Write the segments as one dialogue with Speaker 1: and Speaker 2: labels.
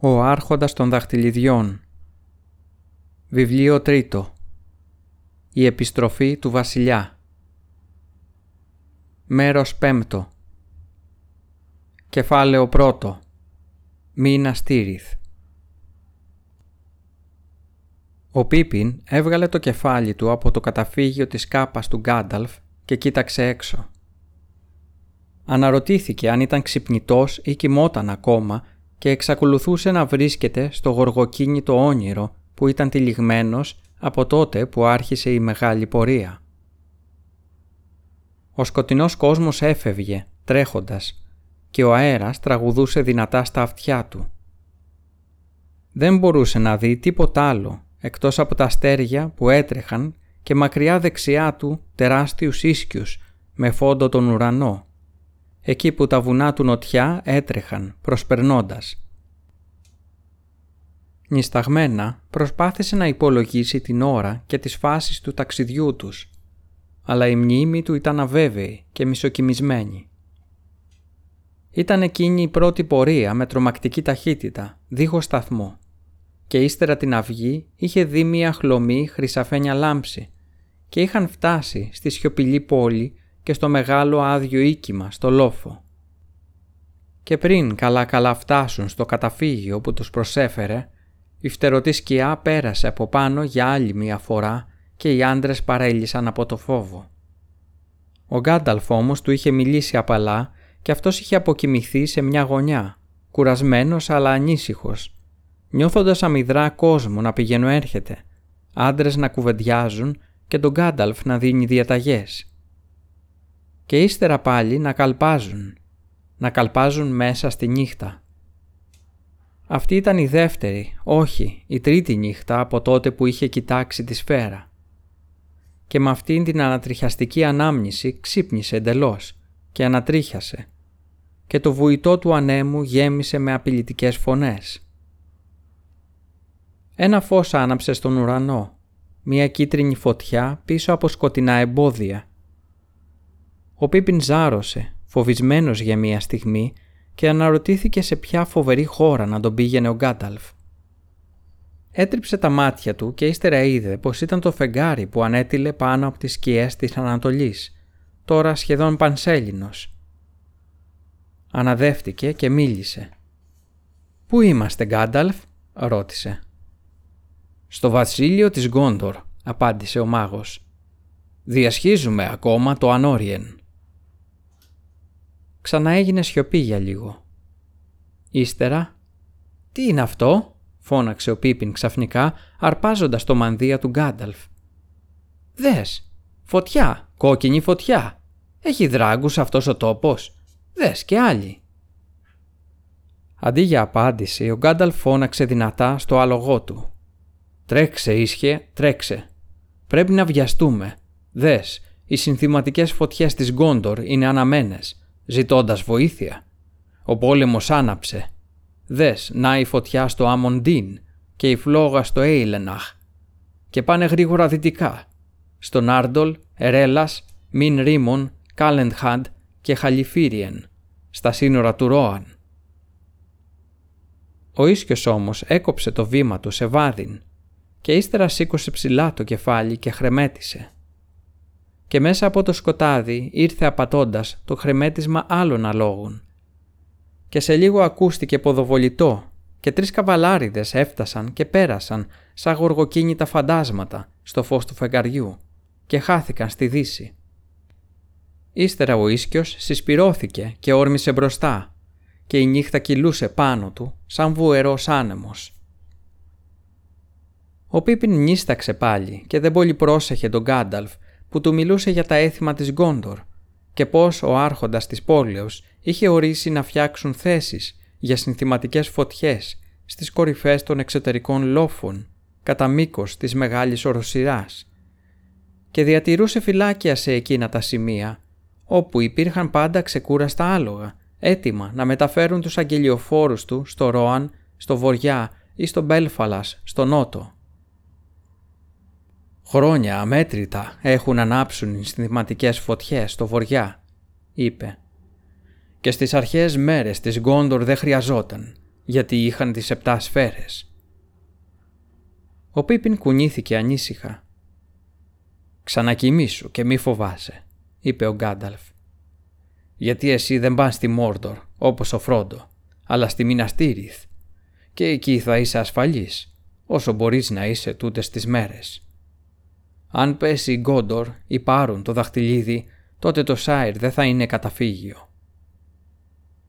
Speaker 1: Ο Άρχοντας των Δαχτυλιδιών. Βιβλίο τρίτο. Η επιστροφή του βασιλιά. Μέρος πέμπτο. Κεφάλαιο πρώτο. Μίνα Στήριθ. Ο Πίπιν έβγαλε το κεφάλι του από το καταφύγιο της κάπας του Γκάνταλφ και κοίταξε έξω. Αναρωτήθηκε αν ήταν ξυπνητός ή κοιμόταν ακόμα και εξακολουθούσε να βρίσκεται στο γοργοκίνητο όνειρο που ήταν τυλιγμένος από τότε που άρχισε η μεγάλη πορεία. Ο σκοτεινός κόσμος έφευγε, τρέχοντας, και ο αέρας τραγουδούσε δυνατά στα αυτιά του. Δεν μπορούσε να δει τίποτα άλλο εκτός από τα αστέρια που έτρεχαν και μακριά δεξιά του τεράστιους ίσκιους με φόντο τον ουρανό εκεί που τα βουνά του νοτιά έτρεχαν προσπερνώντας. Νισταγμένα προσπάθησε να υπολογίσει την ώρα και τις φάσεις του ταξιδιού τους, αλλά η μνήμη του ήταν αβέβαιη και μισοκιμισμένη. Ήταν εκείνη η πρώτη πορεία με τρομακτική ταχύτητα, δίχως σταθμό, και ύστερα την αυγή είχε δει μια χλωμή χρυσαφένια λάμψη και είχαν φτάσει στη σιωπηλή πόλη και στο μεγάλο άδειο οίκημα στο λόφο. Και πριν καλά-καλά φτάσουν στο καταφύγιο που τους προσέφερε, η φτερωτή σκιά πέρασε από πάνω για άλλη μία φορά και οι άντρες παρέλυσαν από το φόβο. Ο Γκάνταλφ όμως του είχε μιλήσει απαλά και αυτός είχε αποκοιμηθεί σε μια γωνιά, κουρασμένος αλλά ανήσυχος, νιώθοντας αμυδρά κόσμο να πηγαίνω έρχεται, άντρες να κουβεντιάζουν και τον Γκάνταλφ να δίνει διαταγές και ύστερα πάλι να καλπάζουν, να καλπάζουν μέσα στη νύχτα. Αυτή ήταν η δεύτερη, όχι, η τρίτη νύχτα από τότε που είχε κοιτάξει τη σφαίρα. Και με αυτήν την ανατριχιαστική ανάμνηση ξύπνησε εντελώς και ανατρίχιασε και το βουητό του ανέμου γέμισε με απειλητικές φωνές. Ένα φως άναψε στον ουρανό, μια κίτρινη φωτιά πίσω από σκοτεινά εμπόδια ο Πίπιν ζάρωσε, φοβισμένος για μία στιγμή και αναρωτήθηκε σε ποια φοβερή χώρα να τον πήγαινε ο Γκάνταλφ. Έτριψε τα μάτια του και ύστερα είδε πως ήταν το φεγγάρι που ανέτειλε πάνω από τις σκιές της Ανατολής, τώρα σχεδόν πανσέλινος. Αναδεύτηκε και μίλησε. «Πού είμαστε, Γκάνταλφ» ρώτησε. «Στο βασίλειο της Γκόντορ», απάντησε ο μάγος. «Διασχίζουμε ακόμα το Ανόριεν». Ξανά έγινε σιωπή για λίγο. Ύστερα «Τι είναι αυτό» φώναξε ο Πίπιν ξαφνικά αρπάζοντας το μανδύα του Γκάνταλφ. «Δες, φωτιά, κόκκινη φωτιά. Έχει δράγκους αυτός ο τόπος. Δες και άλλοι». Αντί για απάντηση, ο Γκάνταλφ φώναξε δυνατά στο άλογό του. «Τρέξε, ίσχε, τρέξε. Πρέπει να βιαστούμε. Δες, οι συνθηματικές φωτιές της Γκόντορ είναι αναμένες ζητώντας βοήθεια. Ο πόλεμος άναψε. Δες, να η φωτιά στο Αμοντίν και η φλόγα στο Έιλεναχ. Και πάνε γρήγορα δυτικά. Στον Άρντολ, Ερέλας, Μιν Ρίμον, Κάλεντχαντ και Χαλιφίριεν, στα σύνορα του Ρόαν. Ο Ίσκιος όμως έκοψε το βήμα του σε βάδιν και ύστερα σήκωσε ψηλά το κεφάλι και χρεμέτησε και μέσα από το σκοτάδι ήρθε απατώντας το χρεμέτισμα άλλων αλόγων. Και σε λίγο ακούστηκε ποδοβολητό και τρεις καβαλάριδες έφτασαν και πέρασαν σαν γοργοκίνητα φαντάσματα στο φως του φεγγαριού και χάθηκαν στη δύση. Ύστερα ο ίσκιος συσπυρώθηκε και όρμησε μπροστά και η νύχτα κυλούσε πάνω του σαν βουερός άνεμος. Ο Πίπιν νίσταξε πάλι και δεν πολύ πρόσεχε τον Γκάνταλφ που του μιλούσε για τα έθιμα της Γκόντορ και πώς ο άρχοντας της πόλεως είχε ορίσει να φτιάξουν θέσεις για συνθηματικές φωτιές στις κορυφές των εξωτερικών λόφων κατά μήκος της μεγάλης οροσυράς και διατηρούσε φυλάκια σε εκείνα τα σημεία όπου υπήρχαν πάντα ξεκούραστα άλογα έτοιμα να μεταφέρουν τους αγγελιοφόρους του στο Ρόαν, στο Βοριά ή στο Μπέλφαλας, στο Νότο. «Χρόνια αμέτρητα έχουν ανάψουν οι συνθηματικές φωτιές στο βοριά», είπε. «Και στις αρχαίες μέρες της Γκόντορ δεν χρειαζόταν, γιατί είχαν τις επτά σφαίρες. Ο Πίπιν κουνήθηκε ανήσυχα. «Ξανακοιμήσου και μη φοβάσαι», είπε ο Γκάνταλφ. «Γιατί εσύ δεν πας στη Μόρντορ, όπως ο Φρόντο, αλλά στη Μιναστήριθ και εκεί θα είσαι ασφαλής, όσο μπορείς να είσαι τούτες τις μέρες. Αν πέσει η Γκόντορ ή πάρουν το δαχτυλίδι, τότε το Σάιρ δεν θα είναι καταφύγιο.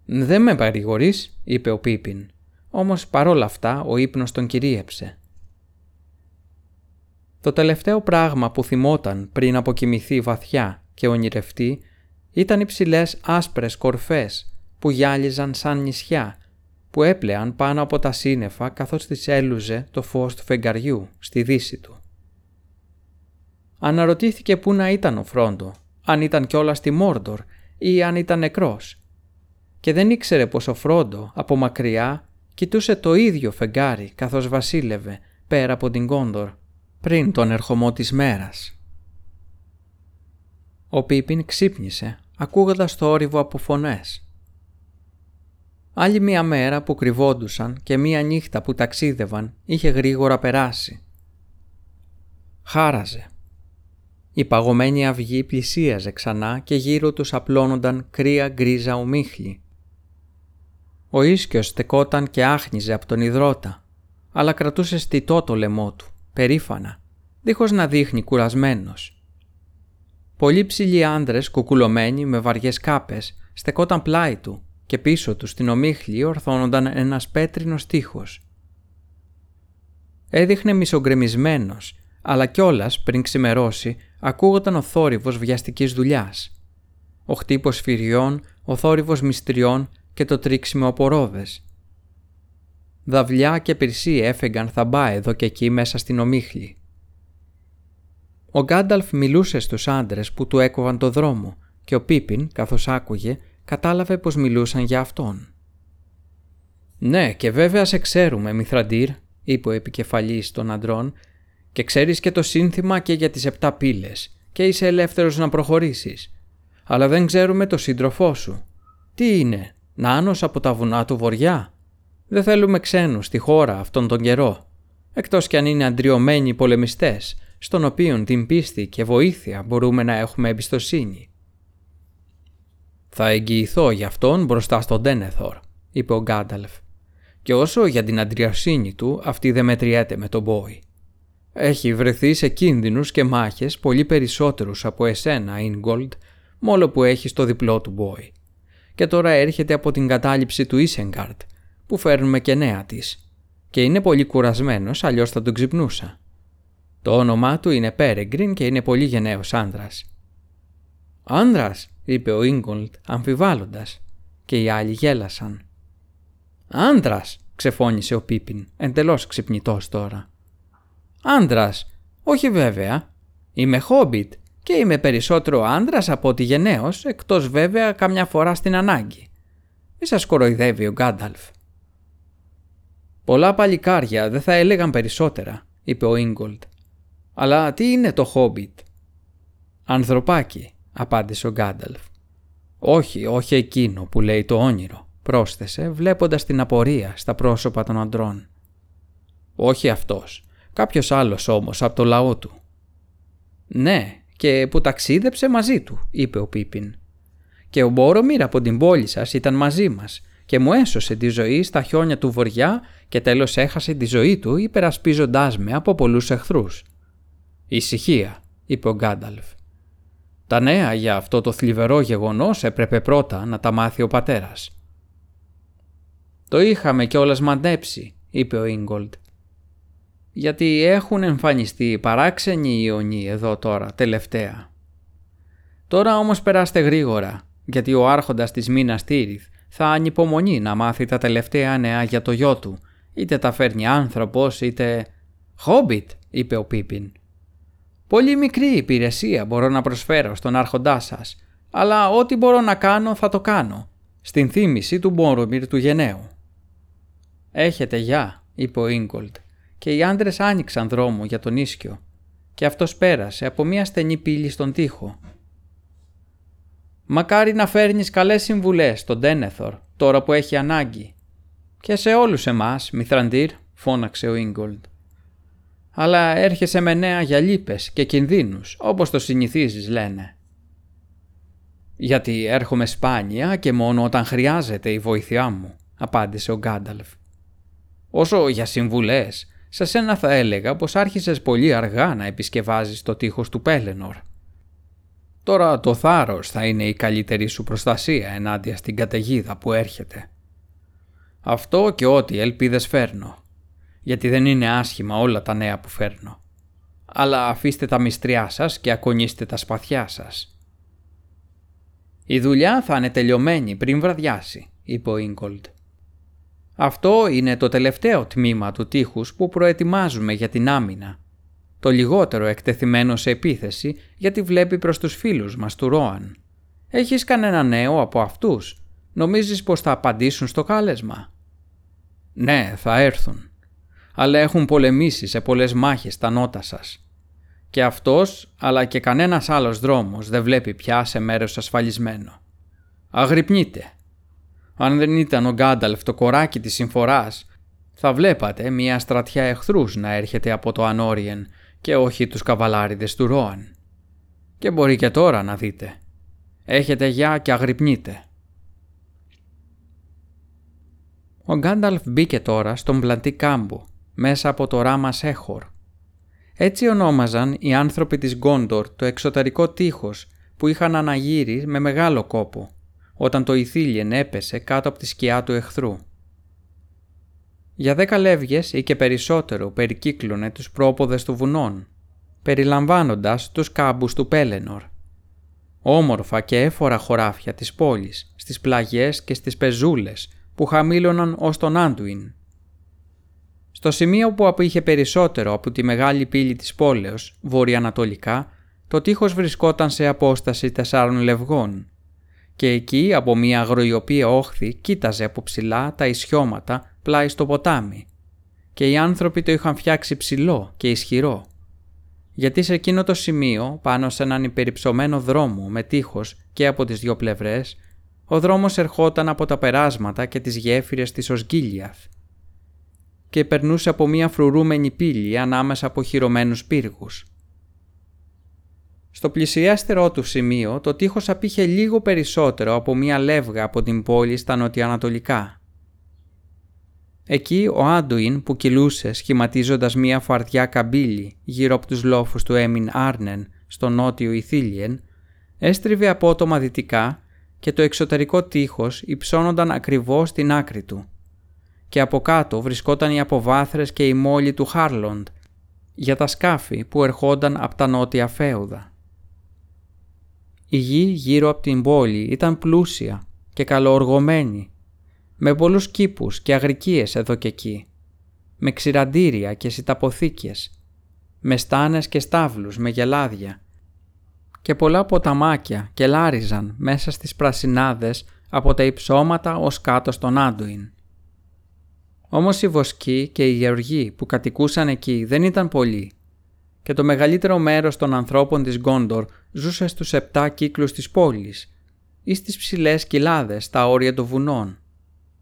Speaker 1: «Δεν με παρηγορείς», είπε ο Πίπιν, όμως παρόλα αυτά ο ύπνος τον κυρίεψε. Το τελευταίο πράγμα που θυμόταν πριν αποκοιμηθεί βαθιά και ονειρευτεί ήταν οι ψηλές άσπρες κορφές που γυάλιζαν σαν νησιά που έπλεαν πάνω από τα σύννεφα καθώς τις έλουζε το φως του φεγγαριού στη δύση του. Αναρωτήθηκε πού να ήταν ο Φρόντο, αν ήταν κιόλας στη Μόρντορ ή αν ήταν νεκρός. Και δεν ήξερε πως ο Φρόντο από μακριά κοιτούσε το ίδιο φεγγάρι καθώς βασίλευε πέρα από την Κόντορ πριν τον ερχομό της μέρας. Ο Πίπιν ξύπνησε ακούγοντας το όρυβο από φωνές. Άλλη μία μέρα που κρυβόντουσαν και μία νύχτα που ταξίδευαν είχε γρήγορα περάσει. Χάραζε. Η παγωμένη αυγή πλησίαζε ξανά και γύρω τους απλώνονταν κρύα γκρίζα ομίχλη. Ο ίσκιος στεκόταν και άχνιζε από τον υδρότα, αλλά κρατούσε στιτό το λαιμό του, περήφανα, δίχως να δείχνει κουρασμένος. Πολλοί ψηλοί άντρες κουκουλωμένοι με βαριές κάπες στεκόταν πλάι του και πίσω τους στην ομίχλη ορθώνονταν ένας πέτρινος τείχος. Έδειχνε μισογκρεμισμένος, αλλά κιόλας πριν ξημερώσει ακούγονταν ο θόρυβος βιαστικής δουλειάς. Ο χτύπος φυριών, ο θόρυβος μυστριών και το τρίξιμο από ρόδες. Δαυλιά και πυρσί έφεγγαν θαμπά εδώ και εκεί μέσα στην ομίχλη. Ο Γκάνταλφ μιλούσε στους άντρες που του έκοβαν το δρόμο και ο Πίπιν, καθώς άκουγε, κατάλαβε πως μιλούσαν για αυτόν. «Ναι, και βέβαια σε ξέρουμε, Μηθραντήρ», είπε ο επικεφαλής των αντρών, «και ξέρεις και το σύνθημα και για τις επτά πύλες και είσαι ελεύθερος να προχωρήσεις. Αλλά δεν ξέρουμε το σύντροφό σου. Τι είναι, νάνος από τα βουνά του βοριά; Δεν θέλουμε ξένους στη χώρα αυτόν τον καιρό. Εκτός κι αν είναι αντριωμένοι πολεμιστές, στον οποίον την πίστη και βοήθεια μπορούμε να έχουμε εμπιστοσύνη. «Θα εγγυηθώ γι' αυτόν μπροστά στον Τένεθορ», είπε ο Γκάνταλφ. «Και όσο για την αντριασύνη του, αυτή δεν μετριέται με τον Μπόι. Έχει βρεθεί σε κίνδυνους και μάχες πολύ περισσότερους από εσένα, Ινγκολντ, μόλο που έχεις το διπλό του Μπόι. Και τώρα έρχεται από την κατάληψη του Ισενγκάρτ, που φέρνουμε και νέα της. Και είναι πολύ κουρασμένος, αλλιώς θα τον ξυπνούσα. Το όνομά του είναι Πέρεγκριν και είναι πολύ γενναίος άντρας. «Άντρας», είπε ο Ίγκολτ αμφιβάλλοντας και οι άλλοι γέλασαν. «Άντρα», ξεφώνησε ο Πίπιν, εντελώς ξυπνητός τώρα. «Άντρας, όχι βέβαια. Είμαι χόμπιτ και είμαι περισσότερο άντρας από ότι γενναίος, εκτός βέβαια καμιά φορά στην ανάγκη. Μη σας κοροϊδεύει ο Γκάνταλφ». «Πολλά παλικάρια δεν θα έλεγαν περισσότερα», είπε ο Ίγκολτ. «Αλλά τι είναι το χόμπιτ» «Ανθρωπάκι», απάντησε ο Γκάνταλφ. «Όχι, όχι εκείνο που λέει το όνειρο», πρόσθεσε βλέποντας την απορία στα πρόσωπα των αντρών. «Όχι αυτός, κάποιος άλλος όμως από το λαό του». «Ναι, και που ταξίδεψε μαζί του», είπε ο Πίπιν. «Και ο Μπόρομιρ από την πόλη σας ήταν μαζί μας και μου έσωσε τη ζωή στα χιόνια του βοριά και τέλος έχασε τη ζωή του υπερασπίζοντάς με από πολλούς εχθρούς». «Ησυχία», είπε ο Γκάνταλφ. Τα νέα για αυτό το θλιβερό γεγονός έπρεπε πρώτα να τα μάθει ο πατέρας. «Το είχαμε κιόλας μαντέψει», είπε ο Ίγκολτ. «Γιατί έχουν εμφανιστεί παράξενοι ιονοί εδώ τώρα, τελευταία. Τώρα όμως περάστε γρήγορα, γιατί ο άρχοντας της μήνας Τύριθ θα ανυπομονεί να μάθει τα τελευταία νέα για το γιο του, είτε τα φέρνει άνθρωπος είτε... «Χόμπιτ», είπε ο Πίπιν. Πολύ μικρή υπηρεσία μπορώ να προσφέρω στον άρχοντά σας, αλλά ό,τι μπορώ να κάνω θα το κάνω, στην θύμηση του Μπόρουμιρ του γενναίου. «Έχετε γεια», είπε ο Ίγκολτ, και οι άντρες άνοιξαν δρόμο για τον ίσκιο, και αυτός πέρασε από μια στενή πύλη στον τοίχο. «Μακάρι να φέρνεις καλές συμβουλές στον Τένεθορ, τώρα που έχει ανάγκη», «Και σε όλους εμάς, Μηθραντήρ», φώναξε ο Ίγκολντ. «Αλλά έρχεσαι με νέα για λύπες και κινδύνους, όπως το συνηθίζεις λένε». «Γιατί έρχομαι σπάνια και μόνο όταν χρειάζεται η βοήθειά μου», απάντησε ο Γκάνταλφ. «Όσο για συμβουλές, σε σένα θα έλεγα πως άρχισες πολύ αργά να επισκευάζεις το τείχος του Πέλενορ. Τώρα το θάρρος θα είναι η καλύτερη σου προστασία ενάντια στην καταιγίδα που έρχεται. Αυτό και ό,τι ελπίδες φέρνω, γιατί δεν είναι άσχημα όλα τα νέα που φέρνω. Αλλά αφήστε τα μυστριά σας και ακονίστε τα σπαθιά σας. «Η δουλειά θα είναι τελειωμένη πριν βραδιάσει», είπε ο Ίγκολτ. Αυτό είναι το τελευταίο τμήμα του τείχους που προετοιμάζουμε για την άμυνα. Το λιγότερο εκτεθειμένο σε επίθεση γιατί βλέπει προς τους φίλους μας του Ρόαν. Έχεις κανένα νέο από αυτούς; Νομίζεις πως θα απαντήσουν στο κάλεσμα; Ναι, θα έρθουν. Αλλά έχουν πολεμήσει σε πολλές μάχες τα νότα σας. Και αυτός, αλλά και κανένας άλλος δρόμος δεν βλέπει πια σε μέρος ασφαλισμένο. Αγρυπνείτε. Αν δεν ήταν ο Γκάνταλφ το κοράκι της συμφοράς, θα βλέπατε μια στρατιά εχθρούς να έρχεται από το Ανόριεν και όχι τους καβαλάριδες του Ρόαν. Και μπορεί και τώρα να δείτε. Έχετε γεια και αγρυπνείτε. Ο Γκάνταλφ μπήκε τώρα στον πλατή κάμπο, μέσα από το ράμα Σέχορ. Έτσι ονόμαζαν οι άνθρωποι της Γκόντορ το εξωτερικό τείχος που είχαν αναγύρει με μεγάλο κόπο όταν το Ιθήλιεν έπεσε κάτω από τη σκιά του εχθρού. Για δέκα λεύγες ή και περισσότερο περικύκλωνε τους πρόποδες του βουνών, περιλαμβάνοντας τους κάμπους του Πέλενορ. Όμορφα και έφορα χωράφια της πόλης, στις πλαγιές και στις πεζούλες που χαμήλωναν ως τον Άντουιν. Στο σημείο που απήχε περισσότερο από τη μεγάλη πύλη της πόλεως, βορειοανατολικά, το τείχος βρισκόταν σε απόσταση τεσσάρων λευγών και εκεί από μια αγροϊοπία όχθη κοίταζε από ψηλά τα ισιώματα πλάι στο ποτάμι και οι άνθρωποι το είχαν φτιάξει ψηλό και ισχυρό. Γιατί σε εκείνο το σημείο, πάνω σε έναν υπερυψωμένο δρόμο με τείχος και από τις δυο πλευρές, ο δρόμος ερχόταν από τα περάσματα και τις γέφυρες της Οσγκίλιαθ και περνούσε από μια φρουρούμενη πύλη ανάμεσα από χειρωμένους πύργους. Στο πλησιέστερό του σημείο το τείχος απήχε λίγο περισσότερο από μία λεύγα από την πόλη στα νοτιοανατολικά. Εκεί ο Άντουιν που κυλούσε σχηματίζοντας μία φαρδιά καμπύλη γύρω από τους λόφους του Έμιν Άρνεν στο νότιο Ιθίλιεν έστριβε απότομα δυτικά και το εξωτερικό τείχος υψώνονταν ακριβώς στην άκρη του. Και από κάτω βρισκόταν οι αποβάθρες και η μόλη του Χάρλοντ για τα σκάφη που ερχόνταν από τα νότια φέουδα. Η γη γύρω από την πόλη ήταν πλούσια και καλοοργωμένη, με πολλούς κήπους και αγρικίες εδώ και εκεί, με ξηραντήρια και σιταποθήκες, με στάνες και στάβλους με γελάδια και πολλά ποταμάκια και λάριζαν μέσα στις πρασινάδες από τα υψώματα ως κάτω στον Άντουιν. Όμως οι βοσκοί και οι γεωργοί που κατοικούσαν εκεί δεν ήταν πολλοί και το μεγαλύτερο μέρος των ανθρώπων της Γκόντορ ζούσε στους επτά κύκλους της πόλης ή στις ψηλές κοιλάδες στα όρια των βουνών,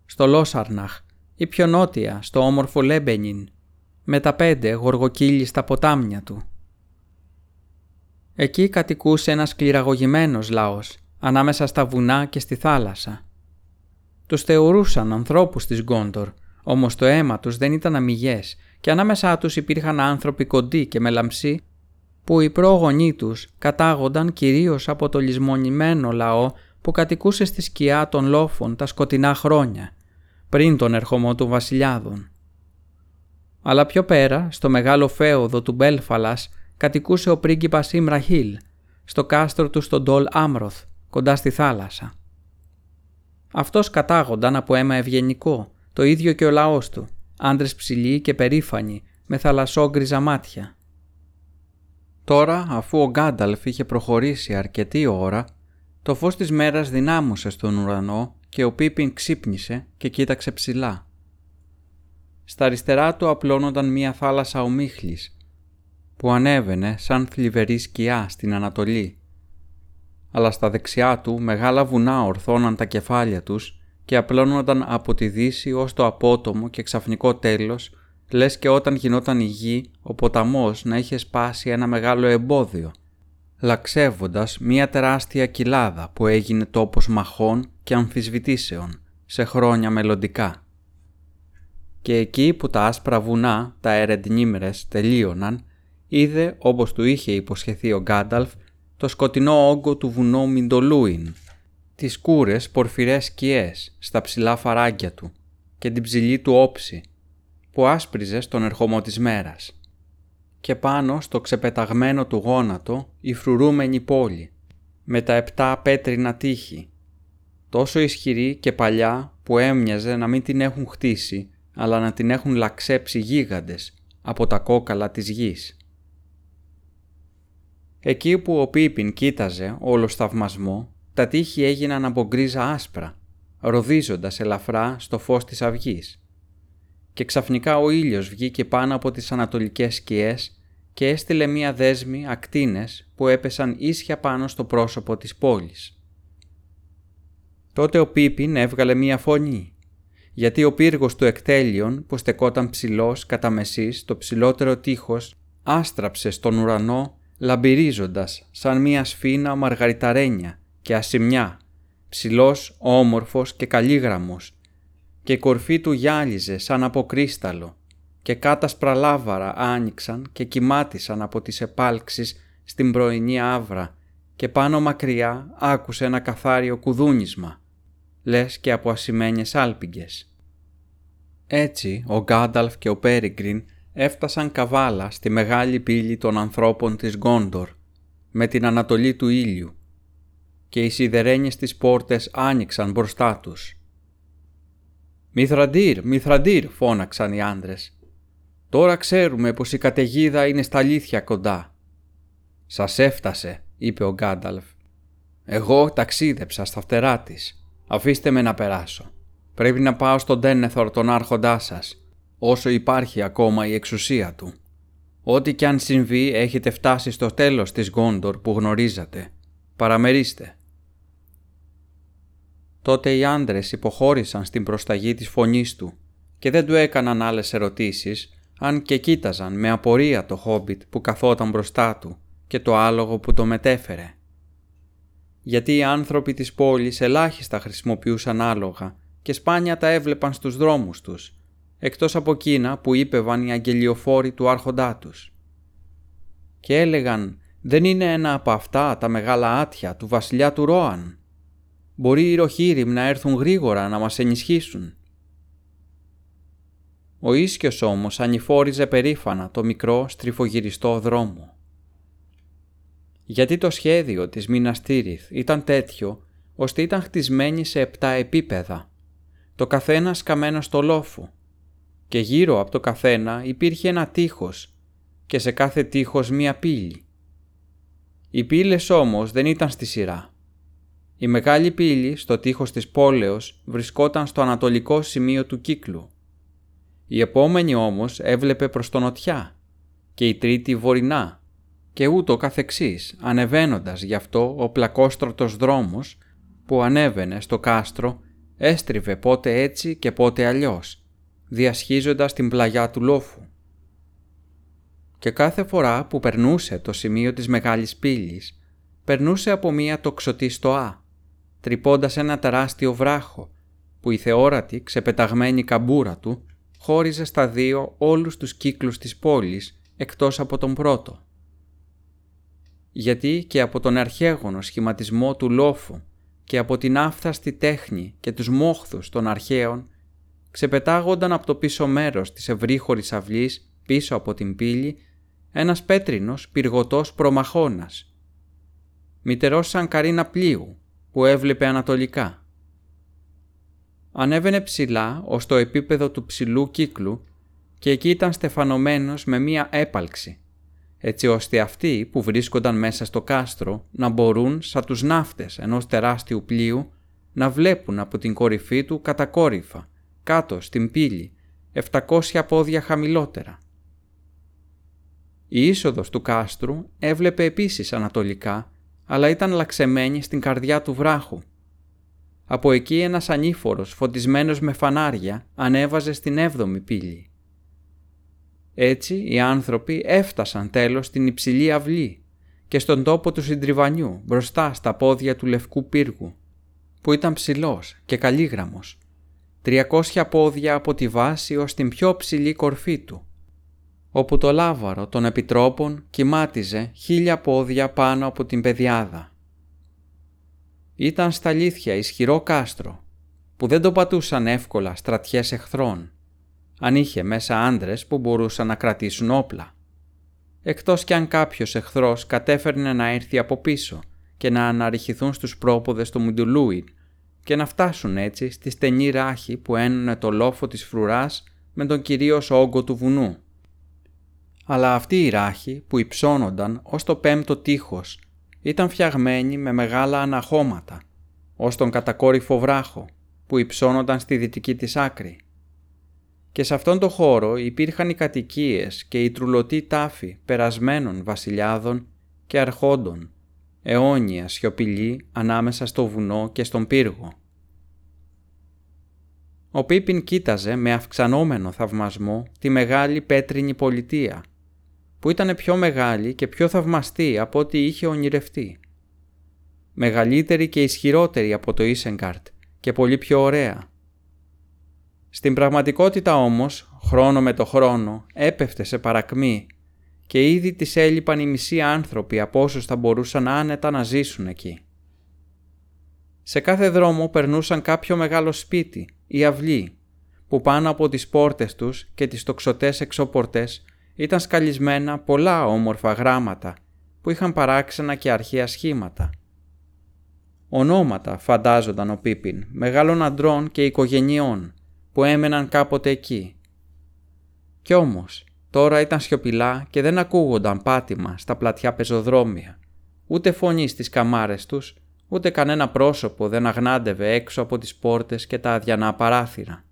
Speaker 1: στο Λόσαρναχ ή πιο νότια στο όμορφο Λέμπενιν, με τα πέντε γοργοκύλι στα ποτάμια του. Εκεί κατοικούσε ένας κληραγωγημένος λαός, ανάμεσα στα βουνά και στη θάλασσα. Τους θεωρούσαν ανθρώπους της Γκόντορ, όμως το αίμα τους δεν ήταν αμυγές και ανάμεσά τους υπήρχαν άνθρωποι κοντοί και μελαμψοί που οι πρόγονοί τους κατάγονταν κυρίως από το λησμονημένο λαό που κατοικούσε στη σκιά των λόφων τα σκοτεινά χρόνια, πριν τον ερχομό του βασιλιάδων. Αλλά πιο πέρα, στο μεγάλο φέοδο του Μπέλφαλας, κατοικούσε ο πρίγκιπας Ιμραχίλ, στο κάστρο του στον Ντόλ Άμροθ, κοντά στη θάλασσα. Αυτός κατάγονταν από αίμα ευγενικό, το ίδιο και ο λαός του, άντρες ψηλοί και περήφανοι, με θαλασσόγκριζα μάτια. Τώρα, αφού ο Γκάνταλφ είχε προχωρήσει αρκετή ώρα, το φως της μέρας δυνάμωσε στον ουρανό και ο Πίπιν ξύπνησε και κοίταξε ψηλά. Στα αριστερά του απλώνονταν μία θάλασσα ομίχλης, που ανέβαινε σαν θλιβερή σκιά στην Ανατολή. Αλλά στα δεξιά του μεγάλα βουνά ορθώναν τα κεφάλια τους και απλώνονταν από τη δύση ως το απότομο και ξαφνικό τέλος, λες και όταν γινόταν η γη, ο ποταμός να είχε σπάσει ένα μεγάλο εμπόδιο, λαξεύοντας μία τεράστια κοιλάδα που έγινε τόπος μαχών και αμφισβητήσεων σε χρόνια μελλοντικά. Και εκεί που τα άσπρα βουνά, τα ερεντνήμερες, τελείωναν, είδε, όπως του είχε υποσχεθεί ο Γκάνταλφ, το σκοτεινό όγκο του βουνό Μιντολούιν, τις κούρες πορφυρές σκιές στα ψηλά φαράγγια του και την ψηλή του όψη που άσπριζε στον ερχομό της μέρας. Και πάνω στο ξεπεταγμένο του γόνατο η φρουρούμενη πόλη με τα επτά πέτρινα τείχη, τόσο ισχυρή και παλιά που έμοιαζε να μην την έχουν χτίσει αλλά να την έχουν λαξέψει γίγαντες από τα κόκαλα της γης. Εκεί που ο Πίπιν κοίταζε όλο θαυμασμό, τα τείχη έγιναν από γκρίζα άσπρα, ροδίζοντας ελαφρά στο φως της αυγής. Και ξαφνικά ο ήλιος βγήκε πάνω από τις ανατολικές σκιές και έστειλε μία δέσμη ακτίνες που έπεσαν ίσια πάνω στο πρόσωπο της πόλης. Τότε ο Πίπιν έβγαλε μία φωνή, γιατί ο πύργος του εκτέλειων που στεκόταν ψηλός κατά μεσής το ψηλότερο τείχος άστραψε στον ουρανό λαμπυρίζοντας σαν μία σφίνα μαργαριταρένια και ασημιά, ψηλός, όμορφος και καλύγραμμος και η κορφή του γυάλιζε σαν από κρίσταλο και κάτασπρα λάβαρα άνοιξαν και κοιμάτισαν από τις επάλξεις στην πρωινή άβρα και πάνω μακριά άκουσε ένα καθάριο κουδούνισμα, λες και από ασημένιες άλπιγγες. Έτσι ο Γκάνταλφ και ο Πέριγκριν έφτασαν καβάλα στη μεγάλη πύλη των ανθρώπων της Γκόντορ με την ανατολή του ήλιου και οι σιδερένιες της πόρτες άνοιξαν μπροστά τους. «Μηθραντήρ, Μηθραντήρ» φώναξαν οι άντρες. «Τώρα ξέρουμε πως η καταιγίδα είναι στα αλήθεια κοντά». «Σας έφτασε», είπε ο Γκάνταλφ. «Εγώ ταξίδεψα στα φτερά της. Αφήστε με να περάσω. Πρέπει να πάω στον Τένεθορ τον άρχοντά σας, όσο υπάρχει ακόμα η εξουσία του. Ό,τι κι αν συμβεί έχετε φτάσει στο τέλος της Γκόντορ που γνωρίζατε. Παραμερίστε. Τότε οι άντρες υποχώρησαν στην προσταγή της φωνής του και δεν του έκαναν άλλες ερωτήσεις, αν και κοίταζαν με απορία το χόμπιτ που καθόταν μπροστά του και το άλογο που το μετέφερε. Γιατί οι άνθρωποι της πόλης ελάχιστα χρησιμοποιούσαν άλογα και σπάνια τα έβλεπαν στους δρόμους τους, εκτός από εκείνα που είπεβαν οι αγγελιοφόροι του άρχοντά τους. Και έλεγαν «Δεν είναι ένα από αυτά τα μεγάλα άτια του βασιλιά του Ρόαν» Μπορεί οι ροχήριμ να έρθουν γρήγορα να μας ενισχύσουν. Ο ίσκιος όμως ανηφόριζε περήφανα το μικρό στριφογυριστό δρόμο. Γιατί το σχέδιο της Μίνας ήταν τέτοιο ώστε ήταν χτισμένη σε επτά επίπεδα, το καθένα σκαμμένο στο λόφο και γύρω από το καθένα υπήρχε ένα τείχος και σε κάθε τείχος μία πύλη. Οι πύλες όμως δεν ήταν στη σειρά. Η μεγάλη πύλη στο τείχος της πόλεως βρισκόταν στο ανατολικό σημείο του κύκλου. Η επόμενη όμως έβλεπε προς τον νοτιά και η τρίτη βορεινά και ούτω καθεξής ανεβαίνοντας γι' αυτό ο πλακόστρωτος δρόμος που ανέβαινε στο κάστρο έστριβε πότε έτσι και πότε αλλιώς, διασχίζοντας την πλαγιά του λόφου. Και κάθε φορά που περνούσε το σημείο της μεγάλης πύλης, περνούσε από μία τοξωτή στοά, τρυπώντας ένα τεράστιο βράχο, που η θεόρατη ξεπεταγμένη καμπούρα του χώριζε στα δύο όλους τους κύκλους της πόλης εκτός από τον πρώτο. Γιατί και από τον αρχαίγωνο σχηματισμό του λόφου και από την άφθαστη τέχνη και τους μόχθους των αρχαίων ξεπετάγονταν από το πίσω μέρος της ευρύχωρης αυλής πίσω από την πύλη ένας πέτρινος πυργωτός προμαχώνας. Μητερός σαν καρίνα πλοίου που έβλεπε ανατολικά. Ανέβαινε ψηλά ως το επίπεδο του ψηλού κύκλου και εκεί ήταν στεφανωμένος με μία έπαλξη, έτσι ώστε αυτοί που βρίσκονταν μέσα στο κάστρο να μπορούν σαν τους ναύτες ενός τεράστιου πλοίου να βλέπουν από την κορυφή του κατακόρυφα, κάτω στην πύλη, 700 πόδια χαμηλότερα. Η είσοδος του κάστρου έβλεπε επίσης ανατολικά αλλά ήταν λαξεμένη στην καρδιά του βράχου. Από εκεί ένας ανήφορος φωτισμένος με φανάρια ανέβαζε στην έβδομη πύλη. Έτσι οι άνθρωποι έφτασαν τέλος στην υψηλή αυλή και στον τόπο του συντριβανιού μπροστά στα πόδια του λευκού πύργου, που ήταν ψηλός και καλύγραμμος, 300 πόδια από τη βάση ως την πιο ψηλή κορφή του, όπου το λάβαρο των επιτρόπων κοιμάτιζε χίλια πόδια πάνω από την πεδιάδα. Ήταν στα αλήθεια ισχυρό κάστρο, που δεν το πατούσαν εύκολα στρατιές εχθρών, αν είχε μέσα άντρες που μπορούσαν να κρατήσουν όπλα. Εκτός κι αν κάποιος εχθρός κατέφερνε να έρθει από πίσω και να αναρριχηθούν στους πρόποδες του Μουντουλούιν και να φτάσουν έτσι στη στενή ράχη που ένωνε το λόφο της φρουράς με τον κυρίως όγκο του βουνού. Αλλά αυτή η ράχη που υψώνονταν ως το πέμπτο τείχος ήταν φτιαγμένη με μεγάλα αναχώματα, ως τον κατακόρυφο βράχο που υψώνονταν στη δυτική της άκρη. Και σε αυτόν τον χώρο υπήρχαν οι κατοικίες και οι τρουλωτοί τάφοι περασμένων βασιλιάδων και αρχόντων, αιώνια σιωπηλή ανάμεσα στο βουνό και στον πύργο. Ο Πίπιν κοίταζε με αυξανόμενο θαυμασμό τη μεγάλη πέτρινη πολιτεία που ήταν πιο μεγάλη και πιο θαυμαστή από ό,τι είχε ονειρευτεί. Μεγαλύτερη και ισχυρότερη από το Ίσεγκαρτ και πολύ πιο ωραία. Στην πραγματικότητα όμως, χρόνο με το χρόνο, έπεφτε σε παρακμή και ήδη της έλειπαν οι μισοί άνθρωποι από όσους θα μπορούσαν άνετα να ζήσουν εκεί. Σε κάθε δρόμο περνούσαν κάποιο μεγάλο σπίτι ή αυλή, που πάνω από τις πόρτες τους και τις τοξωτές εξωπορτές ήταν σκαλισμένα πολλά όμορφα γράμματα που είχαν παράξενα και αρχαία σχήματα. Ονόματα φαντάζονταν ο Πίπιν μεγάλων αντρών και οικογενειών που έμεναν κάποτε εκεί. Κι όμως τώρα ήταν σιωπηλά και δεν ακούγονταν πάτημα στα πλατιά πεζοδρόμια, ούτε φωνή στις καμάρες τους, ούτε κανένα πρόσωπο δεν αγνάντευε έξω από τις πόρτες και τα αδιανά παράθυρα.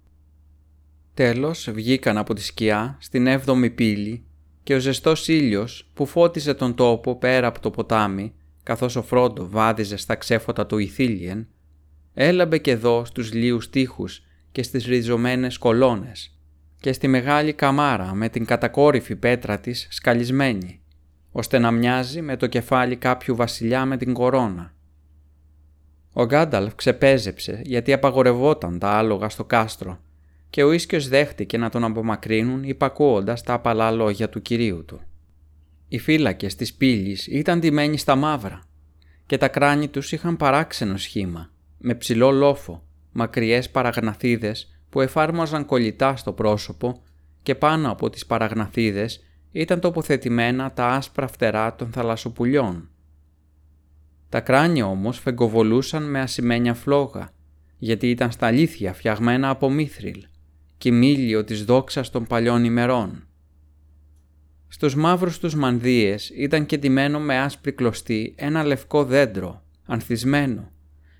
Speaker 1: Τέλος βγήκαν από τη σκιά στην έβδομη πύλη και ο ζεστός ήλιος που φώτιζε τον τόπο πέρα από το ποτάμι καθώς ο Φρόντο βάδιζε στα ξέφωτα του Ιθίλιεν, έλαμπε και εδώ στους λίους τείχους και στις ριζωμένες κολόνες και στη μεγάλη καμάρα με την κατακόρυφη πέτρα της σκαλισμένη, ώστε να μοιάζει με το κεφάλι κάποιου βασιλιά με την κορώνα. Ο Γκάνταλφ ξεπέζεψε γιατί απαγορευόταν τα άλογα στο κάστρο και ο Ίσκιος δέχτηκε να τον απομακρύνουν υπακούοντας τα απαλά λόγια του κυρίου του. Οι φύλακες της πύλης ήταν ντυμένοι στα μαύρα και τα κράνη τους είχαν παράξενο σχήμα, με ψηλό λόφο, μακριές παραγναθίδες που εφάρμοζαν κολλητά στο πρόσωπο και πάνω από τις παραγναθίδες ήταν τοποθετημένα τα άσπρα φτερά των θαλασσοπουλιών. Τα κράνια όμως φεγκοβολούσαν με ασημένια φλόγα, γιατί ήταν στα αλήθεια φτιαγμένα από μύθριλ κοιμήλιο της δόξας των παλιών ημερών. Στους μαύρους τους μανδύες ήταν κεντυμένο με άσπρη κλωστή ένα λευκό δέντρο, ανθισμένο,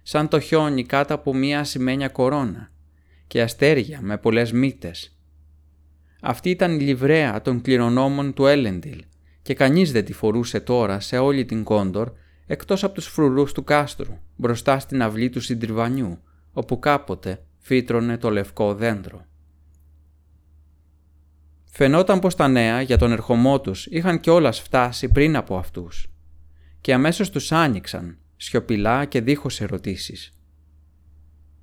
Speaker 1: σαν το χιόνι κάτω από μία ασημένια κορώνα και αστέρια με πολλές μύτες. Αυτή ήταν η λιβρέα των κληρονόμων του Έλεντιλ και κανείς δεν τη φορούσε τώρα σε όλη την Κόντορ εκτός από τους φρουρούς του κάστρου μπροστά στην αυλή του συντριβανιού όπου κάποτε φύτρωνε το λευκό δέντρο. Φαινόταν πως τα νέα για τον ερχομό τους είχαν κιόλας φτάσει πριν από αυτούς και αμέσως τους άνοιξαν, σιωπηλά και δίχως ερωτήσεις.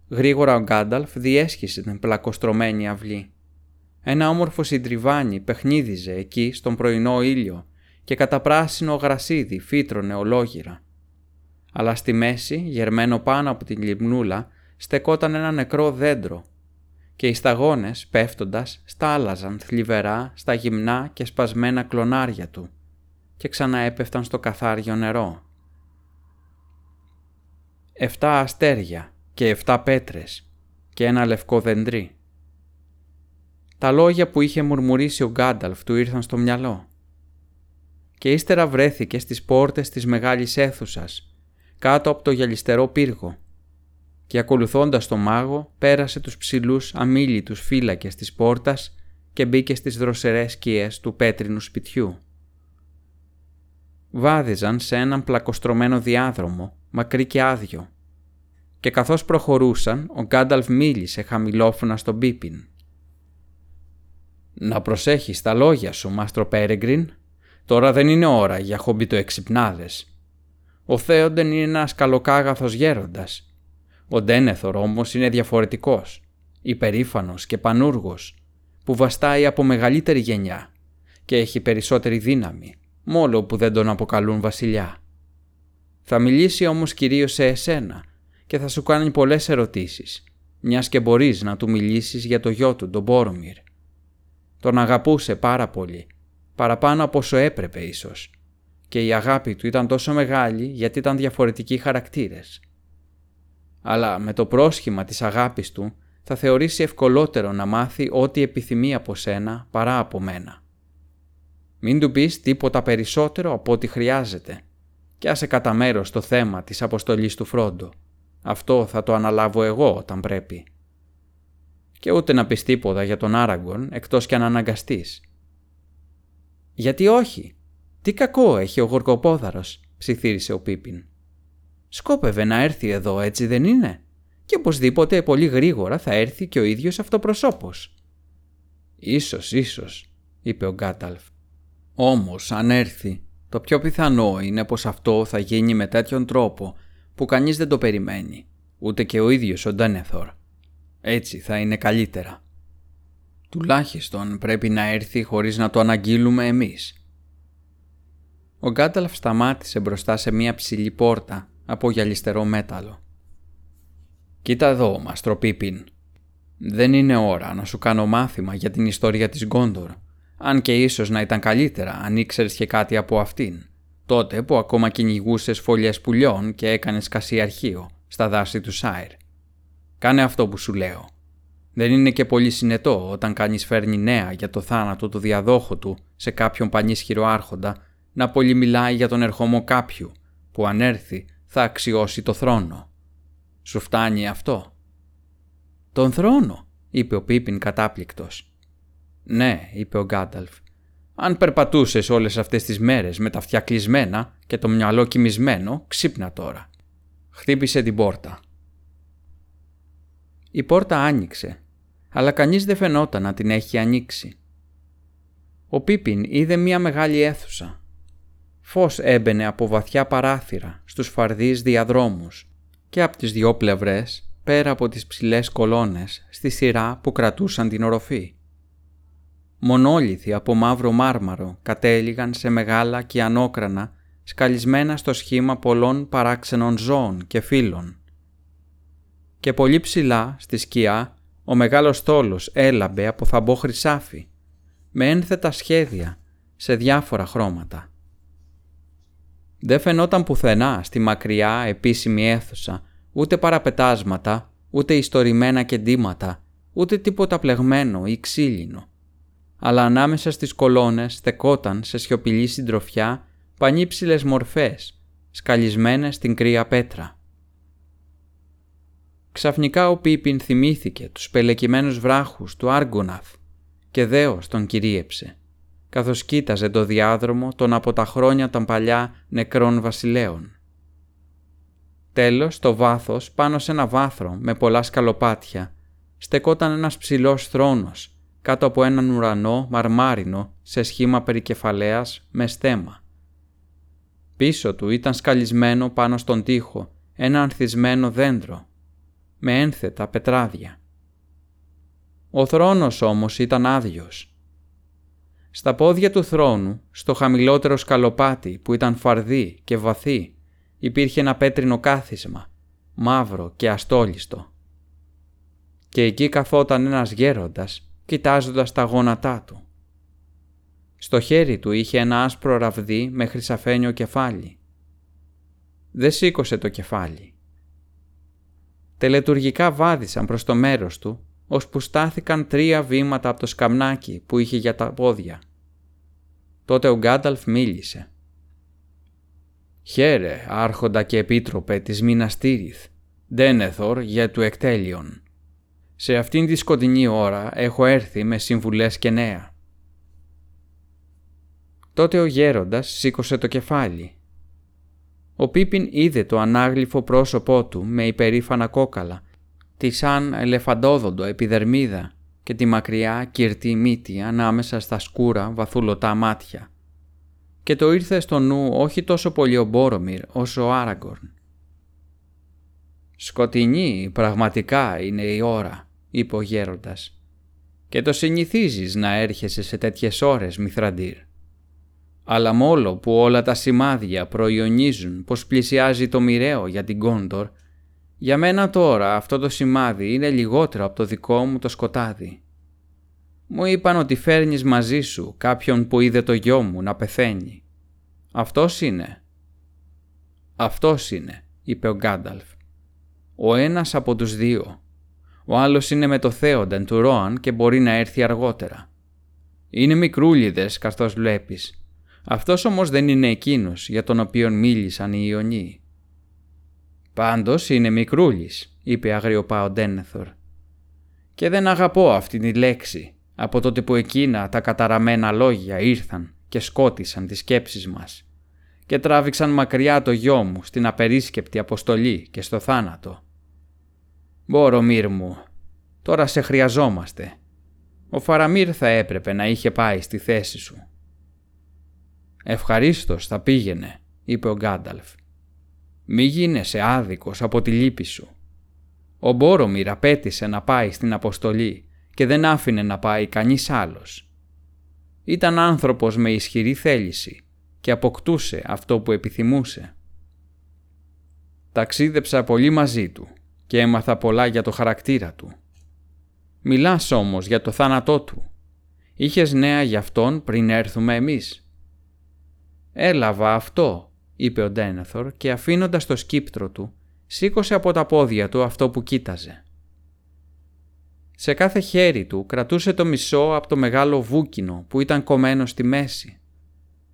Speaker 1: Γρήγορα ο Γκάνταλφ διέσχισε την πλακοστρωμένη αυλή. Ένα όμορφο συντριβάνι παιχνίδιζε εκεί στον πρωινό ήλιο και κατά πράσινο γρασίδι φύτρωνε ολόγυρα. Αλλά στη μέση, γερμένο πάνω από την λιμνούλα, στεκόταν ένα νεκρό δέντρο και οι σταγόνες πέφτοντας στάλαζαν θλιβερά στα γυμνά και σπασμένα κλονάρια του και ξαναέπεφταν στο καθάριο νερό. Εφτά αστέρια και εφτά πέτρες και ένα λευκό δεντρί. Τα λόγια που είχε μουρμουρίσει ο Γκάνταλφ του ήρθαν στο μυαλό. Και ύστερα βρέθηκε στις πόρτες της μεγάλης αίθουσας, κάτω από το γυαλιστερό πύργο και ακολουθώντας τον μάγο πέρασε τους ψηλούς αμήλυτους φύλακες της πόρτας και μπήκε στις δροσερές σκιές του πέτρινου σπιτιού. Βάδιζαν σε έναν πλακοστρωμένο διάδρομο, μακρύ και άδειο, και καθώς προχωρούσαν ο Γκάνταλφ μίλησε χαμηλόφωνα στον Πίπιν. «Να προσέχεις τα λόγια σου, Μάστρο Πέρεγκριν. Τώρα δεν είναι ώρα για εξυπνάδες. Ο Θέοντεν είναι ένας καλοκάγαθος γέροντας. Ο Ντένεθορ όμως είναι διαφορετικός, υπερήφανος και πανούργος, που βαστάει από μεγαλύτερη γενιά και έχει περισσότερη δύναμη, μόλο που δεν τον αποκαλούν βασιλιά. Θα μιλήσει όμως κυρίως σε εσένα και θα σου κάνει πολλές ερωτήσεις, μιας και μπορείς να του μιλήσεις για το γιο του, τον Μπόρομιρ. Τον αγαπούσε πάρα πολύ, παραπάνω από όσο έπρεπε ίσως, και η αγάπη του ήταν τόσο μεγάλη γιατί ήταν διαφορετικοί χαρακτήρες. Αλλά με το πρόσχημα της αγάπης του θα θεωρήσει ευκολότερο να μάθει ό,τι επιθυμεί από σένα παρά από μένα. Μην του πεις τίποτα περισσότερο από ό,τι χρειάζεται και άσε κατά μέρος το θέμα της αποστολής του Φρόντο. Αυτό θα το αναλάβω εγώ όταν πρέπει. Και ούτε να πεις τίποτα για τον Άραγκον εκτός κι αν αναγκαστείς. «Γιατί όχι; Τι κακό έχει ο γοργοπόδαρος», ψιθύρισε ο Πίπιν. «Σκόπευε να έρθει εδώ έτσι δεν είναι» και οπωσδήποτε πολύ γρήγορα θα έρθει και ο ίδιος αυτοπροσώπος. «Ίσως, ίσως», είπε ο Γκάταλφ. «Όμως, αν έρθει, το πιο πιθανό είναι πως αυτό θα γίνει με τέτοιον τρόπο που κανείς δεν το περιμένει, ούτε και ο ίδιος ο Ντένεθορ. Έτσι θα είναι καλύτερα. Τουλάχιστον πρέπει να έρθει χωρίς να το αναγγείλουμε εμείς». Ο Γκάταλφ σταμάτησε μπροστά σε μία ψηλή πόρτα από γυαλιστερό μέταλλο. «Κοίτα εδώ, Μαστρο Πίπιν. Δεν είναι ώρα να σου κάνω μάθημα για την ιστορία της Γκόντορ, αν και ίσως να ήταν καλύτερα αν ήξερες και κάτι από αυτήν, τότε που ακόμα κυνηγούσες φωλιές πουλιών και έκανες κασιαρχείο στα δάση του Σάιρ. Κάνε αυτό που σου λέω. Δεν είναι και πολύ συνετό όταν κανείς φέρνει νέα για το θάνατο του διαδόχου του σε κάποιον πανίσχυρο άρχοντα να πολυμιλάει για τον ερχομό κάποιου που αν έρθει θα αξιώσει το θρόνο. Σου φτάνει αυτό; Τον θρόνο, είπε ο Πίπιν κατάπληκτος. Ναι, είπε ο Γκάνταλφ. Αν περπατούσες όλες αυτές τις μέρες με τα αυτιά κλεισμένα και το μυαλό κοιμισμένο, ξύπνα τώρα. Χτύπησε την πόρτα. Η πόρτα άνοιξε, αλλά κανείς δεν φαινόταν να την έχει ανοίξει. Ο Πίπιν είδε μία μεγάλη αίθουσα. Φως έμπαινε από βαθιά παράθυρα στους φαρδείς διαδρόμους και από τις δυο πλευρές, πέρα από τις ψηλές κολόνες, στη σειρά που κρατούσαν την οροφή. Μονόλιθοι από μαύρο μάρμαρο κατέληγαν σε μεγάλα και ανώκρανα, σκαλισμένα στο σχήμα πολλών παράξενων ζώων και φύλων. Και πολύ ψηλά, στη σκιά, ο μεγάλος στόλος έλαμπε από θαμπό χρυσάφι, με ένθετα σχέδια σε διάφορα χρώματα. Δεν φαινόταν πουθενά στη μακριά επίσημη αίθουσα ούτε παραπετάσματα, ούτε ιστορημένα κεντήματα, ούτε τίποτα πλεγμένο ή ξύλινο. Αλλά ανάμεσα στις κολόνες στεκόταν σε σιωπηλή συντροφιά πανύψηλες μορφές, σκαλισμένες στην κρύα πέτρα. Ξαφνικά ο Πίπιν θυμήθηκε τους πελεκυμένους βράχους του Άργοναθ και δέος τον κυρίεψε καθώς κοίταζε το διάδρομο των από τα χρόνια των παλιά νεκρών βασιλέων. Τέλος, στο βάθος, πάνω σε ένα βάθρο με πολλά σκαλοπάτια, στεκόταν ένας ψηλός θρόνος, κάτω από έναν ουρανό μαρμάρινο σε σχήμα περικεφαλαίας με στέμα. Πίσω του ήταν σκαλισμένο πάνω στον τοίχο ένα ανθισμένο δέντρο, με ένθετα πετράδια. Ο θρόνος όμως ήταν άδειος στα πόδια του θρόνου, στο χαμηλότερο σκαλοπάτι που ήταν φαρδί και βαθύ, υπήρχε ένα πέτρινο κάθισμα, μαύρο και αστόλιστο. Και εκεί καθόταν ένας γέροντας, κοιτάζοντας τα γόνατά του. Στο χέρι του είχε ένα άσπρο ραβδί με χρυσαφένιο κεφάλι. Δεν σήκωσε το κεφάλι. Τελετουργικά βάδισαν προς το μέρος του ώσπου στάθηκαν τρία βήματα από το σκαμνάκι που είχε για τα πόδια. Τότε ο Γκάνταλφ μίλησε. «Χαίρε, άρχοντα και επίτροπε της Μίνας Τίριθ, Ντένεθορ για του εκτέλειον. Σε αυτήν τη σκοτεινή ώρα έχω έρθει με συμβουλές και νέα». Τότε ο γέροντας σήκωσε το κεφάλι. Ο Πίπιν είδε το ανάγλυφο πρόσωπό του με υπερήφανα κόκαλα, τη σαν ελεφαντόδοντο επιδερμίδα και τη μακριά κυρτή μύτη ανάμεσα στα σκούρα βαθουλωτά μάτια. Και το ήρθε στο νου όχι τόσο πολύ ο Μπόρομιρ όσο ο Άραγκορν. «Σκοτεινή πραγματικά είναι η ώρα», είπε ο γέροντας. «Και το συνηθίζεις να έρχεσαι σε τέτοιες ώρες, Μηθραντήρ. Αλλά μόλο που όλα τα σημάδια προϊονίζουν πως πλησιάζει το μοιραίο για την Κόντορ, για μένα τώρα αυτό το σημάδι είναι λιγότερο από το δικό μου το σκοτάδι. Μου είπαν ότι φέρνεις μαζί σου κάποιον που είδε το γιο μου να πεθαίνει. Αυτός είναι. Αυτός είναι, είπε ο Γκάνταλφ. Ο ένας από τους δύο. Ο άλλος είναι με το θέονταν του Ρόαν και μπορεί να έρθει αργότερα. Είναι μικρούλιδες καθώς βλέπεις. Αυτός όμως δεν είναι εκείνος για τον οποίο μίλησαν οι Ιωνίοι. «Πάντως είναι μικρούλης», είπε αγριοπά ο Ντένεθορ. «Και δεν αγαπώ αυτή τη λέξη, από τότε που εκείνα τα καταραμένα λόγια ήρθαν και σκότισαν τις σκέψεις μας και τράβηξαν μακριά το γιο μου στην απερίσκεπτη αποστολή και στο θάνατο. Μπορομύρ μου, τώρα σε χρειαζόμαστε. Ο Φαραμύρ θα έπρεπε να είχε πάει στη θέση σου. Ευχαρίστως θα πήγαινε, είπε ο Γκάνταλφ. Μη γίνεσαι άδικος από τη λύπη σου. Ο Μπόρομιρ απέτησε να πάει στην αποστολή και δεν άφηνε να πάει κανείς άλλος. Ήταν άνθρωπος με ισχυρή θέληση και αποκτούσε αυτό που επιθυμούσε. Ταξίδεψα πολύ μαζί του και έμαθα πολλά για το χαρακτήρα του. Μιλάς όμως για το θάνατό του. Είχες νέα για αυτόν πριν έρθουμε εμείς. Έλαβα αυτό, είπε ο Ντένεθορ και αφήνοντας το σκύπτρο του, σήκωσε από τα πόδια του αυτό που κοίταζε. Σε κάθε χέρι του κρατούσε το μισό από το μεγάλο βούκινο που ήταν κομμένο στη μέση.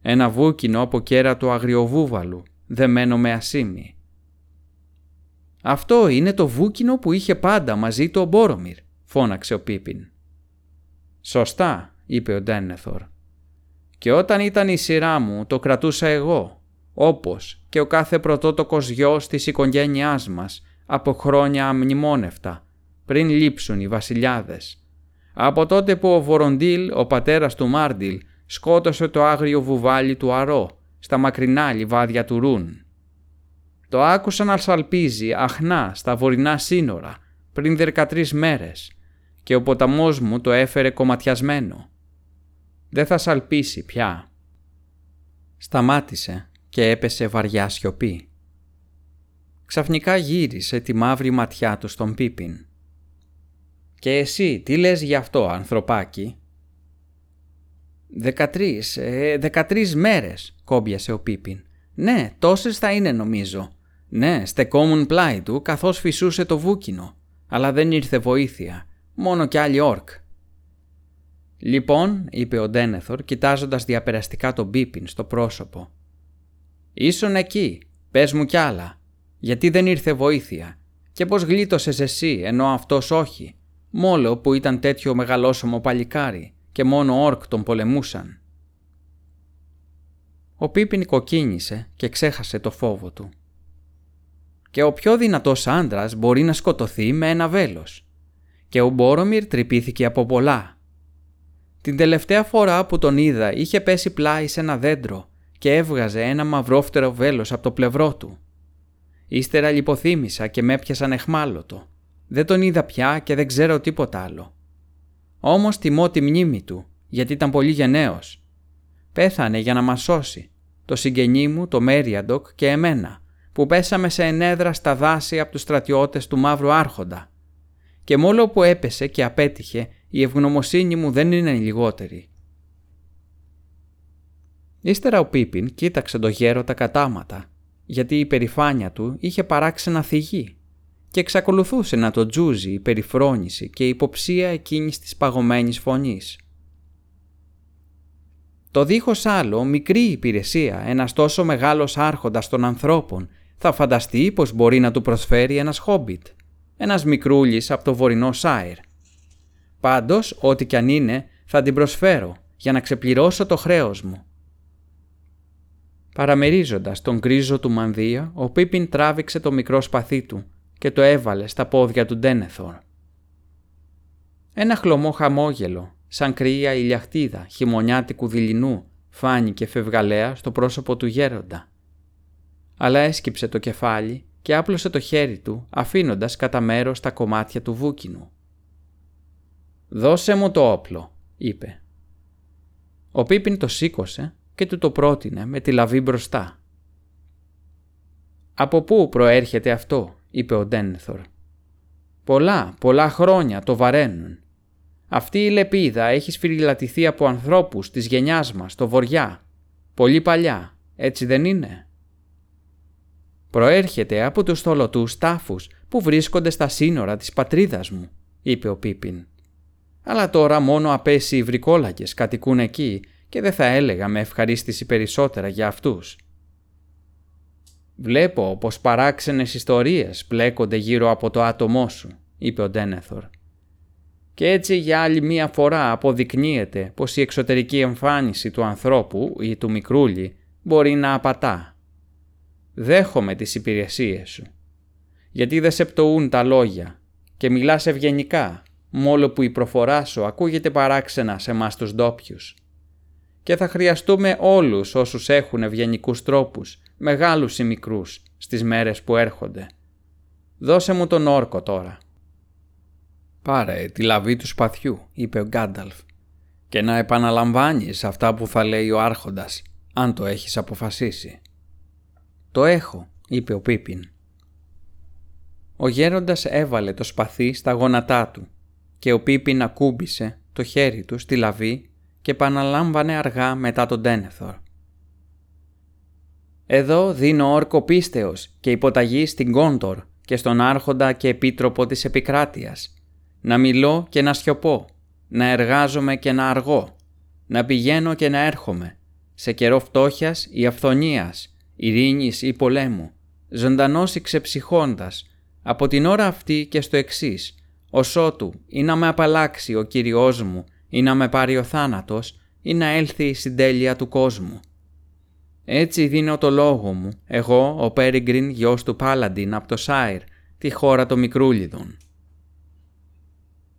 Speaker 1: Ένα βούκινο από κέρατο αγριοβούβαλου, δεμένο με ασίμι. «Αυτό είναι το βούκινο που είχε πάντα μαζί του ο Μπόρομιρ», φώναξε ο Πίπιν. «Σωστά», είπε ο Ντένεθορ. «Και όταν ήταν η σειρά μου το κρατούσα εγώ, όπως και ο κάθε πρωτότοκος γιος της οικογένειάς μας από χρόνια αμνημόνευτα, πριν λείψουν οι βασιλιάδες. Από τότε που ο Βοροντήλ, ο πατέρας του Μάρντιλ, σκότωσε το άγριο βουβάλι του Αρώ στα μακρινά λιβάδια του Ρούν. Το άκουσα να σαλπίζει αχνά στα βορεινά σύνορα πριν 13 μέρες και ο ποταμός μου το έφερε κομματιασμένο. Δεν θα σαλπίσει πια. Σταμάτησε και έπεσε βαριά σιωπή. Ξαφνικά γύρισε τη μαύρη ματιά του στον Πίπιν. «Και εσύ τι λες γι' αυτό, ανθρωπάκι» «Δεκατρεις, ε, δεκατρεις μέρες», κόμπιασε ο Πίπιν. «Ναι, τόσες θα είναι νομίζω. Ναι, στεκόμουν πλάι του καθώς φυσούσε το βούκινο, αλλά δεν ήρθε βοήθεια, μόνο κι άλλοι όρκ». «Λοιπόν», είπε ο Ντένεθορ κοιτάζοντας διαπεραστικά τον Πίπιν στο πρόσωπο. «Ήσουν εκεί, πες μου κι άλλα. Γιατί δεν ήρθε βοήθεια και πώς γλίτωσες εσύ ενώ αυτός όχι, μόλο που ήταν τέτοιο μεγαλόσωμο παλικάρι και μόνο όρκ τον πολεμούσαν. Ο Πίπιν κοκκίνησε και ξέχασε το φόβο του. Και ο πιο δυνατός άντρας μπορεί να σκοτωθεί με ένα βέλος. Και ο Μπόρομιρ τρυπήθηκε από πολλά. Την τελευταία φορά που τον είδα είχε πέσει πλάι σε ένα δέντρο και έβγαζε ένα μαυρόφτερο βέλος από το πλευρό του. Ύστερα λιποθύμησα και με έπιασαν εχμάλωτο. Δεν τον είδα πια και δεν ξέρω τίποτα άλλο. Όμως τιμώ τη μνήμη του, γιατί ήταν πολύ γενναίος. Πέθανε για να μας σώσει, το συγγενή μου, το Μέριαντοκ και εμένα, που πέσαμε σε ενέδρα στα δάση από τους στρατιώτες του Μαύρου Άρχοντα. Και μόλο που έπεσε και απέτυχε, η ευγνωμοσύνη μου δεν είναι λιγότερη. Ύστερα ο Πίπιν κοίταξε το γέρο τα κατάματα, γιατί η περηφάνεια του είχε παράξει να θυγεί και εξακολουθούσε να το τζούζει η περιφρόνηση και η υποψία εκείνης της παγωμένης φωνής. Το δίχως άλλο μικρή υπηρεσία ένας τόσο μεγάλος άρχοντας των ανθρώπων θα φανταστεί πως μπορεί να του προσφέρει ένας χόμπιτ, ένας μικρούλης από το βορεινό Σάιρ. Πάντως, ό,τι κι αν είναι, θα την προσφέρω για να ξεπληρώσω το χρέος μου. Παραμερίζοντας τον γκρίζο του μανδύα, ο Πίπιν τράβηξε το μικρό σπαθί του και το έβαλε στα πόδια του Ντένεθορ. Ένα χλωμό χαμόγελο, σαν κρύα ηλιαχτίδα χειμωνιάτικου δειλινού, φάνηκε φευγαλέα στο πρόσωπο του γέροντα. Αλλά έσκυψε το κεφάλι και άπλωσε το χέρι του αφήνοντας κατά μέρος τα κομμάτια του βούκινου. «Δώσε μου το όπλο», είπε. Ο Πίπιν το σήκωσε και του το πρότεινε με τη λαβή μπροστά. «Από πού προέρχεται αυτό» είπε ο Ντένθορ. «Πολλά, πολλά χρόνια το βαραίνουν. Αυτή η λεπίδα έχει σφυριλατηθεί από ανθρώπους της γενιάς μας, το βοριά. Πολύ παλιά, έτσι δεν είναι» προέρχεται από τους θολωτούς τάφους που βρίσκονται στα σύνορα της πατρίδας μου, είπε ο Πίπιν. Αλλά τώρα μόνο απέσιοι βρικόλακες κατοικούν εκεί και δεν θα έλεγα με ευχαρίστηση περισσότερα για αυτούς. «Βλέπω πως παράξενες ιστορίες πλέκονται γύρω από το άτομό σου», είπε ο Ντένεθορ. «Και έτσι για άλλη μία φορά αποδεικνύεται πως η εξωτερική εμφάνιση του ανθρώπου ή του μικρούλι μπορεί να απατά δέχομαι τις υπηρεσίες σου. Γιατί δεν σε πτωούν τα λόγια και μιλάς ευγενικά, μόλο που η προφορά σου ακούγεται παράξενα σε εμάς τους ντόπιους. Και θα χρειαστούμε όλους όσους έχουν ευγενικούς τρόπους, μεγάλους ή μικρούς, στις μέρες που έρχονται. Δώσε μου τον όρκο τώρα. «Πάρε τη λαβή του σπαθιού», είπε ο Γκάνταλφ, «και να επαναλαμβάνεις αυτά που θα λέει ο άρχοντας, αν το έχεις αποφασίσει». «Το έχω», είπε ο Πίπιν. Ο γέροντας έβαλε το σπαθί στα γόνατά του και ο Πίπιν ακούμπησε το χέρι του στη λαβή και επαναλάμβανε αργά μετά τον Τένεθορ. «Εδώ δίνω όρκο πίστεως και υποταγή στην Κόντορ και στον άρχοντα και επίτροπο της επικράτειας. Να μιλώ και να σιωπώ, να εργάζομαι και να αργώ, να πηγαίνω και να έρχομαι, σε καιρό φτώχειας ή αυθονίας, ειρήνης ή πολέμου, ζωντανός ή ξεψυχώντας, από την ώρα αυτή και στο εξής, οσότου ή να με απαλλάξει ο Κύριός μου ή να με πάρει ο θάνατος ή να έλθει η συντέλεια του κόσμου. Έτσι δίνω το λόγο μου, εγώ ο Πέριγκριν γιος του Πάλαντιν από το Σάιρ, τη χώρα των Μικρούλιδων.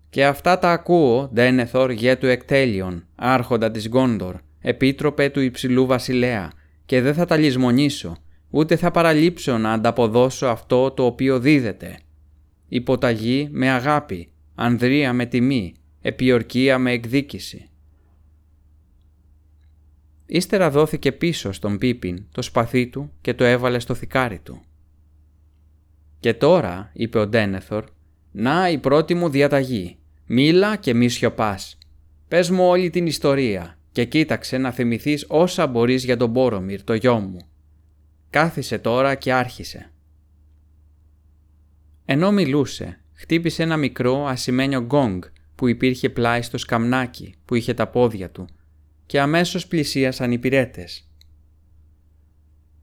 Speaker 1: Και αυτά τα ακούω, Ντένεθορ γέ του Εκτέλιον, άρχοντα της Γκόντορ, επίτροπε του υψηλού βασιλέα, και δεν θα τα λησμονήσω, ούτε θα παραλείψω να ανταποδώσω αυτό το οποίο δίδεται. Υποταγή με αγάπη, ανδρεία με τιμή, επιορκία με εκδίκηση. Ύστερα δόθηκε πίσω στον Πίπιν το σπαθί του και το έβαλε στο θικάρι του. «Και τώρα», είπε ο Ντένεθορ, «να η πρώτη μου διαταγή, μίλα και μη σιωπάς. Πες μου όλη την ιστορία, και κοίταξε να θυμηθείς όσα μπορείς για τον Μπόρομιρ, το γιο μου. Κάθισε τώρα και άρχισε. Ενώ μιλούσε, χτύπησε ένα μικρό ασημένιο γκόγκ που υπήρχε πλάι στο σκαμνάκι που είχε τα πόδια του και αμέσως πλησίασαν οι πυρέτες.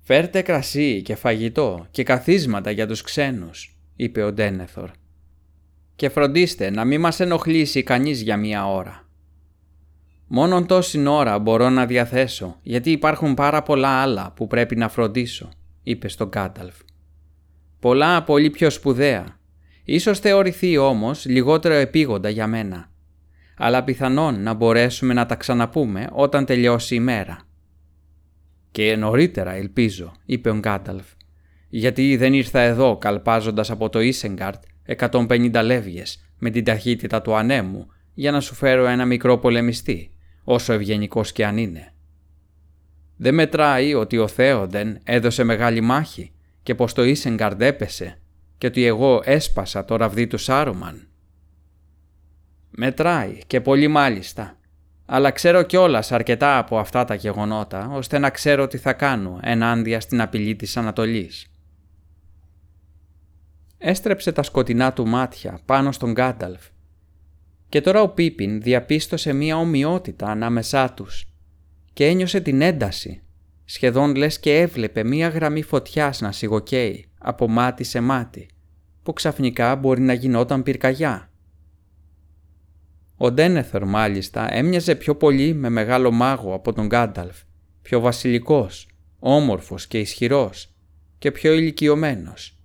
Speaker 1: «Φέρτε κρασί και φαγητό και καθίσματα για τους ξένους», είπε ο Ντένεθορ. «Και φροντίστε να μην μας ενοχλήσει κανείς για μία ώρα». Μόνον τόση ώρα μπορώ να διαθέσω, γιατί υπάρχουν πάρα πολλά άλλα που πρέπει να φροντίσω, είπε στον Κάταλφ. Πολλά πολύ πιο σπουδαία. Ίσως θεωρηθεί όμως λιγότερο επίγοντα για μένα. Αλλά πιθανόν να μπορέσουμε να τα ξαναπούμε όταν τελειώσει η μέρα. Και νωρίτερα ελπίζω, είπε ο Γκάνταλφ, γιατί δεν ήρθα εδώ καλπάζοντας από το Ίσεγκαρτ 150 λεύγες με την ταχύτητα του ανέμου για να σου φέρω ένα μικρό πολεμιστή όσο ευγενικός και αν είναι. Δεν μετράει ότι ο Θέοντεν έδωσε μεγάλη μάχη και πως το Ίσεγκαρντ έπεσε και ότι εγώ έσπασα το ραβδί του Σάρουμαν. Μετράει και πολύ μάλιστα, αλλά ξέρω κιόλας αρκετά από αυτά τα γεγονότα ώστε να ξέρω τι θα κάνω ενάντια στην απειλή της Ανατολής. Έστρεψε τα σκοτεινά του μάτια πάνω στον Γκάνταλφ και τώρα ο Πίπιν διαπίστωσε μία ομοιότητα ανάμεσά τους και ένιωσε την ένταση, σχεδόν λες και έβλεπε μία γραμμή φωτιάς να σιγοκαίει από μάτι σε μάτι, που ξαφνικά μπορεί να γινόταν πυρκαγιά. Ο Ντένεθορ μάλιστα έμοιαζε πιο πολύ με μεγάλο μάγο από τον Γκάνταλφ, πιο βασιλικός, όμορφος και ισχυρός και πιο ηλικιωμένος.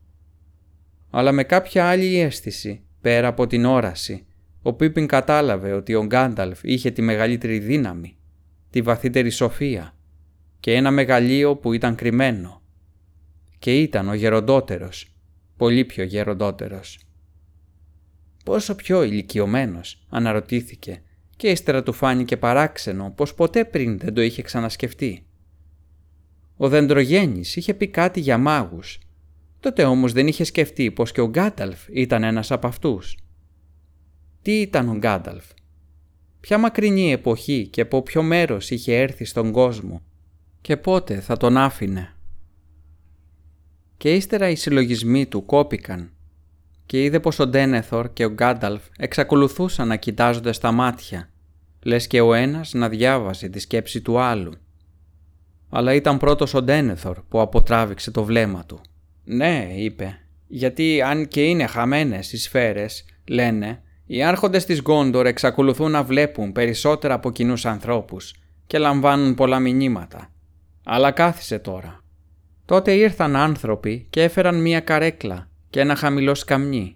Speaker 1: Αλλά με κάποια άλλη αίσθηση, πέρα από την όραση, ο Πίπιν κατάλαβε ότι ο Γκάνταλφ είχε τη μεγαλύτερη δύναμη, τη βαθύτερη σοφία και ένα μεγαλείο που ήταν κρυμμένο. Και ήταν ο γεροντότερος, πολύ πιο γεροντότερος. Πόσο πιο ηλικιωμένος, αναρωτήθηκε και ύστερα του φάνηκε παράξενο πως ποτέ πριν δεν το είχε ξανασκεφτεί. Ο Δεντρογέννης είχε πει κάτι για μάγους, τότε όμως δεν είχε σκεφτεί πως και ο Γκάνταλφ ήταν ένας από αυτούς. Τι ήταν ο Γκάνταλφ, ποια μακρινή εποχή και από ποιο μέρος είχε έρθει στον κόσμο και πότε θα τον άφηνε; Και ύστερα οι συλλογισμοί του κόπηκαν και είδε πως ο Ντένεθορ και ο Γκάνταλφ εξακολουθούσαν να κοιτάζονται στα μάτια, λες και ο ένας να διάβασε τη σκέψη του άλλου. Αλλά ήταν πρώτος ο Ντένεθορ που αποτράβηξε το βλέμμα του. «Ναι», είπε, «γιατί αν και είναι χαμένες οι σφαίρες, λένε, οι άρχοντες της Γκόντορ εξακολουθούν να βλέπουν περισσότερα από κοινούς ανθρώπους και λαμβάνουν πολλά μηνύματα. Αλλά κάθισε τώρα. Τότε ήρθαν άνθρωποι και έφεραν μία καρέκλα και ένα χαμηλό σκαμνί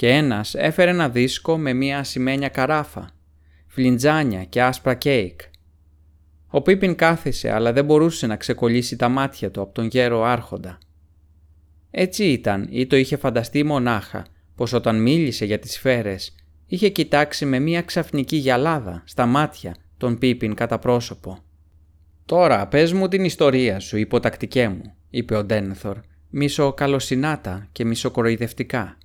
Speaker 1: και ένας έφερε ένα δίσκο με μία ασημένια καράφα, φλιντζάνια και άσπρα κέικ. Ο Πίπιν κάθισε αλλά δεν μπορούσε να ξεκολλήσει τα μάτια του από τον γέρο άρχοντα. Έτσι ήταν ή το είχε φανταστεί μονάχα πως όταν μίλησε για τις σφαίρες είχε κοιτάξει με μία ξαφνική γυαλάδα στα μάτια τον Πίπιν κατά πρόσωπο. «Τώρα πες μου την ιστορία σου, υποτακτικέ μου», είπε ο Ντένθορ, μισοκαλοσυνάτα και μισοκοροϊδευτικά.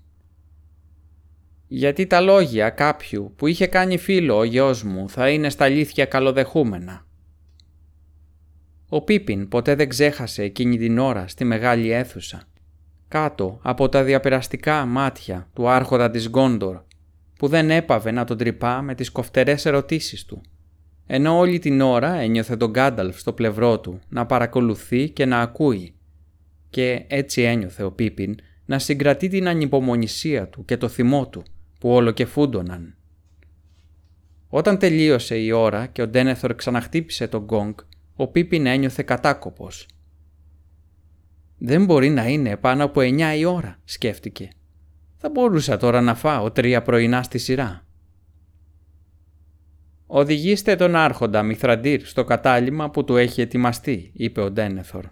Speaker 1: «Γιατί τα λόγια κάποιου που είχε κάνει φίλο ο γιος μου θα είναι στα αλήθεια καλοδεχούμενα». Ο Πίπιν ποτέ δεν ξέχασε εκείνη την ώρα στη μεγάλη αίθουσα. Κάτω από τα διαπεραστικά μάτια του άρχοντα της Γκόντορ που δεν έπαβε να τον τρυπά με τις κοφτερές ερωτήσεις του. Ενώ όλη την ώρα ένιωθε τον Γκάνταλφ στο πλευρό του να παρακολουθεί και να ακούει. Και έτσι ένιωθε ο Πίπιν να συγκρατεί την ανυπομονησία του και το θυμό του που όλο και φούντωναν. Όταν τελείωσε η ώρα και ο Ντένεθορ ξαναχτύπησε τον γκόγκ, ο Πίπιν ένιωθε κατάκοπος. «Δεν μπορεί να είναι πάνω από εννιά η ώρα», σκέφτηκε θα μπορούσα τώρα να φάω τρία πρωινά στη σειρά. «Οδηγήστε τον άρχοντα Μηθραντήρ στο κατάλημα που του έχει ετοιμαστεί», είπε ο Ντένεθορ.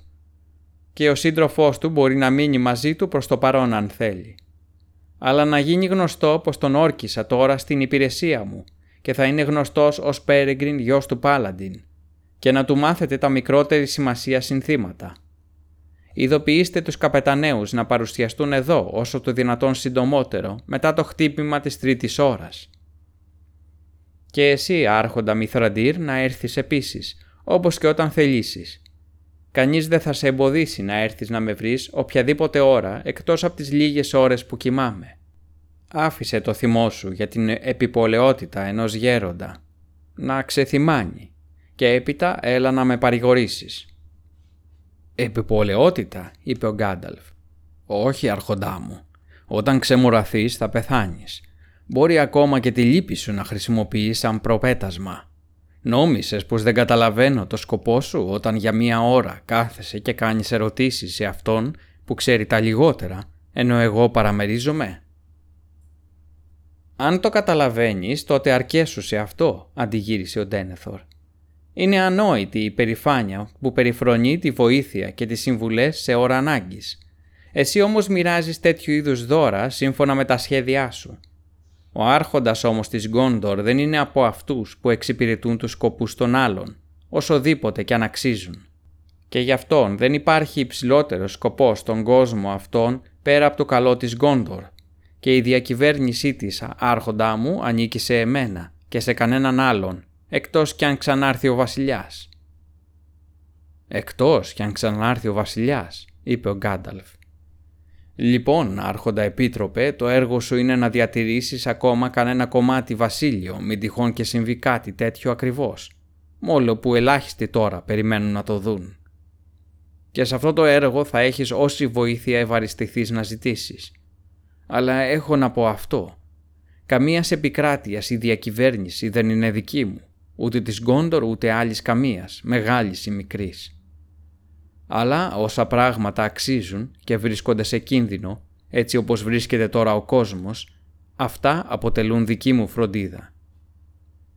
Speaker 1: «Και ο σύντροφός του μπορεί να μείνει μαζί του προς το παρόν αν θέλει. Αλλά να γίνει γνωστό πως τον όρκισα τώρα στην υπηρεσία μου και θα είναι γνωστός ως Πέρεγκριν γιος του Πάλαντιν και να του μάθετε τα μικρότερη σημασία συνθήματα. Ειδοποιήστε τους καπεταναίους να παρουσιαστούν εδώ όσο το δυνατόν συντομότερο μετά το χτύπημα της τρίτης ώρας. Και εσύ άρχοντα Μηθραντήρ να έρθεις επίσης, όπως και όταν θελήσεις. Κανείς δεν θα σε εμποδίσει να έρθεις να με βρεις οποιαδήποτε ώρα εκτός από τις λίγες ώρες που κοιμάμαι. Άφησε το θυμό σου για την επιπολαιότητα ενός γέροντα. Να ξεθυμάνει και έπειτα έλα να με παρηγορήσεις. «Επιπολαιότητα», είπε ο Γκάνταλφ. «Όχι, αρχοντά μου. Όταν ξεμοραθείς θα πεθάνεις. Μπορεί ακόμα και τη λύπη σου να χρησιμοποιείς σαν προπέτασμα. Νόμισες πως δεν καταλαβαίνω το σκοπό σου όταν για μία ώρα κάθεσαι και κάνεις ερωτήσεις σε αυτόν που ξέρει τα λιγότερα, ενώ εγώ παραμερίζομαι». «Αν το καταλαβαίνεις, τότε αρκέσου σε αυτό», αντιγύρισε ο Ντένεθορ. Είναι ανόητη η περηφάνεια που περιφρονεί τη βοήθεια και τις συμβουλές σε ώρα ανάγκης. Εσύ όμως μοιράζεις τέτοιου είδους δώρα σύμφωνα με τα σχέδιά σου. Ο άρχοντας όμως της Γκόντορ δεν είναι από αυτούς που εξυπηρετούν τους σκοπούς των άλλων, όσοδήποτε και αν αξίζουν. Και γι' αυτόν δεν υπάρχει υψηλότερος σκοπός στον κόσμο αυτόν πέρα από το καλό της Γκόντορ και η διακυβέρνησή της άρχοντά μου ανήκει σε εμένα και σε κανέναν άλλον εκτός κι αν ξανάρθει ο βασιλιάς. «Εκτός κι αν ξανάρθει ο βασιλιάς», είπε ο Γκάνταλφ. «Λοιπόν, άρχοντα επίτροπε, το έργο σου είναι να διατηρήσεις ακόμα κανένα κομμάτι βασίλειο, μην τυχόν και συμβεί κάτι τέτοιο ακριβώς, μόλο που ελάχιστοι τώρα περιμένουν να το δουν. Και σε αυτό το έργο θα έχεις όση βοήθεια ευαριστηθείς να ζητήσεις. Αλλά έχω να πω αυτό. Καμία επικράτειας ή διακυβέρνηση δεν είναι δική μου ούτε της Γκόντορ ούτε άλλης καμίας, μεγάλης ή μικρής. Αλλά όσα πράγματα αξίζουν και βρίσκονται σε κίνδυνο, έτσι όπως βρίσκεται τώρα ο κόσμος, αυτά αποτελούν δική μου φροντίδα.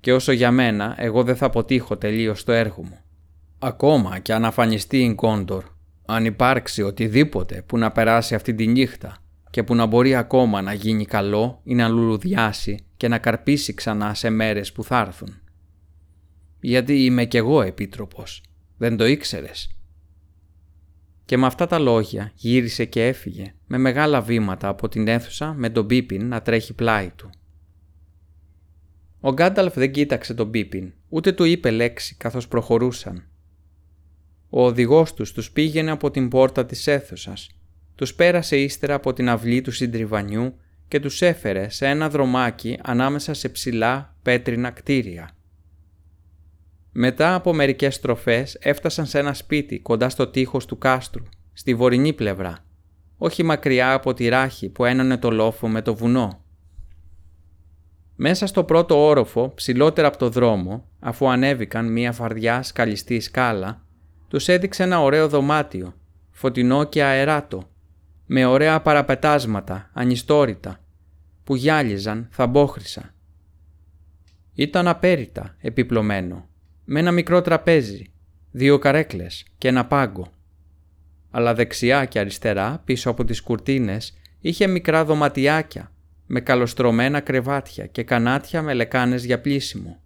Speaker 1: Και όσο για μένα, εγώ δεν θα αποτύχω τελείως το έργο μου. Ακόμα και αν αφανιστεί η Κόντορ, αν υπάρξει οτιδήποτε που να περάσει αυτή τη νύχτα και που να μπορεί ακόμα να γίνει καλό ή να λουλουδιάσει και να καρπίσει ξανά σε μέρες που θα έρθουν. Γιατί είμαι κι εγώ επίτροπος. Δεν το ήξερες. Και με αυτά τα λόγια γύρισε και έφυγε με μεγάλα βήματα από την αίθουσα με τον Πίπιν να τρέχει πλάι του. Ο Γκάνταλφ δεν κοίταξε τον Πίπιν, ούτε του είπε λέξη καθώς προχωρούσαν. Ο οδηγός τους τους πήγαινε από την πόρτα της αίθουσας, τους πέρασε ύστερα από την αυλή του συντριβανιού και τους έφερε σε ένα δρομάκι ανάμεσα σε ψηλά πέτρινα κτίρια. Μετά από μερικές στροφές έφτασαν σε ένα σπίτι κοντά στο τείχος του κάστρου, στη βορεινή πλευρά, όχι μακριά από τη ράχη που ένωνε το λόφο με το βουνό. Μέσα στο πρώτο όροφο, ψηλότερα από το δρόμο, αφού ανέβηκαν μία φαρδιά σκαλιστή σκάλα, τους έδειξε ένα ωραίο δωμάτιο, φωτεινό και αεράτο, με ωραία παραπετάσματα, ανιστόρυτα, που γυάλιζαν θαμπόχρυσα. Ήταν απέριτα, επιπλωμένο, με ένα μικρό τραπέζι, δύο καρέκλες και ένα πάγκο. Αλλά δεξιά και αριστερά, πίσω από τις κουρτίνες, είχε μικρά δωματιάκια, με καλοστρωμένα κρεβάτια και κανάτια με λεκάνες για πλήσιμο.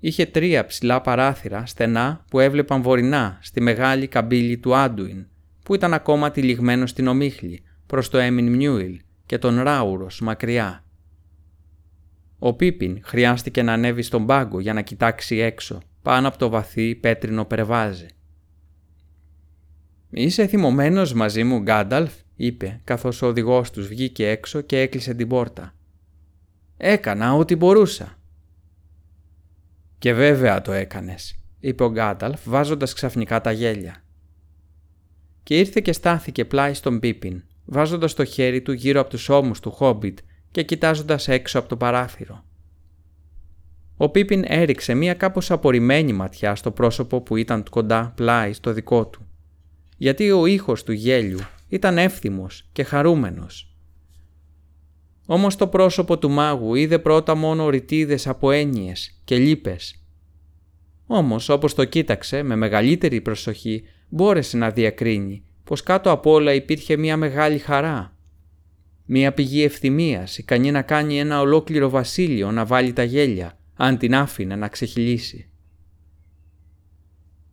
Speaker 1: Είχε τρία ψηλά παράθυρα στενά που έβλεπαν βορεινά στη μεγάλη καμπύλη του Άντουιν που ήταν ακόμα τυλιγμένο στην ομίχλη προς το Έμιν Μιούιλ και τον Ράουρος μακριά. Ο Πίπιν χρειάστηκε να ανέβει στον πάγκο για να κοιτάξει έξω πάνω από το βαθύ πέτρινο περβάζι. «Είσαι θυμωμένος μαζί μου, Γκάνταλφ», είπε καθώς ο οδηγός τους βγήκε έξω και έκλεισε την πόρτα. «Έκανα ό,τι μπορούσα». «Και βέβαια το έκανες», είπε ο Γκάνταλφ βάζοντας ξαφνικά τα γέλια και ήρθε και στάθηκε πλάι στον Πίπιν, βάζοντας το χέρι του γύρω από τους ώμους του Χόμπιτ και κοιτάζοντας έξω από το παράθυρο. Ο Πίπιν έριξε μία κάπως απορριμμένη ματιά στο πρόσωπο που ήταν κοντά πλάι στο δικό του, γιατί ο ήχος του γέλιου ήταν εύθυμος και χαρούμενος. Όμως το πρόσωπο του μάγου είδε πρώτα μόνο ρητίδες από έννοιες και λύπες. Όμως όπως το κοίταξε με μεγαλύτερη προσοχή μπόρεσε να διακρίνει πως κάτω απ' όλα υπήρχε μια μεγάλη χαρά. Μια πηγή ευθυμίας, ικανή να κάνει ένα ολόκληρο βασίλειο να βάλει τα γέλια, αν την άφηνε να ξεχυλήσει.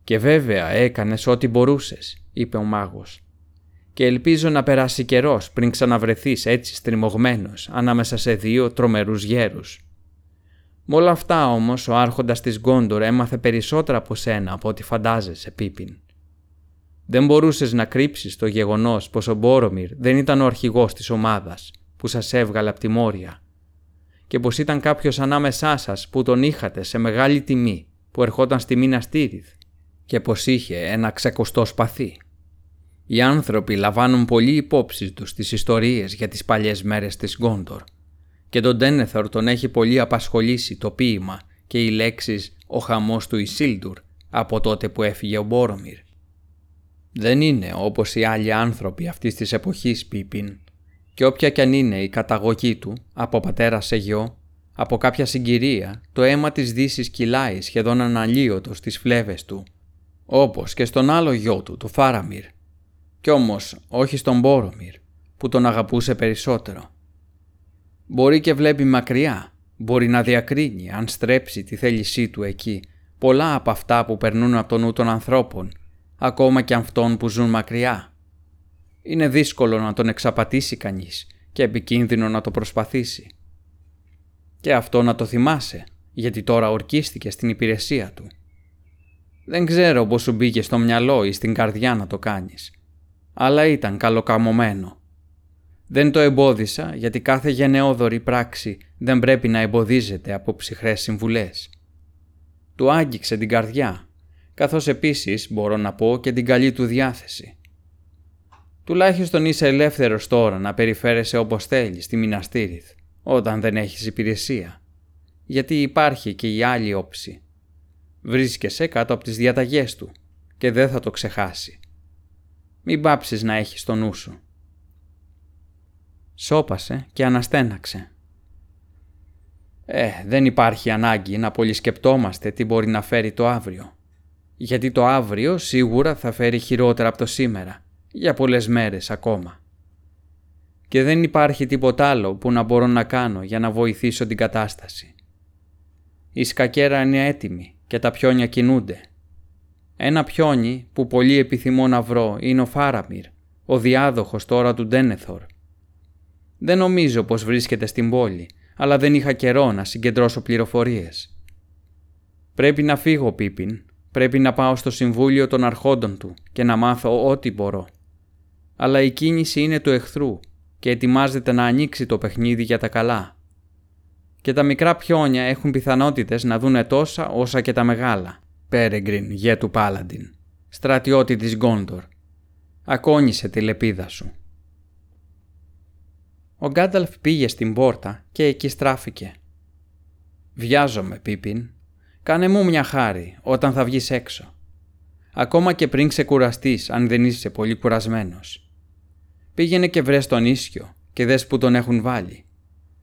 Speaker 1: «Και βέβαια έκανες ό,τι μπορούσες», είπε ο μάγος. «Και ελπίζω να περάσει καιρός πριν ξαναβρεθείς έτσι στριμωγμένος ανάμεσα σε δύο τρομερούς γέρους». Με όλα αυτά όμως ο άρχοντας της Γκόντορ έμαθε περισσότερα από σένα από ό,τι φαντάζεσαι, Πίπιν. Δεν μπορούσες να κρύψεις το γεγονός πως ο Μπόρομιρ δεν ήταν ο αρχηγός της ομάδας που σας έβγαλε από τη Μόρια και πως ήταν κάποιος ανάμεσά σας που τον είχατε σε μεγάλη τιμή που ερχόταν στη Μίνας Τίριθ και πως είχε ένα ξακουστό σπαθί. Οι άνθρωποι λαμβάνουν πολύ υπόψη τους τις ιστορίες για τις παλιές μέρες της Γκόντορ και τον Τένεθορ τον έχει πολύ απασχολήσει το ποίημα και οι λέξεις «ο χαμός του Ισίλντουρ» από τότε που έφυγε ο Μπόρομιρ δεν είναι όπως οι άλλοι άνθρωποι αυτής της εποχής Πίπιν και όποια κι αν είναι η καταγωγή του από πατέρα σε γιο, από κάποια συγκυρία το αίμα της δύσης κυλάει σχεδόν αναλύωτος στις φλέβες του, όπως και στον άλλο γιο του, το Φάραμιρ, κι όμως όχι στον Μπόρομιρ, που τον αγαπούσε περισσότερο. Μπορεί και βλέπει μακριά, μπορεί να διακρίνει αν στρέψει τη θέλησή του εκεί πολλά από αυτά που περνούν από τον νου των ανθρώπων ακόμα και αυτών που ζουν μακριά. Είναι δύσκολο να τον εξαπατήσει κανείς και επικίνδυνο να το προσπαθήσει. Και αυτό να το θυμάσαι, γιατί τώρα ορκίστηκε στην υπηρεσία του. Δεν ξέρω πώς σου μπήκε στο μυαλό ή στην καρδιά να το κάνεις, αλλά ήταν καλοκαμωμένο. Δεν το εμπόδισα γιατί κάθε γενναιόδορη πράξη δεν πρέπει να εμποδίζεται από ψυχρές συμβουλές. Του άγγιξε την καρδιά καθώς επίσης μπορώ να πω και την καλή του διάθεση. Τουλάχιστον είσαι ελεύθερος τώρα να περιφέρεσαι όπως θέλεις στη Μιναστήριθ, όταν δεν έχεις υπηρεσία. Γιατί υπάρχει και η άλλη όψη. Βρίσκεσαι κάτω από τις διαταγές του και δεν θα το ξεχάσει. Μην πάψεις να έχεις το νου σου. Σώπασε και αναστέναξε. Ε, δεν υπάρχει ανάγκη να πολυσκεπτόμαστε τι μπορεί να φέρει το αύριο. Γιατί το αύριο σίγουρα θα φέρει χειρότερα από το σήμερα, για πολλές μέρες ακόμα. Και δεν υπάρχει τίποτα άλλο που να μπορώ να κάνω για να βοηθήσω την κατάσταση. Η σκακέρα είναι έτοιμη και τα πιόνια κινούνται. Ένα πιόνι που πολύ επιθυμώ να βρω είναι ο Φάραμιρ, ο διάδοχος τώρα του Ντένεθορ. Δεν νομίζω πως βρίσκεται στην πόλη, αλλά δεν είχα καιρό να συγκεντρώσω πληροφορίες. Πρέπει να φύγω, Πίπιν. Πρέπει να πάω στο Συμβούλιο των Αρχόντων του και να μάθω ό,τι μπορώ. Αλλά η κίνηση είναι του εχθρού και ετοιμάζεται να ανοίξει το παιχνίδι για τα καλά. Και τα μικρά πιόνια έχουν πιθανότητες να δούνε τόσα όσα και τα μεγάλα. Πέρεγκριν, γέ του Πάλαντιν, στρατιώτη της Γκόντορ. Ακόνισε τη λεπίδα σου. Ο Γκάνταλφ πήγε στην πόρτα και εκεί στράφηκε. «Βιάζομαι, Πίπιν. Κάνε μου μια χάρη όταν θα βγεις έξω. Ακόμα και πριν ξεκουραστείς αν δεν είσαι πολύ κουρασμένος. Πήγαινε και βρες τον ίσιο και δες που τον έχουν βάλει.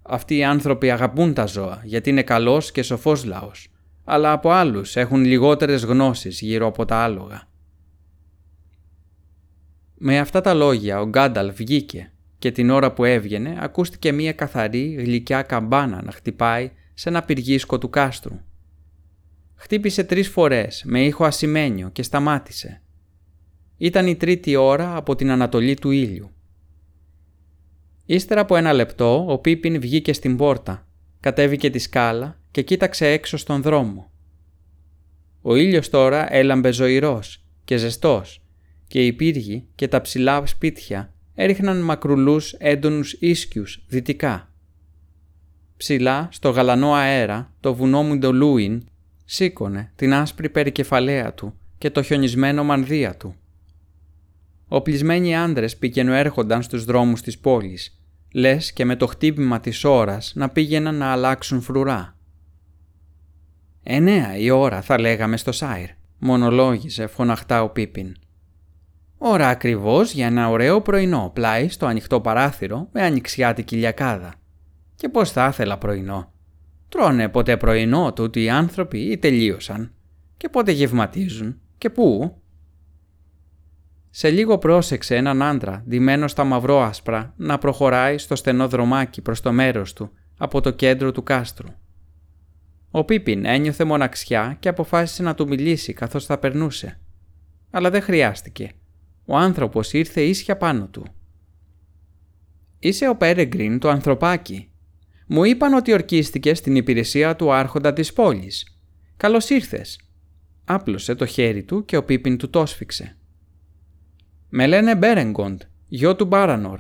Speaker 1: Αυτοί οι άνθρωποι αγαπούν τα ζώα γιατί είναι καλός και σοφός λαός, αλλά από άλλους έχουν λιγότερες γνώσεις γύρω από τα άλογα. Με αυτά τα λόγια ο Γκάνταλφ βγήκε και την ώρα που έβγαινε ακούστηκε μία καθαρή γλυκιά καμπάνα να χτυπάει σε ένα πυργίσκο του κάστρου. Χτύπησε τρεις φορές με ήχο ασημένιο και σταμάτησε. Ήταν η τρίτη ώρα από την ανατολή του ήλιου. Ύστερα από ένα λεπτό ο Πίπιν βγήκε στην πόρτα, κατέβηκε τη σκάλα και κοίταξε έξω στον δρόμο. Ο ήλιος τώρα έλαμπε ζωηρός και ζεστός και οι πύργοι και τα ψηλά σπίτια έριχναν μακρουλούς έντονους ίσκιους δυτικά. Ψηλά, στο γαλανό αέρα, το βουνό Μουντολούιν σήκωνε την άσπρη περικεφαλαία του και το χιονισμένο μανδύα του. Οπλισμένοι άντρες έρχονταν στους δρόμους της πόλης, λες και με το χτύπημα της ώρας να πήγαιναν να αλλάξουν φρουρά. «Εννέα η ώρα θα λέγαμε στο Σάιρ», μονολόγησε φωναχτά ο Πίπιν. Ώρα ακριβώς για ένα ωραίο πρωινό πλάι στο ανοιχτό παράθυρο με ανοιξιάτικη λιακάδα. Και πώς θα ήθελα πρωινό. Τρώνε ποτέ πρωινό τούτοι οι άνθρωποι ή τελείωσαν; Και πότε γευματίζουν; Και πού; Σε λίγο πρόσεξε έναν άντρα ντυμένος στα μαυρό-άσπρα να προχωράει στο στενό δρομάκι προς το μέρος του από το κέντρο του κάστρου. Ο Πίπιν ένιωθε μοναξιά και αποφάσισε να του μιλήσει καθώς θα περνούσε. Αλλά δεν χρειάστηκε ο άνθρωπος ήρθε ίσια πάνω του. «Είσαι ο Πέρεγκριν το ανθρωπάκι. Μου είπαν ότι ορκίστηκε στην υπηρεσία του άρχοντα της πόλης. Καλώς ήρθες». Άπλωσε το χέρι του και ο Πίπιν του το σφίξε. «Με λένε Μπέρεγκοντ, γιο του Μπάρανορ.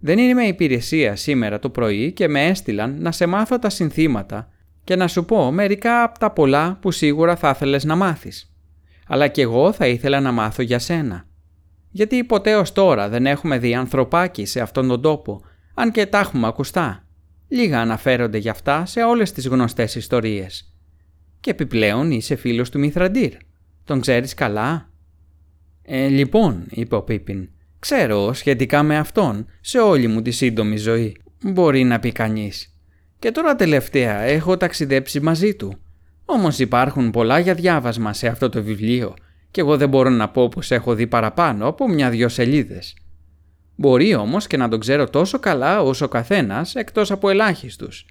Speaker 1: Δεν είμαι υπηρεσία σήμερα το πρωί και με έστειλαν να σε μάθω τα συνθήματα και να σου πω μερικά από τα πολλά που σίγουρα θα ήθελες να μάθεις. Αλλά κι εγώ θα ήθελα να μάθω για σένα γιατί ποτέ ως τώρα δεν έχουμε δει ανθρωπάκι σε αυτόν τον τόπο, αν και τα έχουμε ακουστά. Λίγα αναφέρονται γι' αυτά σε όλες τις γνωστές ιστορίες. Και επιπλέον είσαι φίλος του Μηθραντήρ. Τον ξέρεις καλά; Ε, λοιπόν, είπε ο Πίπιν, ξέρω σχετικά με αυτόν σε όλη μου τη σύντομη ζωή. Μπορεί να πει κανείς. Και τώρα τελευταία έχω ταξιδέψει μαζί του. Όμως υπάρχουν πολλά για διάβασμα σε αυτό το βιβλίο και εγώ δεν μπορώ να πω πως έχω δει παραπάνω από μια-δυο σελίδες. Μπορεί όμως και να τον ξέρω τόσο καλά όσο ο καθένας εκτός από ελάχιστους.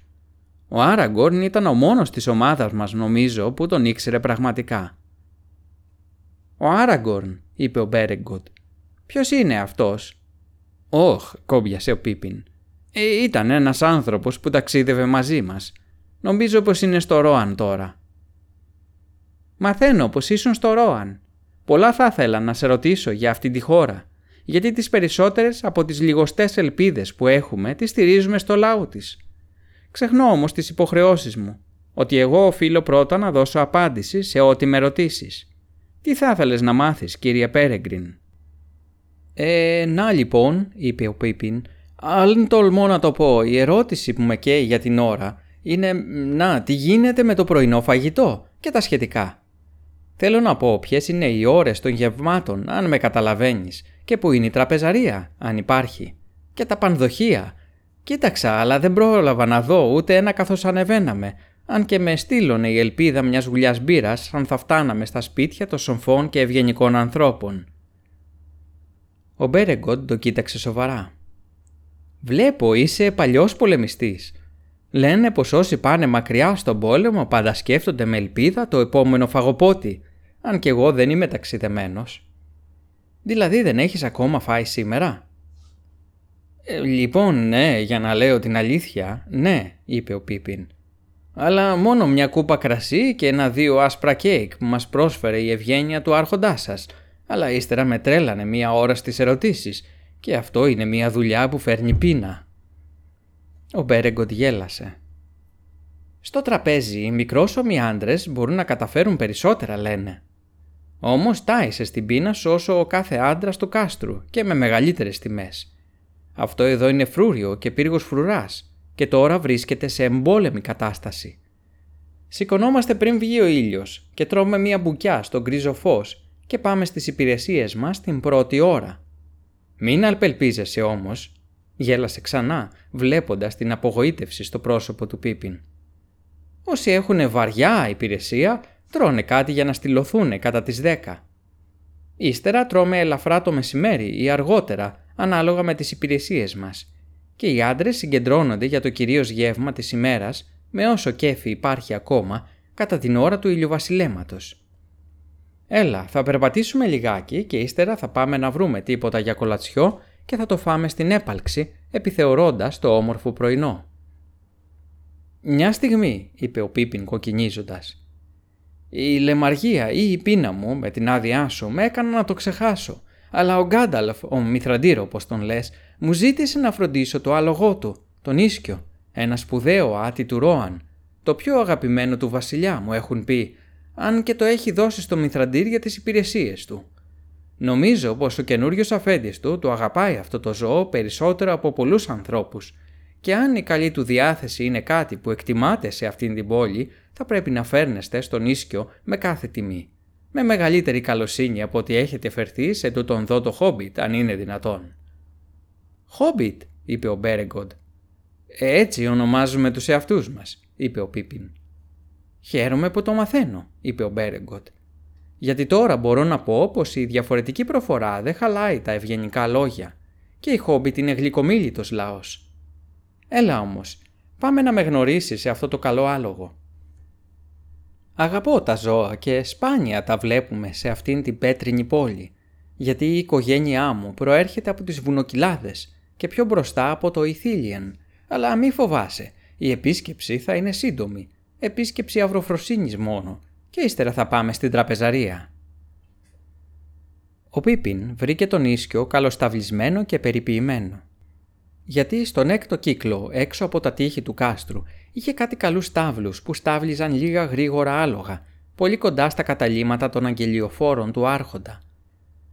Speaker 1: Ο Άραγκορν ήταν ο μόνος της ομάδας μας νομίζω που τον ήξερε πραγματικά. «Ο Άραγκορν», είπε ο Μπέρεγκοτ. «Ποιος είναι αυτός» «Όχ», κόμπιασε ο Πίπιν. Ε, «Ήταν ένας άνθρωπος που ταξίδευε μαζί μας. Νομίζω πως είναι στο Ρόαν τώρα». «Μαθαίνω πως ήσουν στο Ρόαν», Πολλά θα ήθελα να σε ρωτήσω για αυτή τη χώρα, γιατί τις περισσότερες από τις λιγοστές ελπίδες που έχουμε τις στηρίζουμε στο λαό της. Ξεχνώ όμως τις υποχρεώσεις μου, ότι εγώ οφείλω πρώτα να δώσω απάντηση σε ό,τι με ρωτήσεις. Τι θα ήθελες να μάθεις, κύριε Πέρεγκριν; «Ε, να λοιπόν», είπε ο Πίπιν, «αν τολμώ να το πω, η ερώτηση που με καίει για την ώρα είναι «Να, τι γίνεται με το πρωινό φαγητό» και τα σχετικά. Θέλω να πω ποιες είναι οι ώρες των γευμάτων, αν με καταλαβαίνεις, και που είναι η τραπεζαρία, αν υπάρχει, και τα πανδοχεία. Κοίταξα, αλλά δεν πρόλαβα να δω ούτε ένα καθώς ανεβαίναμε, αν και με στείλωνε η ελπίδα μιας γουλιάς μπύρας αν θα φτάναμε στα σπίτια των σοφών και ευγενικών ανθρώπων. Ο Μπέρεγκοντ το κοίταξε σοβαρά. Βλέπω είσαι παλιός πολεμιστής. Λένε πως όσοι πάνε μακριά στον πόλεμο πάντα σκέφτονται με ελπίδα το επόμενο φαγοπότη, αν και εγώ δεν είμαι ταξιδεμένος. Δηλαδή δεν έχεις ακόμα φάει σήμερα; Ε, λοιπόν, ναι, για να λέω την αλήθεια, ναι, είπε ο Πίπιν. Αλλά μόνο μια κούπα κρασί και ένα-δύο άσπρα κέικ που μας πρόσφερε η ευγένεια του άρχοντάς σας, αλλά ύστερα με τρέλανε μία ώρα στις ερωτήσεις και αυτό είναι μία δουλειά που φέρνει πείνα. Ο Μπέρεγκοντ γέλασε. Στο τραπέζι οι μικρόσωμοι άντρες μπορούν να καταφέρουν περισσότερα λένε. Όμως τάισε στην πείνα σου όσο ο κάθε άντρας του κάστρου και με μεγαλύτερες τιμές. Αυτό εδώ είναι φρούριο και πύργος φρουράς και τώρα βρίσκεται σε εμπόλεμη κατάσταση. Σηκωνόμαστε πριν βγει ο ήλιος και τρώμε μία μπουκιά στο γκρίζο φως και πάμε στις υπηρεσίες μας την πρώτη ώρα. Μην αλπελπίζεσαι όμως, γέλασε ξανά βλέποντας την απογοήτευση στο πρόσωπο του Πίπιν. Όσοι έχουν βαριά υπηρεσία τρώνε κάτι για να στυλωθούν κατά τις 10. Ύστερα τρώμε ελαφρά το μεσημέρι ή αργότερα ανάλογα με τις υπηρεσίες μας και οι άντρες συγκεντρώνονται για το κυρίως γεύμα της ημέρας με όσο κέφι υπάρχει ακόμα κατά την ώρα του ηλιοβασιλέματος. Έλα, θα περπατήσουμε λιγάκι και ύστερα θα πάμε να βρούμε τίποτα για κολατσιό και θα το φάμε στην έπαλξη, επιθεωρώντας το όμορφο πρωινό. «Μια στιγμή», είπε ο Πίπιν κοκκινίζοντας. «Η λεμαργία ή η πείνα μου με την άδειά σου με έκανα να το ξεχάσω, αλλά ο Γκάνταλφ, ο Μηθραντήρο όπως τον λες, μου ζήτησε να φροντίσω το άλογό του, τον Ίσκιο, ένα σπουδαίο άτι του Ρόαν, το πιο αγαπημένο του βασιλιά μου έχουν πει, αν και το έχει δώσει στο Μηθραντήρ για τις υπηρεσίες του. Νομίζω πως ο καινούριος αφέντης του το αγαπάει αυτό το ζώο περισσότερο από πολλούς ανθρώπους και αν η καλή του διάθεση είναι κάτι που εκτιμάται σε αυτήν την πόλη, θα πρέπει να φέρνεστε στον Ίσκιο με κάθε τιμή. Με μεγαλύτερη καλοσύνη από ότι έχετε φερθεί σε τούτον δω το Χόμπιτ, αν είναι δυνατόν. Χόμπιτ, είπε ο Μπέρεγκοντ. «Ε, έτσι ονομάζουμε τους εαυτούς μας, είπε ο Πίπιν. Χαίρομαι που το μαθαίνω, είπε ο Μπέρεγκοτ. Γιατί τώρα μπορώ να πω πως η διαφορετική προφορά δεν χαλάει τα ευγενικά λόγια και η Χόμπιτ είναι γλυκομίλητος λαός. Έλα όμως, πάμε να με γνωρίσεις σε αυτό το καλό άλογο. Αγαπώ τα ζώα και σπάνια τα βλέπουμε σε αυτήν την πέτρινη πόλη, γιατί η οικογένειά μου προέρχεται από τις βουνοκυλάδες και πιο μπροστά από το Ιθίλιεν, αλλά μη φοβάσαι, η επίσκεψη θα είναι σύντομη επίσκεψη αυροφροσύνης μόνο και ύστερα θα πάμε στην τραπεζαρία. Ο Πίπιν βρήκε τον ίσκιο καλοσταυλισμένο και περιποιημένο. Γιατί στον έκτο κύκλο έξω από τα τείχη του κάστρου είχε κάτι καλούς στάβλους που στάβλιζαν λίγα γρήγορα άλογα, πολύ κοντά στα καταλήματα των αγγελιοφόρων του άρχοντα.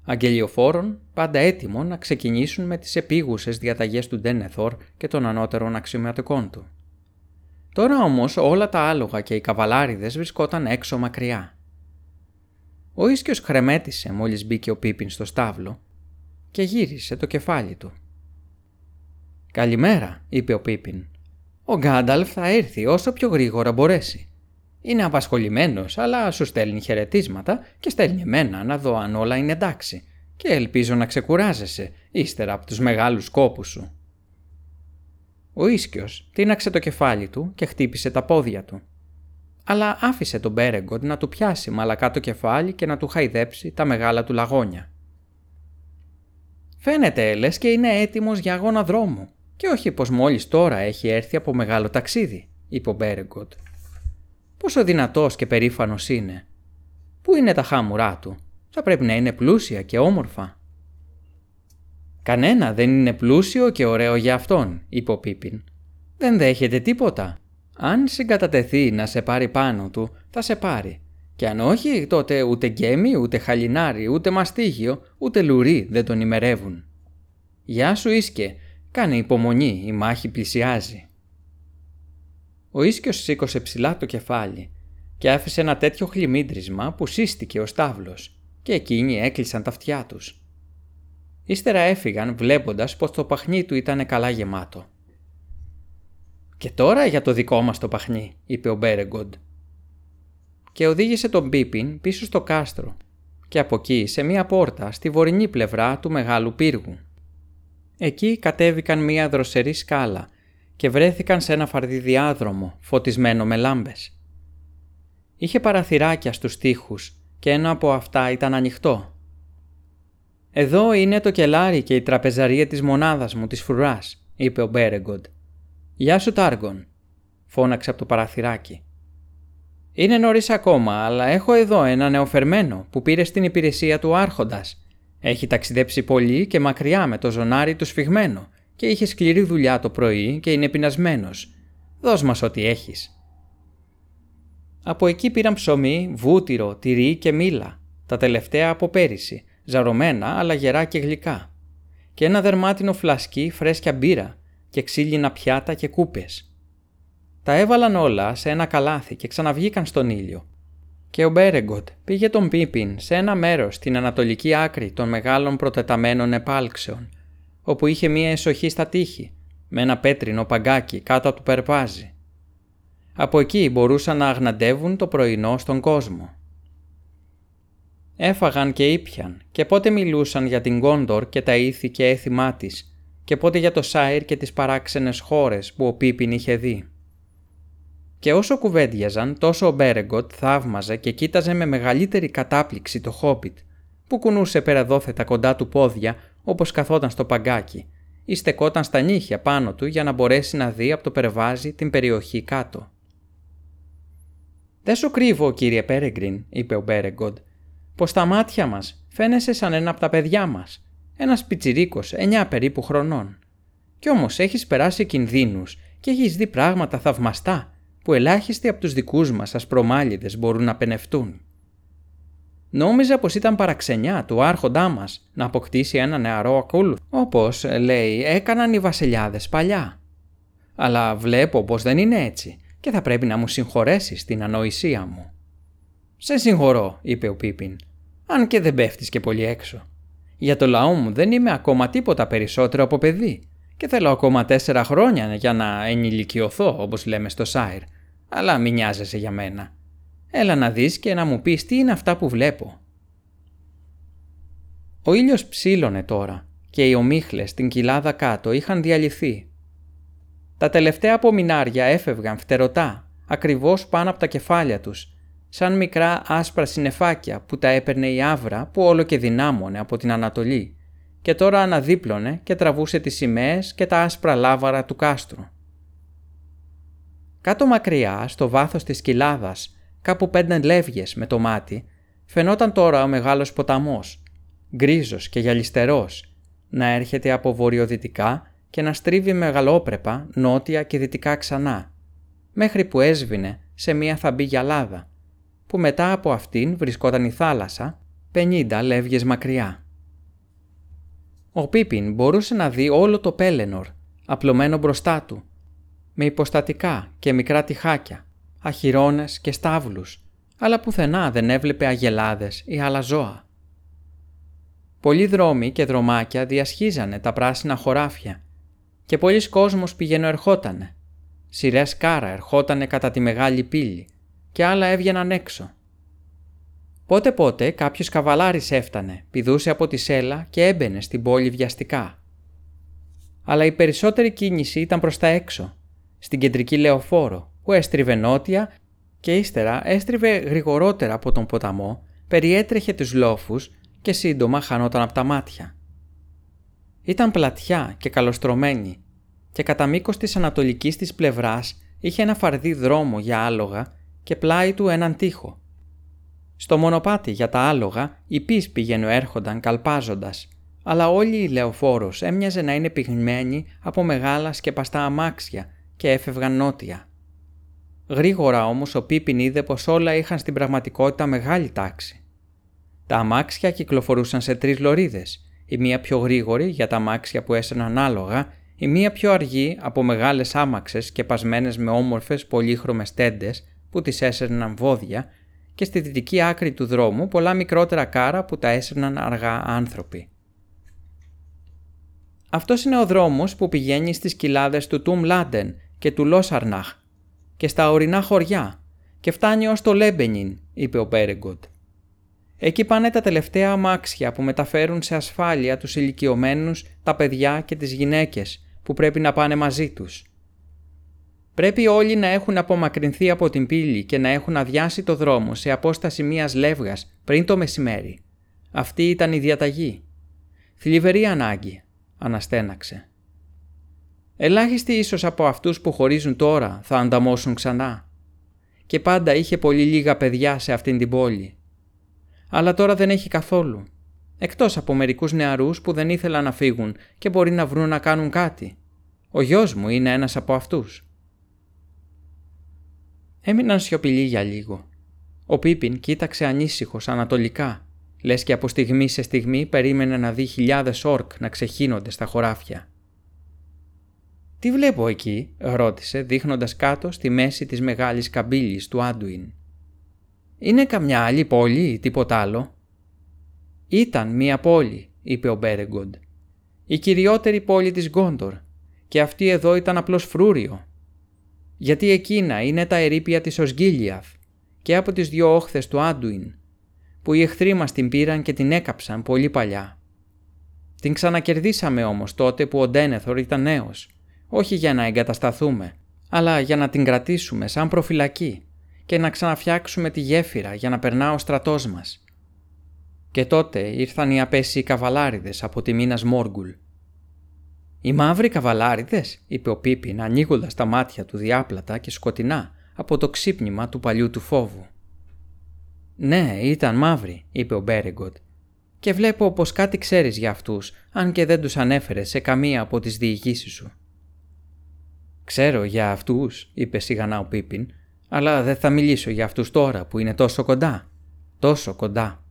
Speaker 1: Αγγελιοφόρων πάντα έτοιμο να ξεκινήσουν με τις επίγουσες διαταγές του Ντένεθορ και των ανώτερων αξιωματικών του. Τώρα όμως όλα τα άλογα και οι καβαλάριδες βρισκόταν έξω μακριά. Ο Ίσκιος χρεμέτησε μόλις μπήκε ο Πίπιν στο στάβλο και γύρισε το κεφάλι του. «Καλημέρα», είπε ο Πίπιν. «Ο Γκάνταλφ θα έρθει όσο πιο γρήγορα μπορέσει. Είναι απασχολημένος, αλλά σου στέλνει χαιρετίσματα και στέλνει εμένα να δω αν όλα είναι εντάξει και ελπίζω να ξεκουράζεσαι ύστερα από τους μεγάλους κόπους σου». Ο Ίσκιος τίναξε το κεφάλι του και χτύπησε τα πόδια του. Αλλά άφησε τον Μπέρεγκοντ να του πιάσει μαλακά το κεφάλι και να του χαϊδέψει τα μεγάλα του λαγόνια. Φαίνεται λες και είναι έτοιμος για αγώνα δρόμου και όχι πως μόλις τώρα έχει έρθει από μεγάλο ταξίδι, είπε ο Μπέρεγκοντ. Πόσο δυνατός και περήφανος είναι. Πού είναι τα χάμουρά του, θα πρέπει να είναι πλούσια και όμορφα. Κανένα δεν είναι πλούσιο και ωραίο για αυτόν, είπε ο Πίπιν. Δεν δέχεται τίποτα. Αν συγκατατεθεί να σε πάρει πάνω του, θα σε πάρει. Και αν όχι, τότε ούτε γκέμι, ούτε χαλινάρι, ούτε μαστίγιο, ούτε λουρί δεν τον ημερεύουν. Γεια σου Ίσκε, κάνε υπομονή, η μάχη πλησιάζει. Ο Ίσκιος σήκωσε ψηλά το κεφάλι. και άφησε ένα τέτοιο χλιμίντρισμα που σύστηκε ο στάβλος και εκείνοι έκλεισαν τα αυτιά τους. Ύστερα έφυγαν βλέποντας πως το παχνί του ήταν καλά γεμάτο. «Και τώρα για το δικό μας το παχνί», είπε ο Μπέρεγκοντ. Και οδήγησε τον Πίπιν πίσω στο κάστρο και από εκεί σε μία πόρτα στη βορεινή πλευρά του μεγάλου πύργου. Εκεί κατέβηκαν μία δροσερή σκάλα και βρέθηκαν σε ένα φαρδί διάδρομο φωτισμένο με λάμπες. Είχε παραθυράκια στους τοίχους και ένα από αυτά ήταν ανοιχτό. «Εδώ είναι το κελάρι και η τραπεζαρία της μονάδας μου, της φρουράς», είπε ο Μπέρεγκοντ. «Γεια σου Τάργον», φώναξε από το παραθυράκι. «Είναι νωρίς ακόμα, αλλά έχω εδώ ένα νεοφερμένο που πήρε στην υπηρεσία του άρχοντας. Έχει ταξιδέψει πολύ και μακριά με το ζωνάρι του σφιγμένο και είχε σκληρή δουλειά το πρωί και είναι πεινασμένος. Δώσ' μας ό,τι έχεις». Από εκεί πήραν ψωμί, βούτυρο, τυρί και μήλα, τα τελευταία από πέρυσι, ζαρωμένα αλλά γερά και γλυκά. Και ένα δερμάτινο φλασκί φρέσκια μπύρα και ξύλινα πιάτα και κούπες. Τα έβαλαν όλα σε ένα καλάθι και ξαναβγήκαν στον ήλιο. Και ο Μπέρεγκοτ πήγε τον Πίπιν σε ένα μέρος στην ανατολική άκρη των μεγάλων προτεταμένων επάλξεων, όπου είχε μία εσοχή στα τείχη, με ένα πέτρινο παγκάκι κάτω από το περπάζι. Από εκεί μπορούσαν να αγναντεύουν το πρωινό στον κόσμο. Έφαγαν και ήπιαν και πότε μιλούσαν για την Κόντορ και τα ήθη και έθιμά της και πότε για το Σάιρ και τις παράξενες χώρες που ο Πίπιν είχε δει. Και όσο κουβέντιαζαν τόσο ο Μπέρεγκοτ θαύμαζε και κοίταζε με μεγαλύτερη κατάπληξη το Χόμπιτ που κουνούσε περαδόθετα κοντά του πόδια όπως καθόταν στο παγκάκι ή στεκόταν στα νύχια πάνω του για να μπορέσει να δει από το περβάζι την περιοχή κάτω. «Δεν σου κρύβω, κύριε Πέρεγκριν», είπε ο Μπέρεγκοντ, «πως στα μάτια μας φαίνεσαι σαν ένα από τα παιδιά μας, ένας πιτσιρίκος εννιά περίπου χρονών. Κι όμως έχεις περάσει κινδύνους και έχεις δει πράγματα θαυμαστά που ελάχιστοι από τους δικούς μας ασπρομάλιδες μπορούν να πενευτούν. Νόμιζα πως ήταν παραξενιά του άρχοντά μας να αποκτήσει ένα νεαρό ακούλου, όπως, λέει, έκαναν οι βασιλιάδες παλιά. Αλλά βλέπω πως δεν είναι έτσι και θα πρέπει να μου συγχωρέσεις την ανοησία μου. «Σε συγχωρώ», είπε ο Πίπιν, «αν και δεν πέφτεις και πολύ έξω. Για το λαό μου δεν είμαι ακόμα τίποτα περισσότερο από παιδί και θέλω ακόμα τέσσερα χρόνια για να ενηλικιωθώ όπως λέμε στο Σάιρ, αλλά μην νοιάζεσαι για μένα. Έλα να δεις και να μου πεις τι είναι αυτά που βλέπω». Ο ήλιος ψήλωνε τώρα και οι ομίχλες στην κοιλάδα κάτω είχαν διαλυθεί τα τελευταία απομεινάρια έφευγαν φτερωτά, ακριβώς πάνω από τα κεφάλια τους, σαν μικρά άσπρα συνεφάκια που τα έπαιρνε η άβρα που όλο και δυνάμωνε από την Ανατολή και τώρα αναδίπλωνε και τραβούσε τις σημαίες και τα άσπρα λάβαρα του κάστρου. Κάτω μακριά, στο βάθος της κοιλάδας, κάπου πέντε λεύγες με το μάτι, φαινόταν τώρα ο μεγάλος ποταμός, γκρίζος και γυαλιστερός, να έρχεται από βορειοδυτικά και να στρίβει μεγαλόπρεπα νότια και δυτικά ξανά, μέχρι που έσβηνε σε μία θαμπή γυαλάδα, που μετά από αυτήν βρισκόταν η θάλασσα, 50 λεύγες μακριά. Ο Πίπιν μπορούσε να δει όλο το Πέλενορ, απλωμένο μπροστά του, με υποστατικά και μικρά τυχάκια, αχυρώνες και στάβλους, αλλά πουθενά δεν έβλεπε αγελάδες ή άλλα ζώα. Πολλοί δρόμοι και δρομάκια διασχίζανε τα πράσινα χωράφια και πολλοί κόσμος πηγαίνω ερχότανε. Σειρές κάρα ερχότανε κατά τη μεγάλη πύλη και άλλα έβγαιναν έξω. Πότε πότε κάποιος καβαλάρης έφτανε, πηδούσε από τη σέλα και έμπαινε στην πόλη βιαστικά. Αλλά η περισσότερη κίνηση ήταν προς τα έξω, στην κεντρική λεωφόρο, που έστριβε νότια και ύστερα έστριβε γρηγορότερα από τον ποταμό, περιέτρεχε τους λόφους και σύντομα χανόταν από τα μάτια. Ήταν πλατιά και καλοστρωμένη και κατά μήκος της ανατολικής της πλευράς είχε ένα φαρδί δρόμο για άλογα και πλάι του έναν τοίχο. Στο μονοπάτι για τα άλογα οι πεις πηγαίνουν έρχονταν καλπάζοντας, αλλά όλη η λεωφόρος έμοιαζε να είναι πυγμένη από μεγάλα σκεπαστά αμάξια και έφευγαν νότια. Γρήγορα όμως ο Πίπιν είδε πως όλα είχαν στην πραγματικότητα μεγάλη τάξη. Τα αμάξια κυκλοφορούσαν σε τρεις λωρίδες η μία πιο γρήγορη για τα αμάξια που έσαιναν άλογα, η μία πιο αργή από μεγάλες άμαξες και πασμένες με όμορφες πολύχρωμες τέντες που τις έσερναν βόδια και στη δυτική άκρη του δρόμου πολλά μικρότερα κάρα που τα έσερναν αργά άνθρωποι. Αυτός είναι ο δρόμος που πηγαίνει στις κοιλάδες του Τουμ Λάντεν και του Λόσαρναχ και στα ορεινά χωριά και φτάνει ως το Λέμπενιν, είπε ο Μπέρεγκοντ. Εκεί πάνε τα τελευταία αμάξια που μεταφέρουν σε ασφάλεια τους ηλικιωμένους, τα παιδιά και τις γυναίκες που πρέπει να πάνε μαζί τους. Πρέπει όλοι να έχουν απομακρυνθεί από την πύλη και να έχουν αδειάσει το δρόμο σε απόσταση μίας λεύγας πριν το μεσημέρι. Αυτή ήταν η διαταγή. Θλιβερή ανάγκη, αναστέναξε. Ελάχιστοι ίσως από αυτούς που χωρίζουν τώρα θα ανταμώσουν ξανά. Και πάντα είχε πολύ λίγα παιδιά σε αυτήν την πόλη. Αλλά τώρα δεν έχει καθόλου. Εκτός από μερικούς νεαρούς που δεν ήθελαν να φύγουν και μπορεί να βρουν να κάνουν κάτι. Ο γιος μου είναι ένας από αυτούς. Έμειναν σιωπηλοί για λίγο. Ο Πίπιν κοίταξε ανήσυχος ανατολικά, λες και από στιγμή σε στιγμή περίμενε να δει χιλιάδες όρκ να ξεχύνονται στα χωράφια. «Τι βλέπω εκεί» ρώτησε δείχνοντας κάτω στη μέση της μεγάλης καμπύλης του Άντουιν. «Είναι καμιά άλλη πόλη ή τίποτα άλλο» «Ήταν μία πόλη» είπε ο Μπέρεγκοντ. «Η κυριότερη πόλη της Γκόντορ και αυτή εδώ ήταν απλώς φρούριο. Γιατί εκείνα είναι τα ερήπια της Οσγίλιαθ και από τις δυο όχθες του Άντουιν που οι εχθροί μας την πήραν και την έκαψαν πολύ παλιά. Την ξανακερδίσαμε όμως τότε που ο Ντένεθορ ήταν νέος όχι για να εγκατασταθούμε, αλλά για να την κρατήσουμε σαν προφυλακή και να ξαναφτιάξουμε τη γέφυρα για να περνά ο στρατός μας. Και τότε ήρθαν οι απέσιοι καβαλάριδες από τη μήνας Μόργουλ. «Οι μαύροι καβαλάριδες» είπε ο Πίπιν ανοίγοντας τα μάτια του διάπλατα και σκοτεινά από το ξύπνημα του παλιού του φόβου. «Ναι, ήταν μαύροι», είπε ο Μπέρεγκοτ. «Και βλέπω πως κάτι ξέρεις για αυτούς, αν και δεν τους ανέφερες σε καμία από τις διηγήσεις σου». «Ξέρω για αυτούς», είπε σιγανά ο Πίπιν, «αλλά δεν θα μιλήσω για αυτούς τώρα που είναι τόσο κοντά. Τόσο κοντά».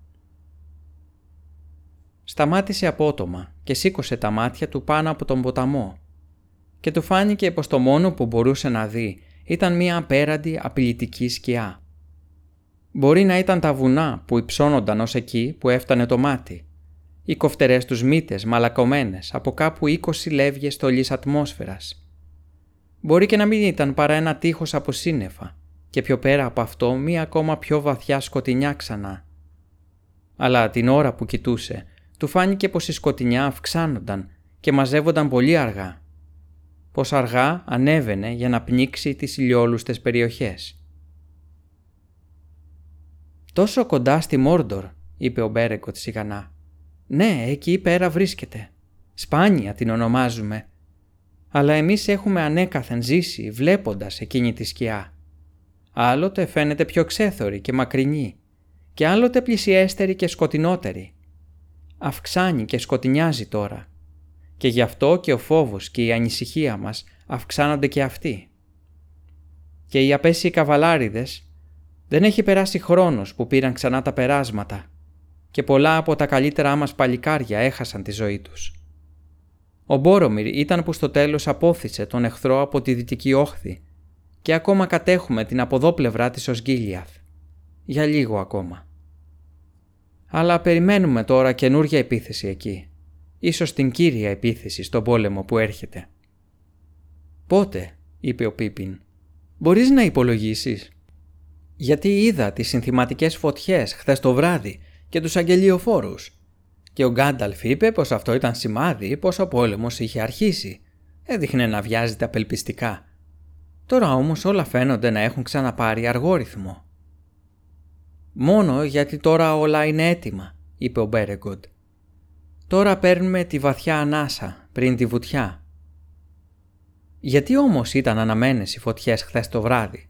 Speaker 1: Σταμάτησε απότομα και σήκωσε τα μάτια του πάνω από τον ποταμό και του φάνηκε πως το μόνο που μπορούσε να δει ήταν μια απέραντη απειλητική σκιά. Μπορεί να ήταν τα βουνά που υψώνονταν ως εκεί που έφτανε το μάτι, οι κοφτερές τους μύτες μαλακωμένες από κάπου 20 λεύγες στολής ατμόσφαιρας Μπορεί και να μην ήταν παρά ένα τείχος από σύννεφα και πιο πέρα από αυτό μία ακόμα πιο βαθιά σκοτεινιά ξανά. Αλλά την ώρα που κοιτούσε, του φάνηκε πως η σκοτεινιά αυξάνονταν και μαζεύονταν πολύ αργά. Πως αργά ανέβαινε για να πνίξει τις ηλιόλουστες περιοχές. «Τόσο κοντά στη Μόρντορ», είπε ο Μπέρεκοτ σιγανά. «Ναι, εκεί πέρα βρίσκεται. Σπάνια την ονομάζουμε αλλά εμείς έχουμε ανέκαθεν ζήσει βλέποντας εκείνη τη σκιά. Άλλοτε φαίνεται πιο ξέθωρη και μακρινή και άλλοτε πλησιέστερη και σκοτεινότερη. Αυξάνει και σκοτεινιάζει τώρα και γι' αυτό και ο φόβος και η ανησυχία μας αυξάνονται και αυτοί. Και οι απέσιοι καβαλάριδες δεν έχει περάσει χρόνος που πήραν ξανά τα περάσματα και πολλά από τα καλύτερά μας παλικάρια έχασαν τη ζωή τους. Ο Μπόρομιρ ήταν που στο τέλος απόθυσε τον εχθρό από τη δυτική όχθη και ακόμα κατέχουμε την αποδόπλευρά της ως Γκίλιαθ. Για λίγο ακόμα. Αλλά περιμένουμε τώρα καινούργια επίθεση εκεί. Ίσως την κύρια επίθεση στον πόλεμο που έρχεται. «Πότε» είπε ο Πίπιν. «Μπορείς να υπολογίσεις» γιατί είδα τις συνθηματικές φωτιές χθες το βράδυ και τους αγγελιοφόρους και ο Γκάνταλφ είπε πως αυτό ήταν σημάδι πως ο πόλεμος είχε αρχίσει. Έδειχνε να βιάζεται απελπιστικά. Τώρα όμως όλα φαίνονται να έχουν ξαναπάρει αργό ρυθμό. «Μόνο γιατί τώρα όλα είναι έτοιμα», είπε ο Μπέρεγκοντ. «Τώρα παίρνουμε τη βαθιά ανάσα πριν τη βουτιά». «Γιατί όμως ήταν αναμένες οι φωτιές χθες το βράδυ»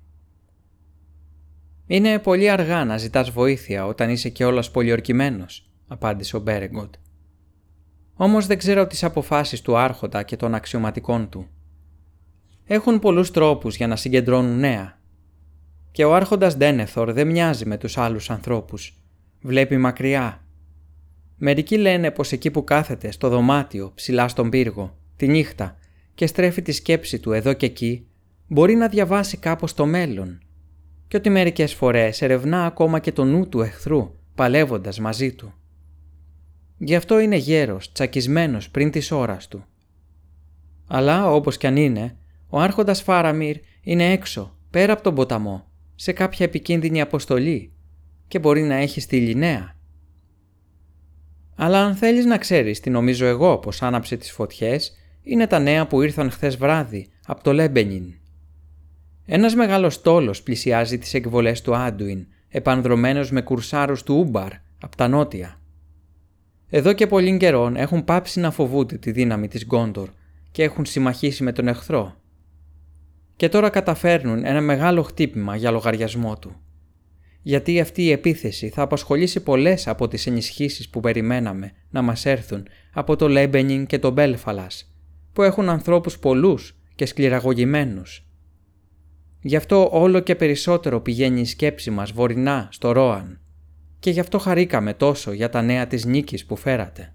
Speaker 1: «Είναι πολύ αργά να ζητάς βοήθεια όταν είσαι κιόλας πολιορκημένος», απάντησε ο Μπέρεγκοντ. Όμως δεν ξέρω τις αποφάσεις του άρχοντα και των αξιωματικών του. Έχουν πολλούς τρόπους για να συγκεντρώνουν νέα. Και ο άρχοντας Ντένεθορ δεν μοιάζει με τους άλλους ανθρώπους. Βλέπει μακριά. Μερικοί λένε πως εκεί που κάθεται στο δωμάτιο ψηλά στον πύργο, τη νύχτα και στρέφει τη σκέψη του εδώ και εκεί, μπορεί να διαβάσει κάπως το μέλλον. και ότι μερικές φορές ερευνά ακόμα και το νου του εχθρού, παλεύοντας μαζί του. Γι' αυτό είναι γέρος, τσακισμένος πριν της ώρας του. Αλλά όπως κι αν είναι, ο άρχοντας Φάραμιρ είναι έξω, πέρα από τον ποταμό, σε κάποια επικίνδυνη αποστολή και μπορεί να έχει στείλει νέα. Αλλά αν θέλεις να ξέρεις τι νομίζω εγώ πως άναψε τις φωτιές, είναι τα νέα που ήρθαν χθες βράδυ από το Λέμπενιν. Ένας μεγάλος στόλος πλησιάζει τις εκβολές του Άντουιν, επανδρωμένος με κουρσάρους του Ούμπαρ από τα νότια. Εδώ και πολύ καιρό έχουν πάψει να φοβούνται τη δύναμη της Γκόντορ και έχουν συμμαχήσει με τον εχθρό. Και τώρα καταφέρνουν ένα μεγάλο χτύπημα για λογαριασμό του. Γιατί αυτή η επίθεση θα απασχολήσει πολλές από τις ενισχύσεις που περιμέναμε να μας έρθουν από το Λέμπενιν και το Μπέλφαλας, που έχουν ανθρώπους πολλούς και σκληραγωγημένους. Γι' αυτό όλο και περισσότερο πηγαίνει η σκέψη μας βορεινά στο Ρόαν και γι' αυτό χαρήκαμε τόσο για τα νέα της νίκης που φέρατε.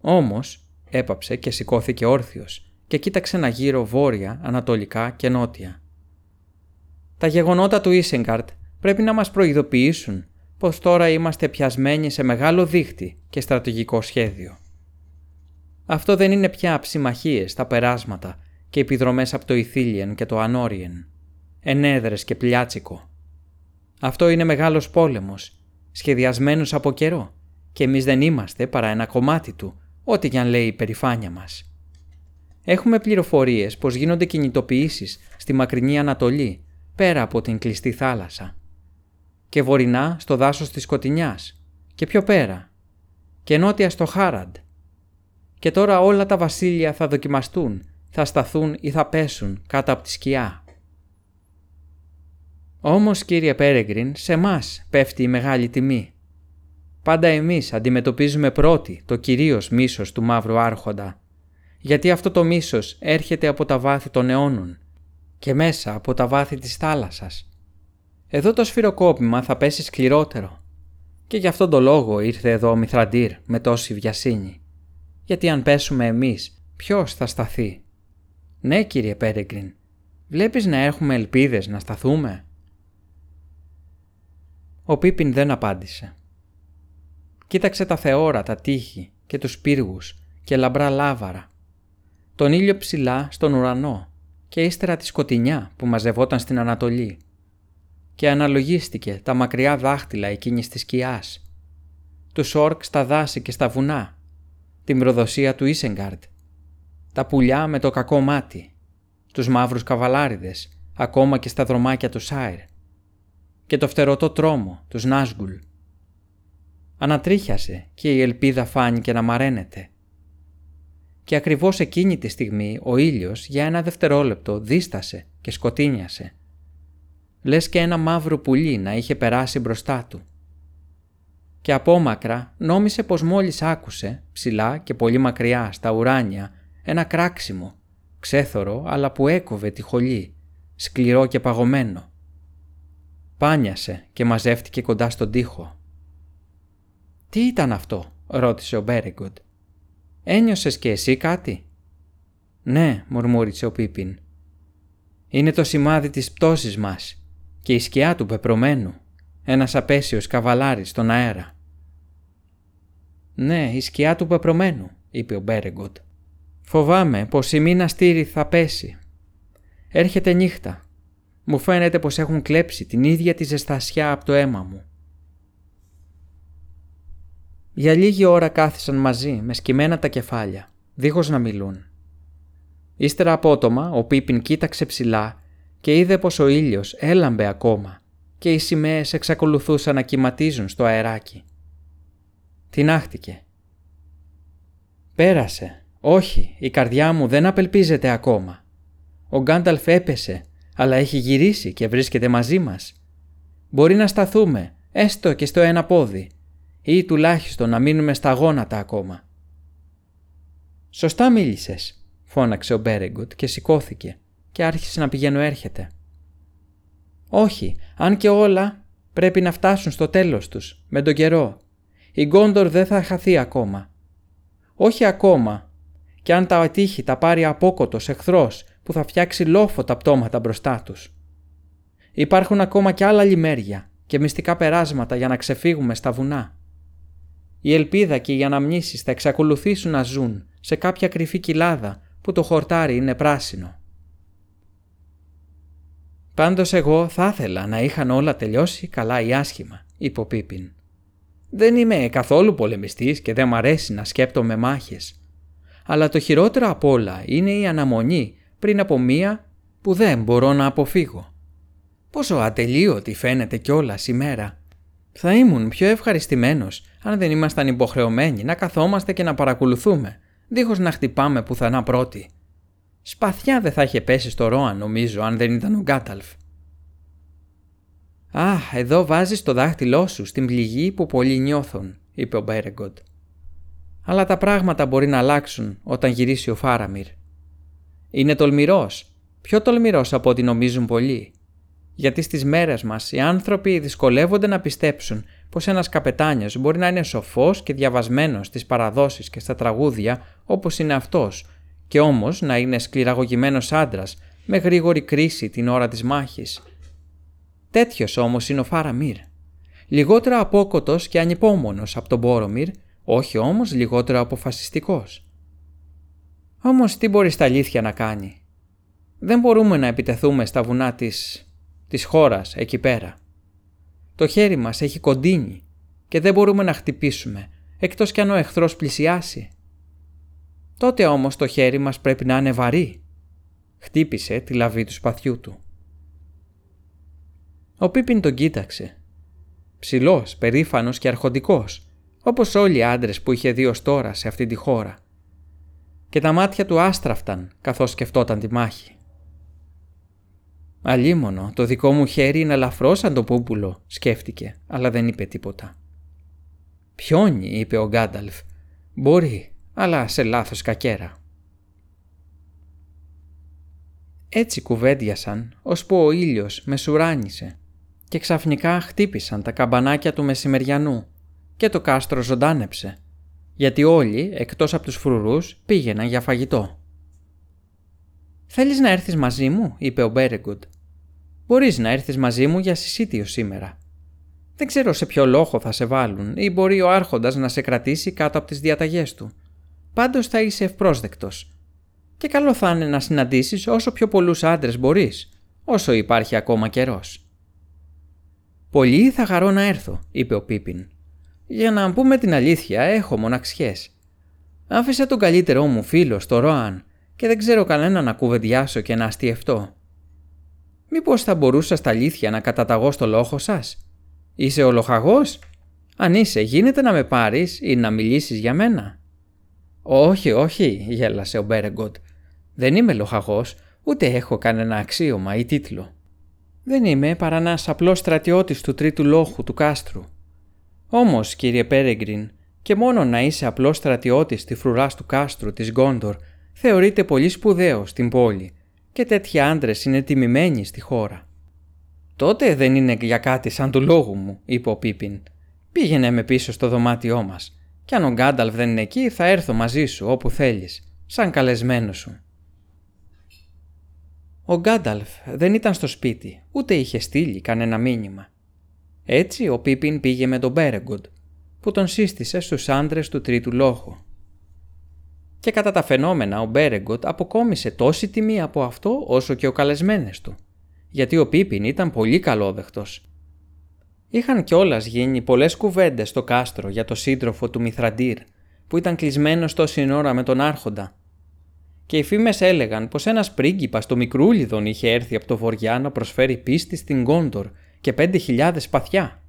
Speaker 1: Όμως έπαψε και σηκώθηκε όρθιος και κοίταξε να γύρω βόρεια, ανατολικά και νότια. Τα γεγονότα του Ίσεγκαρτ πρέπει να μας προειδοποιήσουν πως τώρα είμαστε πιασμένοι σε μεγάλο δίχτυ και στρατηγικό σχέδιο. Αυτό δεν είναι πια ψημαχίες τα περάσματα και επιδρομές από το Ιθήλιεν και το Ανόριεν, ενέδρες και πλιάτσικο. Αυτό είναι μεγάλος πόλεμος, σχεδιασμένος από καιρό και εμείς δεν είμαστε παρά ένα κομμάτι του, ό,τι κι αν λέει η περηφάνεια μας. Έχουμε πληροφορίες πως γίνονται κινητοποιήσεις στη μακρινή Ανατολή, πέρα από την κλειστή θάλασσα. Και βορεινά στο δάσος της Σκοτεινιάς και πιο πέρα. Και νότια στο Χάραντ. Και τώρα όλα τα βασίλεια θα δοκιμαστούν, θα σταθούν ή θα πέσουν κάτω από τη σκιά. Όμως κύριε Πέρεγκριν, σε μας πέφτει η μεγάλη τιμή. Πάντα εμείς αντιμετωπίζουμε πρώτοι το κυρίως μίσος του μαύρου άρχοντα. Γιατί αυτό το μίσος έρχεται από τα βάθη των αιώνων και μέσα από τα βάθη της θάλασσας. Εδώ το σφυροκόπημα θα πέσει σκληρότερο. Και γι' αυτόν τον λόγο ήρθε εδώ ο Μηθραντήρ με τόση βιασύνη. Γιατί αν πέσουμε εμείς, ποιος θα σταθεί; Ναι κύριε Πέρεγκριν, βλέπεις να έχουμε ελπίδες να σταθούμε; Ο Πίπιν δεν απάντησε. Κοίταξε τα θεόρατα τείχη και τους πύργους και λαμπρά λάβαρα. Τον ήλιο ψηλά στον ουρανό και ύστερα τη σκοτεινιά που μαζευόταν στην Ανατολή. Και αναλογίστηκε τα μακριά δάχτυλα εκείνης της σκιάς. Τους όρκ στα δάση και στα βουνά. Την προδοσία του Ίσεγκάρντ. Τα πουλιά με το κακό μάτι. Τους μαύρους καβαλάριδες, ακόμα και στα δρομάκια του Σάιρ και το φτερωτό τρόμο, τους Νάσγκουλ. Ανατρίχιασε και η ελπίδα φάνηκε να μαραίνεται. Και ακριβώς εκείνη τη στιγμή ο ήλιος για ένα δευτερόλεπτο δίστασε και σκοτίνιασε. Λες και ένα μαύρο πουλί να είχε περάσει μπροστά του. Και απόμακρα νόμισε πως μόλις άκουσε, ψηλά και πολύ μακριά στα ουράνια, ένα κράξιμο, ξέθωρο αλλά που έκοβε τη χολή, σκληρό και παγωμένο. Πάνιασε και μαζεύτηκε κοντά στον τοίχο. «Τι ήταν αυτό» ρώτησε ο Μπέριγκοντ. «Ένιωσες και εσύ κάτι» «Ναι» μουρμούρισε ο Πίπιν. «Είναι το σημάδι της πτώσης μας και η σκιά του πεπρωμένου, ένας απέσιος καβαλάρης στον αέρα». «Ναι, η σκιά του πεπρωμένου» είπε ο Μπέριγκοντ. «Φοβάμαι πως η μήνα στήρι θα πέσει. Έρχεται νύχτα μου φαίνεται πως έχουν κλέψει την ίδια τη ζεστασιά από το αίμα μου. Για λίγη ώρα κάθισαν μαζί με σκυμμένα τα κεφάλια, δίχως να μιλούν. Ύστερα απότομα ο Πίπιν κοίταξε ψηλά και είδε πως ο ήλιος έλαμπε ακόμα και οι σημαίες εξακολουθούσαν να κυματίζουν στο αεράκι. Τινάχτηκε. «Πέρασε. Όχι, η καρδιά μου δεν απελπίζεται ακόμα. Ο Γκάνταλφ έπεσε αλλά έχει γυρίσει και βρίσκεται μαζί μας. Μπορεί να σταθούμε, έστω και στο ένα πόδι, ή τουλάχιστον να μείνουμε στα γόνατα ακόμα. «Σωστά μίλησες», φώναξε ο Μπέρεγκοτ και σηκώθηκε και άρχισε να πηγαίνω έρχεται. «Όχι, αν και όλα πρέπει να φτάσουν στο τέλος τους, με τον καιρό. Η Γκόντορ δεν θα χαθεί ακόμα. Όχι ακόμα, και αν τα ατύχει τα πάρει απόκοτος εχθρός που θα φτιάξει λόφο τα πτώματα μπροστά τους. Υπάρχουν ακόμα κι άλλα λιμέρια και μυστικά περάσματα για να ξεφύγουμε στα βουνά. Η ελπίδα και οι αναμνήσεις θα εξακολουθήσουν να ζουν σε κάποια κρυφή κοιλάδα που το χορτάρι είναι πράσινο. Πάντως εγώ θα ήθελα να είχαν όλα τελειώσει καλά ή άσχημα, είπε ο Πίπιν. Δεν είμαι καθόλου πολεμιστής και δεν μ' αρέσει να σκέπτομαι μάχες. Αλλά το χειρότερο απ' όλα είναι η αναμονή πριν από μία που δεν μπορώ να αποφύγω. Πόσο ατελείωτη φαίνεται κιόλας η μέρα. Θα ήμουν πιο ευχαριστημένος αν δεν ήμασταν υποχρεωμένοι να καθόμαστε και να παρακολουθούμε, δίχως να χτυπάμε πουθενά πρώτοι. Σπαθιά δεν θα είχε πέσει στο Ρόαν νομίζω αν δεν ήταν ο Γκάταλφ. «Α, εδώ βάζεις το δάχτυλό σου στην πληγή που πολλοί νιώθουν», είπε ο Μπέρεγκοντ. «Αλλά τα πράγματα μπορεί να αλλάξουν όταν γυρίσει ο Φάραμιρ. Είναι τολμηρός, πιο τολμηρός από ό,τι νομίζουν πολλοί. Γιατί στις μέρες μας οι άνθρωποι δυσκολεύονται να πιστέψουν πως ένας καπετάνιος μπορεί να είναι σοφός και διαβασμένος στις παραδόσεις και στα τραγούδια όπως είναι αυτός και όμως να είναι σκληραγωγημένος άντρας με γρήγορη κρίση την ώρα της μάχης. Τέτοιος όμως είναι ο Φάραμίρ. Λιγότερο απόκοτος και ανυπόμονος από τον Μπόρομιρ, όχι όμως λιγότερο αποφασιστικός. Όμως τι μπορείς στα αλήθεια να κάνει; Δεν μπορούμε να επιτεθούμε στα βουνά της... της χώρας εκεί πέρα. Το χέρι μας έχει κοντίνει και δεν μπορούμε να χτυπήσουμε εκτός κι αν ο εχθρός πλησιάσει. Τότε όμως το χέρι μας πρέπει να είναι βαρύ. Χτύπησε τη λαβή του σπαθιού του. Ο Πίπιν τον κοίταξε. Ψηλός, περήφανος και αρχοντικός, όπως όλοι οι άντρες που είχε δει ως τώρα σε αυτή τη χώρα. Και τα μάτια του άστραφταν καθώς σκεφτόταν τη μάχη. Αλίμονο, το δικό μου χέρι είναι ελαφρό σαν το πούπουλο, σκέφτηκε, αλλά δεν είπε τίποτα. Πιόνι, είπε ο Γκάνταλφ. Μπορεί, αλλά σε λάθος κακέρα. Έτσι κουβέντιασαν, ώσπου ο ήλιος μεσουράνισε και ξαφνικά χτύπησαν τα καμπανάκια του μεσημεριανού και το κάστρο ζωντάνεψε, γιατί όλοι, εκτός από τους φρουρούς, πήγαιναν για φαγητό. «Θέλεις να έρθεις μαζί μου» είπε ο Μπέρεγκουντ. «Μπορείς να έρθεις μαζί μου για συσίτιο σήμερα. Δεν ξέρω σε ποιο λόγο θα σε βάλουν ή μπορεί ο άρχοντας να σε κρατήσει κάτω από τις διαταγές του. Πάντως θα είσαι ευπρόσδεκτος. Και καλό θα είναι να συναντήσεις όσο πιο πολλούς άντρες μπορείς, όσο υπάρχει ακόμα καιρός. «Πολύ θα χαρώ να έρθω», είπε ο Πίπιν. «Για να πούμε την αλήθεια, έχω μοναξιές. Άφησα τον καλύτερό μου φίλο στο Ροάν και δεν ξέρω κανένα να κουβεντιάσω και να αστιευτώ. Μήπως θα μπορούσα στα αλήθεια να καταταγώ στο λόγο σας; Είσαι ο λοχαγός; Αν είσαι, γίνεται να με πάρεις ή να μιλήσεις για μένα; Όχι, όχι, γέλασε ο Μπέρεγκοτ. Δεν είμαι λοχαγός, ούτε έχω κανένα αξίωμα ή τίτλο. Δεν είμαι παρά ένας απλός στρατιώτης του τρίτου λόχου του κάστρου. Όμως, κύριε Πέρεγκριν, και μόνο να είσαι απλός στρατιώτης τη φρουρά του κάστρου της Γκόντορ θεωρείται πολύ σπουδαίο στην πόλη και τέτοιοι άντρες είναι τιμημένοι στη χώρα. Τότε δεν είναι για κάτι σαν του λόγου μου, είπε ο Πίπιν. Πήγαινε με πίσω στο δωμάτιό μας. Κι αν ο Γκάνταλφ δεν είναι εκεί, θα έρθω μαζί σου όπου θέλεις, σαν καλεσμένο σου. Ο Γκάνταλφ δεν ήταν στο σπίτι, ούτε είχε στείλει κανένα μήνυμα. Έτσι ο Πίπιν πήγε με τον Μπέρεγκοντ, που τον σύστησε στους άντρες του τρίτου λόγου. Και κατά τα φαινόμενα ο Μπέρεγκοντ αποκόμισε τόση τιμή από αυτό όσο και ο καλεσμένες του, γιατί ο Πίπιν ήταν πολύ καλόδεχτος. Είχαν κιόλας γίνει πολλές κουβέντες στο κάστρο για το σύντροφο του Μηθραντήρ, που ήταν κλεισμένος τόση ώρα με τον Άρχοντα και οι φήμες έλεγαν πως ένας πρίγκιπας στο Μικρούλιδον είχε έρθει από το βοριά να προσφέρει πίστη στην Γκόντορ και πέντε χιλιάδες παθιά.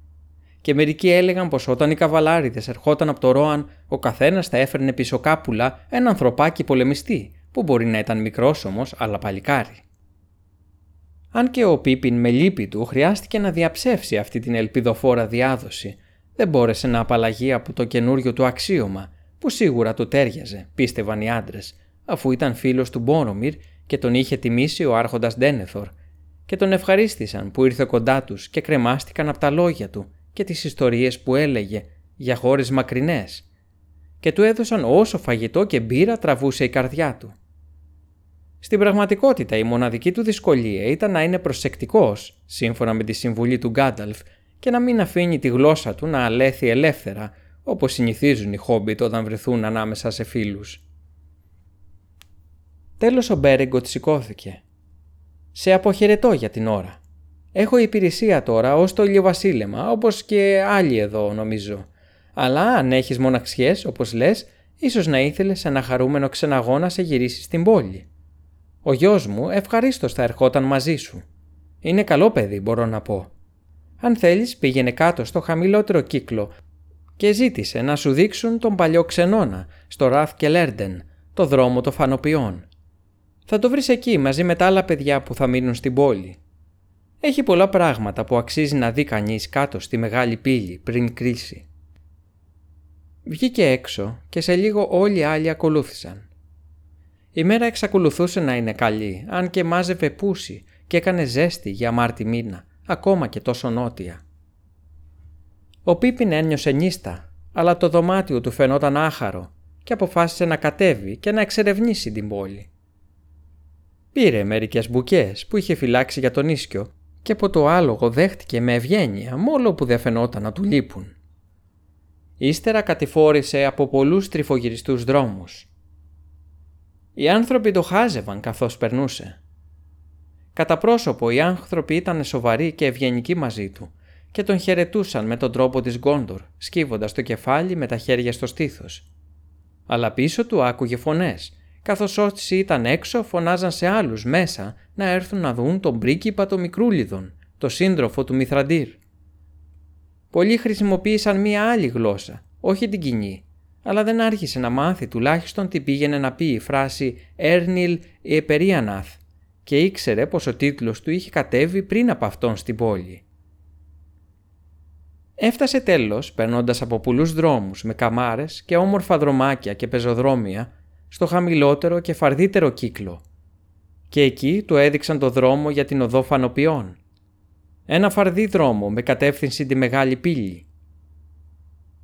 Speaker 1: Και μερικοί έλεγαν πως όταν οι καβαλάριδες ερχόταν από το Ρόαν, ο καθένας θα έφερνε πίσω κάπουλα ένα ανθρωπάκι πολεμιστή, που μπορεί να ήταν μικρός όμως, αλλά παλικάρι. Αν και ο Πίπιν με λύπη του χρειάστηκε να διαψεύσει αυτή την ελπιδοφόρα διάδοση, δεν μπόρεσε να απαλλαγεί από το καινούριο του αξίωμα, που σίγουρα του τέριαζε, πίστευαν οι άντρες, αφού ήταν φίλος του Μπόρομιρ και τον είχε τιμήσει ο άρχοντας Ντένεθορ και τον ευχαρίστησαν που ήρθε κοντά τους και κρεμάστηκαν από τα λόγια του και τις ιστορίες που έλεγε για χώρες μακρινές και του έδωσαν όσο φαγητό και μπύρα τραβούσε η καρδιά του. Στην πραγματικότητα η μοναδική του δυσκολία ήταν να είναι προσεκτικός, σύμφωνα με τη συμβουλή του Γκάνταλφ, και να μην αφήνει τη γλώσσα του να αλέθει ελεύθερα, όπως συνηθίζουν οι χόμπιτ όταν βρεθούν ανάμεσα σε φίλους. Τέλος ο Μπέρεγκοτ σηκώθηκε. «Σε αποχαιρετώ για την ώρα. Έχω υπηρεσία τώρα ως το ηλιοβασίλεμα, όπως και άλλοι εδώ νομίζω. Αλλά αν έχεις μοναξιές, όπως λες, ίσως να ήθελες ένα χαρούμενο ξεναγώνα σε γυρίσεις στην πόλη. Ο γιος μου ευχαρίστως θα ερχόταν μαζί σου. Είναι καλό παιδί, μπορώ να πω. Αν θέλεις, πήγαινε κάτω στο χαμηλότερο κύκλο και ζήτησε να σου δείξουν τον παλιό ξενώνα στο Ραθ και Λέρντεν, το δρόμο των φανοποιών. Θα το βρεις εκεί μαζί με τα άλλα παιδιά που θα μείνουν στην πόλη. Έχει πολλά πράγματα που αξίζει να δει κανείς κάτω στη μεγάλη πύλη πριν κρίση. Βγήκε έξω και σε λίγο όλοι οι άλλοι ακολούθησαν. Η μέρα εξακολουθούσε να είναι καλή, αν και μάζευε πούσι και έκανε ζέστη για Μάρτι μήνα, ακόμα και τόσο νότια. Ο Πίπιν ένιωσε νύστα, αλλά το δωμάτιο του φαινόταν άχαρο και αποφάσισε να κατέβει και να εξερευνήσει την πόλη. Πήρε μερικές μπουκές που είχε φυλάξει για τον ίσκιο και από το άλογο δέχτηκε με ευγένεια μόλο που δεν φαινόταν να του λείπουν. Ύστερα κατηφόρησε από πολλούς τριφογυριστούς δρόμους. Οι άνθρωποι το χάζευαν καθώς περνούσε. Κατά πρόσωπο οι άνθρωποι ήταν σοβαροί και ευγενικοί μαζί του και τον χαιρετούσαν με τον τρόπο της Γκόντορ, σκύβοντας το κεφάλι με τα χέρια στο στήθος. Αλλά πίσω του άκουγε φωνές καθώς όσοι ήταν έξω φωνάζαν σε άλλους μέσα να έρθουν να δουν τον πρίγκιπα των Μικρούλιδων, το σύντροφο του Μηθραντήρ. Πολλοί χρησιμοποίησαν μία άλλη γλώσσα, όχι την κοινή, αλλά δεν άρχισε να μάθει τουλάχιστον τι πήγαινε να πει η φράση «Έρνιλ Επερίαναθ» και ήξερε πως ο τίτλος του είχε κατέβει πριν από αυτόν στην πόλη. Έφτασε τέλος, περνώντας από πολλούς δρόμους με καμάρες και όμορφα δρομάκια και πεζοδρόμια, στο χαμηλότερο και φαρδύτερο κύκλο και εκεί του έδειξαν το δρόμο για την οδό Φανοποιών. Ένα φαρδί δρόμο με κατεύθυνση τη μεγάλη πύλη.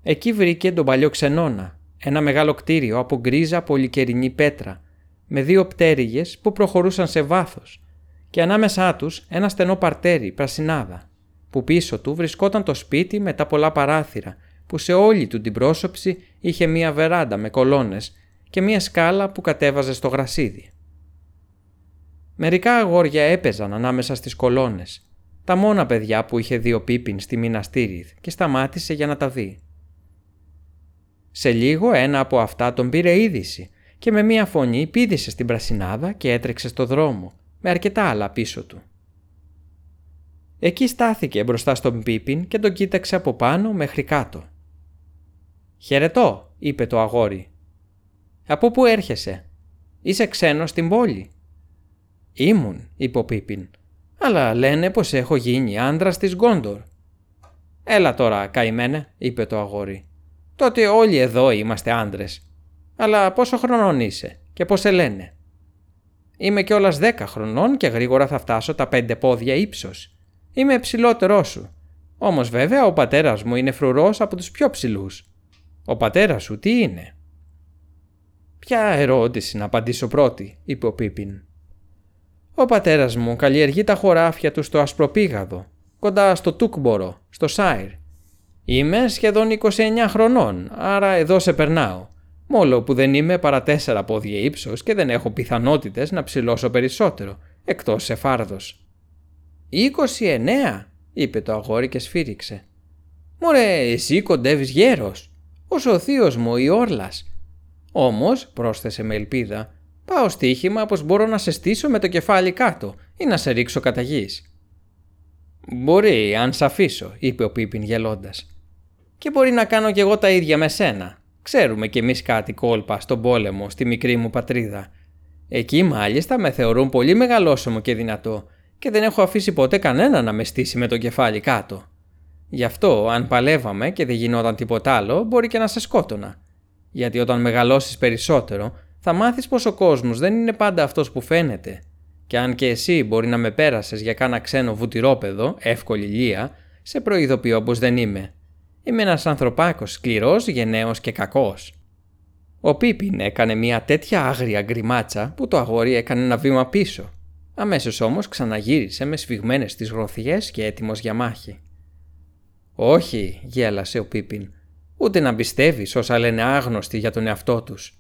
Speaker 1: Εκεί βρήκε τον παλιό ξενώνα, ένα μεγάλο κτίριο από γκρίζα πολυκαιρινή πέτρα, με δύο πτέρυγες που προχωρούσαν σε βάθος και ανάμεσά τους ένα στενό παρτέρι πρασινάδα, που πίσω του βρισκόταν το σπίτι με τα πολλά παράθυρα που σε όλη του την πρόσωψη είχε μία βεράντα με κολόνες και μία σκάλα που κατέβαζε στο γρασίδι. Μερικά αγόρια έπαιζαν ανάμεσα στις κολόνες, τα μόνα παιδιά που είχε δει ο Πίπιν στη Μιναστήριθ και σταμάτησε για να τα δει. Σε λίγο ένα από αυτά τον πήρε είδηση και με μία φωνή πήδησε στην πρασινάδα και έτρεξε στο δρόμο, με αρκετά άλλα πίσω του. Εκεί στάθηκε μπροστά στον Πίπιν και τον κοίταξε από πάνω μέχρι κάτω. «Χαιρετώ», είπε το αγόρι από πού έρχεσαι; Είσαι ξένος στην πόλη. Ήμουν, είπε ο Πίπιν. Αλλά λένε πως έχω γίνει άντρα της Γκόντορ. Έλα τώρα, καημένε, είπε το αγόρι. Τότε όλοι εδώ είμαστε άντρες. Αλλά πόσο χρονών είσαι και πώς σε λένε; Είμαι κιόλας δέκα χρονών και γρήγορα θα φτάσω τα πέντε πόδια ύψος. Είμαι ψηλότερό σου. Όμως βέβαια ο πατέρας μου είναι φρουρός από τους πιο ψηλούς. Ο πατέρας σου τι είναι; «Ποια ερώτηση να απαντήσω πρώτη», είπε ο Πίπιν. «Ο πατέρας μου καλλιεργεί τα χωράφια του στο Ασπροπήγαδο, κοντά στο Τούκμπορο, στο Σάιρ. Είμαι σχεδόν 29 χρονών, άρα εδώ σε περνάω. Μόλο που δεν είμαι παρά τέσσερα πόδια ύψος και δεν έχω πιθανότητες να ψηλώσω περισσότερο, εκτός σε φάρδος». «29», είπε το αγόρι και σφύριξε. «Μωρέ, εσύ κοντεύεις γέρος. Όσο ο θείος μου, η Όρλας, Όμως, πρόσθεσε με ελπίδα, πάω στοίχημα πως μπορώ να σε στήσω με το κεφάλι κάτω ή να σε ρίξω κατά γης. Μπορεί, αν σ' αφήσω, είπε ο Πίπιν γελώντας. Και μπορεί να κάνω κι εγώ τα ίδια με σένα. Ξέρουμε κι εμείς κάτι κόλπα στον πόλεμο στη μικρή μου πατρίδα. Εκεί μάλιστα με θεωρούν πολύ μεγαλόσωμο και δυνατό και δεν έχω αφήσει ποτέ κανένα να με στήσει με το κεφάλι κάτω. Γι' αυτό, αν παλεύαμε και δεν γινόταν τίποτα άλλο, μπορεί και να σε σκότωνα. Γιατί όταν μεγαλώσεις περισσότερο, θα μάθεις πως ο κόσμος δεν είναι πάντα αυτός που φαίνεται. Και αν και εσύ μπορεί να με πέρασες για κάνα ξένο βουτυρόπεδο, εύκολη λία, σε προειδοποιώ πως δεν είμαι. Είμαι ένας ανθρωπάκος σκληρός, γενναίος και κακός. Ο Πίπιν έκανε μια τέτοια άγρια γκριμάτσα που το αγόρι έκανε ένα βήμα πίσω. Αμέσως όμως ξαναγύρισε με σφιγμένες τις γροθιές και έτοιμος για μάχη. «Όχι», γέλασε ο Πίπιν, «ούτε να πιστεύεις όσα λένε άγνωστοι για τον εαυτό τους.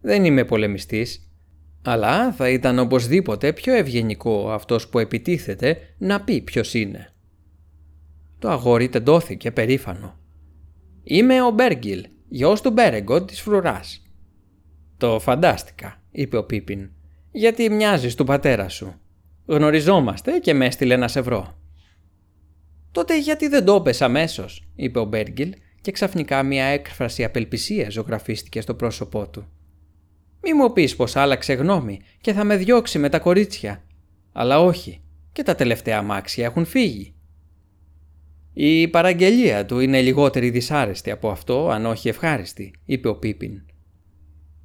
Speaker 1: Δεν είμαι πολεμιστής, αλλά θα ήταν οπωσδήποτε πιο ευγενικό αυτός που επιτίθεται να πει ποιος είναι». Το αγόρι τεντώθηκε περήφανο. «Είμαι ο Μπέργκιλ, γιος του Μπέρεγκο της φρουράς». «Το φαντάστηκα», είπε ο Πίπιν, «γιατί μοιάζεις του πατέρα σου. Γνωριζόμαστε και με έστειλε να σε βρω». «Τότε γιατί δεν το έπες αμέσως, είπε ο Μπέργκιλ και ξαφνικά μια έκφραση απελπισίας ζωγραφίστηκε στο πρόσωπό του. «Μη μου πεις πως άλλαξε γνώμη και θα με διώξει με τα κορίτσια. Αλλά όχι, και τα τελευταία αμάξια έχουν φύγει. Η παραγγελία του είναι λιγότερη δυσάρεστη από αυτό, αν όχι ευχάριστη, είπε ο Πίπιν.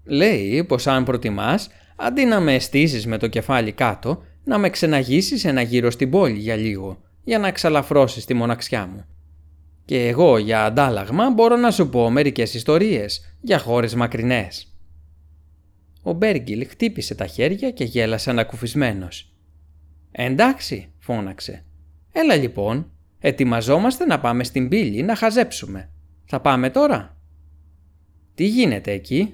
Speaker 1: Λέει πως αν προτιμάς, αντί να με αισθήσεις με το κεφάλι κάτω, να με ξεναγήσεις ένα γύρο στην πόλη για λίγο, για να εξαλαφρώσεις τη μοναξιά μου. Και εγώ για αντάλλαγμα μπορώ να σου πω μερικές ιστορίες για χώρες μακρινές. Ο Μπέργκιλ χτύπησε τα χέρια και γέλασε ανακουφισμένος. «Εντάξει», φώναξε. «Έλα λοιπόν, Ετοιμαζόμαστε να πάμε στην πύλη να χαζέψουμε. Θα πάμε τώρα. Τι γίνεται εκεί;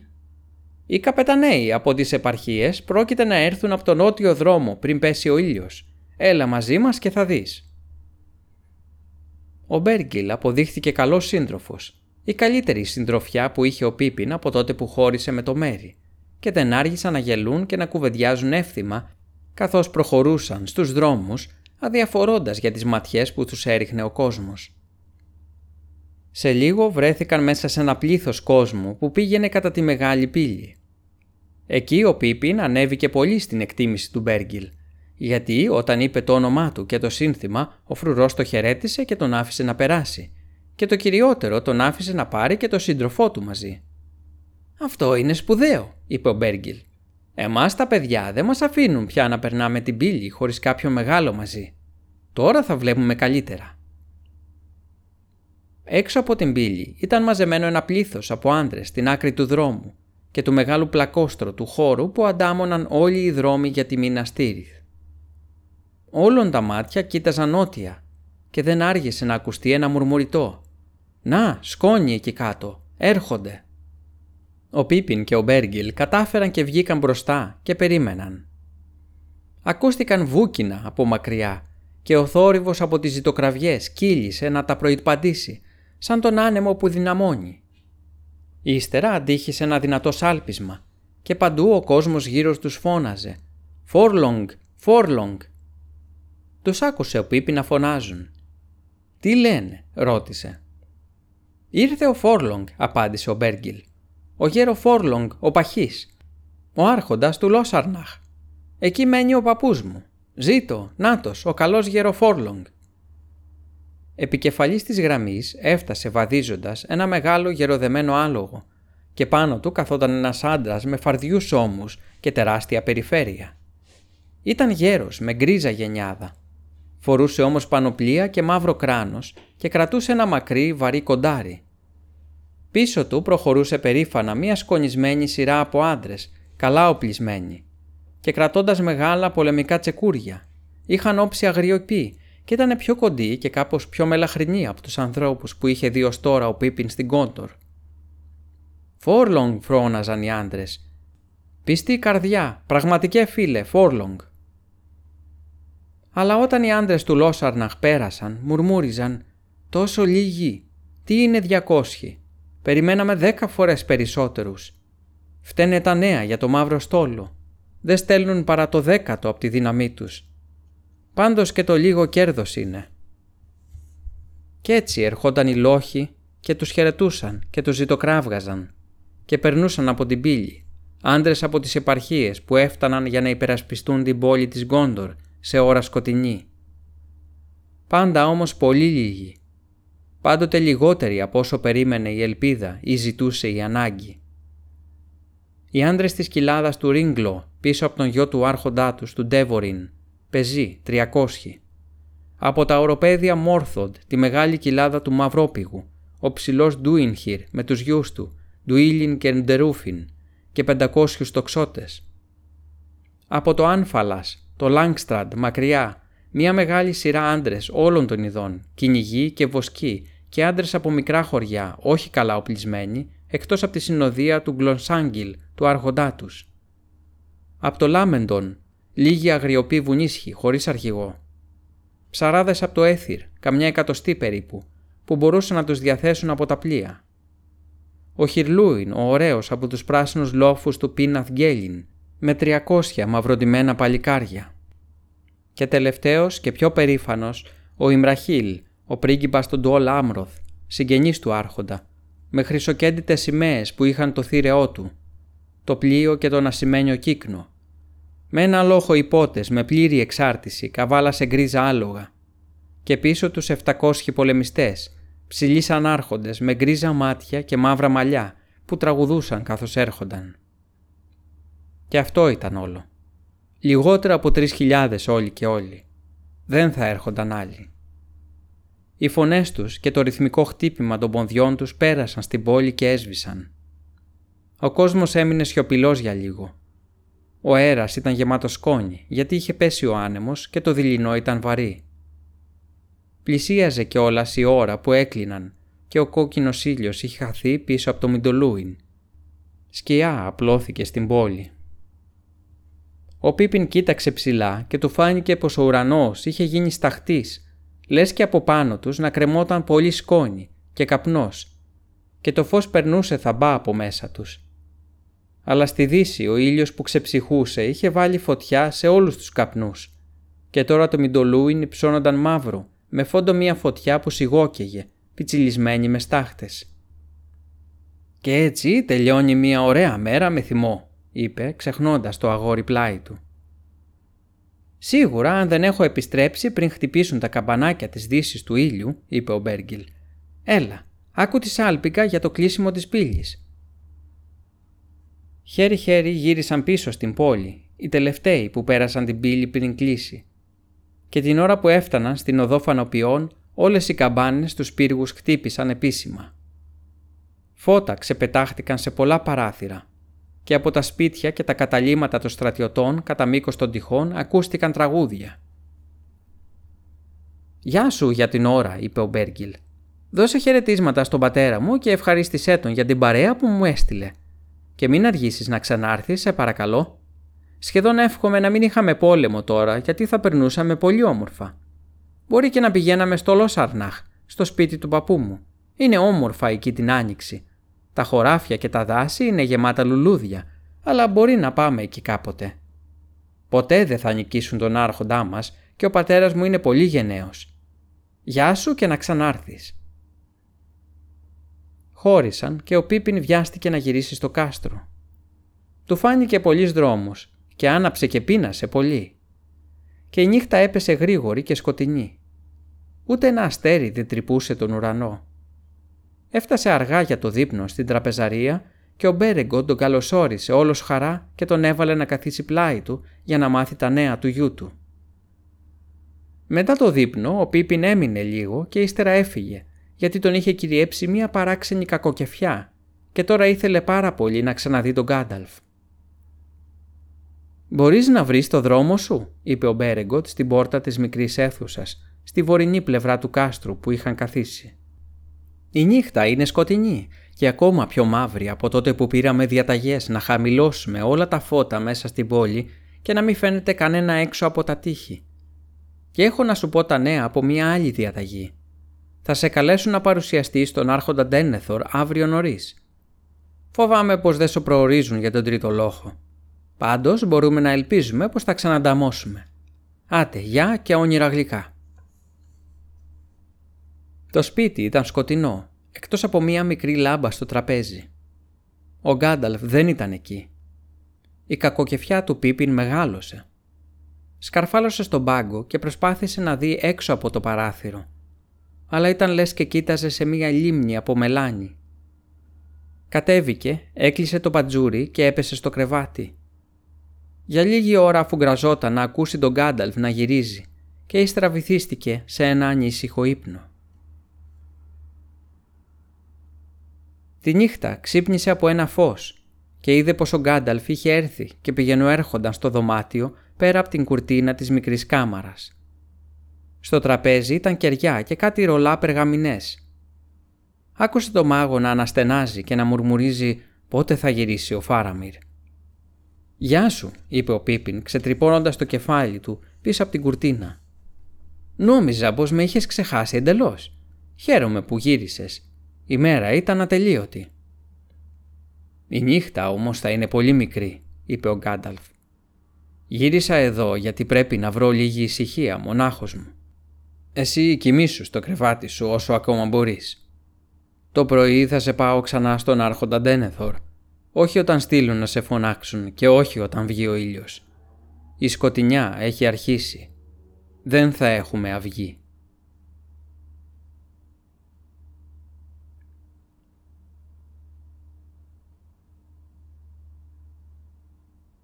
Speaker 1: Οι καπεταναίοι από τις επαρχίες πρόκειται να έρθουν από τον νότιο δρόμο πριν πέσει ο ήλιος. Έλα μαζί μας και θα δεις. Ο Μπέργκιλ αποδείχθηκε καλός σύντροφος. Η καλύτερη συντροφιά που είχε ο Πίπιν από τότε που χώρισε με το Μέρι και δεν άργησαν να γελούν και να κουβεντιάζουν εύθυμα καθώς προχωρούσαν στους δρόμους αδιαφορώντας για τις ματιές που τους έριχνε ο κόσμος. Σε λίγο βρέθηκαν μέσα σε ένα πλήθος κόσμου που πήγαινε κατά τη μεγάλη πύλη. Εκεί ο Πίπιν ανέβηκε πολύ στην εκτίμηση του Μπέργκιλ, γιατί όταν είπε το όνομά του και το σύνθημα, ο φρουρός το χαιρέτησε και τον άφησε να περάσει και το κυριότερο τον άφησε να πάρει και το σύντροφό του μαζί. «Αυτό είναι σπουδαίο», είπε ο Μπέργκιλ. Εμάς τα παιδιά δεν μας αφήνουν πια να περνάμε την πύλη χωρίς κάποιο μεγάλο μαζί. Τώρα θα βλέπουμε καλύτερα. Έξω από την πύλη ήταν μαζεμένο ένα πλήθος από άντρες στην άκρη του δρόμου και του μεγάλου πλακόστρο του χώρου που αντάμωναν όλοι οι δρόμοι για τη Μίνα Στήριθ. Όλων τα μάτια κοίταζαν νότια και δεν άργησε να ακουστεί ένα μουρμουριτό. «Να, σκόνη εκεί κάτω, έρχονται». Ο Πίπιν και ο Μπέργκιλ κατάφεραν και βγήκαν μπροστά και περίμεναν. Ακούστηκαν βούκινα από μακριά και ο θόρυβος από τις ζητοκραυγές κύλησε να τα προϋπαντήσει, σαν τον άνεμο που δυναμώνει. Ύστερα αντίχησε ένα δυνατό σάλπισμα και παντού ο κόσμος γύρω τους φώναζε «Φόρλονγκ, φόρλονγκ». Τους άκουσε ο Πίπι να φωνάζουν. «Τι λένε» ρώτησε. «Ήρθε ο Φόρλονγκ» απάντησε ο Μπέργκιλ ο γέρο Φόρλονγκ, ο παχής, ο άρχοντας του Λόσαρναχ. Εκεί μένει ο παππούς μου. Ζήτω, νάτος, ο καλός γέρο Φόρλονγκ. Επικεφαλής της γραμμής έφτασε βαδίζοντας ένα μεγάλο γεροδεμένο άλογο και πάνω του καθόταν ένας άντρας με φαρδιούς ώμους και τεράστια περιφέρεια. Ήταν γέρος με γκρίζα γενιάδα. Φορούσε όμως πανοπλία και μαύρο κράνος και κρατούσε ένα μακρύ βαρύ κοντάρι. Πίσω του προχωρούσε περήφανα μία σκονισμένη σειρά από άντρες, καλά οπλισμένοι, και κρατώντας μεγάλα πολεμικά τσεκούρια. Είχαν όψη αγριοπή και ήταν πιο κοντοί και κάπως πιο μελαχρινοί από τους ανθρώπους που είχε δει ως τώρα ο Πίπιν στην Κόντορ. «Φόρλονγκ» φρόναζαν οι άντρες. «Πιστή καρδιά, πραγματικέ φίλε, Φόρλονγκ». Αλλά όταν οι άντρες του Λόσαρναχ πέρασαν, μουρμούριζαν «Τόσο λίγοι, τι είναι διακόσχοι». Περιμέναμε δέκα φορές περισσότερους. Φταίνε τα νέα για το μαύρο στόλο. Δεν στέλνουν παρά το δέκατο από τη δύναμή τους. Πάντως και το λίγο κέρδος είναι. Κι έτσι ερχόταν οι λόχοι και τους χαιρετούσαν και τους ζητοκράβγαζαν και περνούσαν από την πύλη, άντρες από τις επαρχίες που έφταναν για να υπερασπιστούν την πόλη της Γκόντορ σε ώρα σκοτεινή. Πάντα όμως πολύ λίγοι πάντοτε λιγότερη από όσο περίμενε η ελπίδα ή ζητούσε η ανάγκη. Οι άντρες της κοιλάδας του Ρίγκλο πίσω από τον γιο του άρχοντά τους, του Ντέβοριν, πεζή 300. Από τα οροπέδια Μόρθοντ, τη μεγάλη κοιλάδα του Μαυρόπηγου, ο ψηλός Ντούινχυρ με τους γιους του, Ντουίλιν και Ντερούφιν και 500 τοξότες. Από το Άνφαλας, το Λάγκστραντ, μακριά, μια μεγάλη σειρά άντρες όλων των ειδών, κυνηγοί και βοσκοί και άντρες από μικρά χωριά, όχι καλά οπλισμένοι, εκτός από τη συνοδεία του Γκλονσάγγιλ, του άρχοντά τους. Από το Λάμεντον, λίγοι αγριοποί βουνίσχοι, χωρίς αρχηγό. Ψαράδες από το Έθιρ, καμιά εκατοστή περίπου, που μπορούσαν να τους διαθέσουν από τα πλοία. Ο Χιρλούιν, ο ωραίος από τους πράσινους λόφους του Πίναθ Γκέλιν, με 300 μαυροντημένα παλικάρια. Και τελευταίος και πιο περήφανος, ο Ιμραχίλ, ο πρίγκιπας του Ντουόλ Άμροθ, συγγενής του άρχοντα, με χρυσοκέντητες σημαίες που είχαν το θήρεό του, το πλοίο και τον ασημένιο κύκνο. Με ένα λόχο υπότες με πλήρη εξάρτηση καβάλα σε γκρίζα άλογα και πίσω τους 700 πολεμιστές, ψηλοί σαν άρχοντες με γκρίζα μάτια και μαύρα μαλλιά που τραγουδούσαν καθώς έρχονταν. Και αυτό ήταν όλο. Λιγότερο από τρεις χιλιάδες όλοι και όλοι. Δεν θα έρχονταν άλλοι. Οι φωνές τους και το ρυθμικό χτύπημα των πονδιών τους πέρασαν στην πόλη και έσβησαν. Ο κόσμος έμεινε σιωπηλός για λίγο. Ο αέρας ήταν γεμάτο σκόνη γιατί είχε πέσει ο άνεμος και το δειλινό ήταν βαρύ. Πλησίαζε κιόλας η ώρα που έκλειναν και ο κόκκινος ήλιος είχε χαθεί πίσω από το Μιντολούιν. Σκιά απλώθηκε στην πόλη. Ο Πίπιν κοίταξε ψηλά και του φάνηκε πως ο ουρανός είχε γίνει σταχτής λες και από πάνω τους να κρεμόταν πολύ σκόνη και καπνός και το φως περνούσε θαμπά από μέσα τους. Αλλά στη δύση ο ήλιος που ξεψυχούσε είχε βάλει φωτιά σε όλους τους καπνούς και τώρα το Μιντολούιν υψώνονταν μαύρο με φόντο μια φωτιά που σιγόκαιγε, πιτσιλισμένη με στάχτες. «Και έτσι τελειώνει μια ωραία μέρα με θυμό», είπε ξεχνώντας το αγόρι πλάι του. Σίγουρα, αν δεν έχω επιστρέψει πριν χτυπήσουν τα καμπανάκια της δύσης του ήλιου, είπε ο Μπέργκιλ. Έλα, άκου τη σάλπικα για το κλείσιμο της πύλης. Χέρι-χέρι γύρισαν πίσω στην πόλη, οι τελευταίοι που πέρασαν την πύλη πριν κλείσει. Και την ώρα που έφταναν στην οδό Φανοποιών, όλες οι καμπάνες τους πύργους χτύπησαν επίσημα. Φώτα ξεπετάχτηκαν σε πολλά παράθυρα και από τα σπίτια και τα καταλήμματα των στρατιωτών κατά μήκος των τυχών ακούστηκαν τραγούδια. «Γεια σου για την ώρα», είπε ο Μπέργκιλ. «Δώσε χαιρετίσματα στον πατέρα μου και ευχαρίστησέ τον για την παρέα που μου έστειλε. Και μην αργήσεις να ξανάρθεις, σε παρακαλώ. Σχεδόν εύχομαι να μην είχαμε πόλεμο τώρα, γιατί θα περνούσαμε πολύ όμορφα. Μπορεί και να πηγαίναμε στο Λόσαρναχ, στο σπίτι του παππού μου. Είναι όμορφα εκεί την άνοιξη τα χωράφια και τα δάση είναι γεμάτα λουλούδια, αλλά μπορεί να πάμε εκεί κάποτε. Ποτέ δεν θα νικήσουν τον άρχοντά μας και ο πατέρας μου είναι πολύ γενναίος. Γεια σου και να ξανάρθεις. Χώρισαν και ο Πίπιν βιάστηκε να γυρίσει στο κάστρο. Του φάνηκε πολύς δρόμος και άναψε και πείνασε πολύ. Και η νύχτα έπεσε γρήγορη και σκοτεινή. Ούτε ένα αστέρι δεν τρυπούσε τον ουρανό. Έφτασε αργά για το δείπνο στην τραπεζαρία και ο Μπέρεγκο τον καλωσόρισε όλος χαρά και τον έβαλε να καθίσει πλάι του για να μάθει τα νέα του γιού του. Μετά το δείπνο ο Πίπιν έμεινε λίγο και ύστερα έφυγε γιατί τον είχε κυριέψει μία παράξενη κακοκεφιά και τώρα ήθελε πάρα πολύ να ξαναδεί τον Γκάνταλφ. «Μπορείς να βρεις το δρόμο σου», είπε ο Μπέρεγκοτ στην πόρτα της μικρής αίθουσας, στη βορεινή πλευρά του κάστρου που είχαν καθίσει. Η νύχτα είναι σκοτεινή και ακόμα πιο μαύρη από τότε που πήραμε διαταγές να χαμηλώσουμε όλα τα φώτα μέσα στην πόλη και να μην φαίνεται κανένα έξω από τα τείχη. Και έχω να σου πω τα νέα από μια άλλη διαταγή. Θα σε καλέσουν να παρουσιαστείς στον άρχοντα Ντένεθορ αύριο νωρίς. Φοβάμαι πως δεν σου προορίζουν για τον τρίτο λόγο. Πάντως μπορούμε να ελπίζουμε πως θα ξανανταμώσουμε. Άτε, γεια και όνειρα γλυκά. Το σπίτι ήταν σκοτεινό, εκτός από μία μικρή λάμπα στο τραπέζι. Ο Γκάνταλφ δεν ήταν εκεί. Η κακοκεφιά του Πίπιν μεγάλωσε. Σκαρφάλωσε στον πάγκο και προσπάθησε να δει έξω από το παράθυρο. Αλλά ήταν λες και κοίταζε σε μία λίμνη από μελάνι. Κατέβηκε, έκλεισε το πατζούρι και έπεσε στο κρεβάτι. Για λίγη ώρα αφού γκραζόταν να ακούσει τον Γκάνταλφ να γυρίζει και ύστερα βυθίστηκε σε ένα ανήσυχο ύπνο. Τη νύχτα ξύπνησε από ένα φως και είδε πως ο Γκάνταλφ είχε έρθει και πηγαίνω έρχονταν στο δωμάτιο πέρα από την κουρτίνα της μικρής κάμαρας. Στο τραπέζι ήταν κεριά και κάτι ρολά περγαμινές. Άκουσε το μάγο να αναστενάζει και να μουρμουρίζει πότε θα γυρίσει ο Φάραμιρ; «Γεια σου», είπε ο Πίπιν ξετρυπώνοντας το κεφάλι του πίσω από την κουρτίνα. «Νόμιζα πως με είχες ξεχάσει εντελώς. Χαίρομαι που γύρισες. Η μέρα ήταν ατελείωτη». «Η νύχτα όμως θα είναι πολύ μικρή», είπε ο Γκάνταλφ. «Γύρισα εδώ γιατί πρέπει να βρω λίγη ησυχία μονάχος μου. Εσύ κοιμήσου στο κρεβάτι σου όσο ακόμα μπορείς. Το πρωί θα σε πάω ξανά στον άρχοντα Ντένεθορ όχι όταν στείλουν να σε φωνάξουν και όχι όταν βγει ο ήλιος. Η σκοτεινιά έχει αρχίσει. Δεν θα έχουμε αυγή.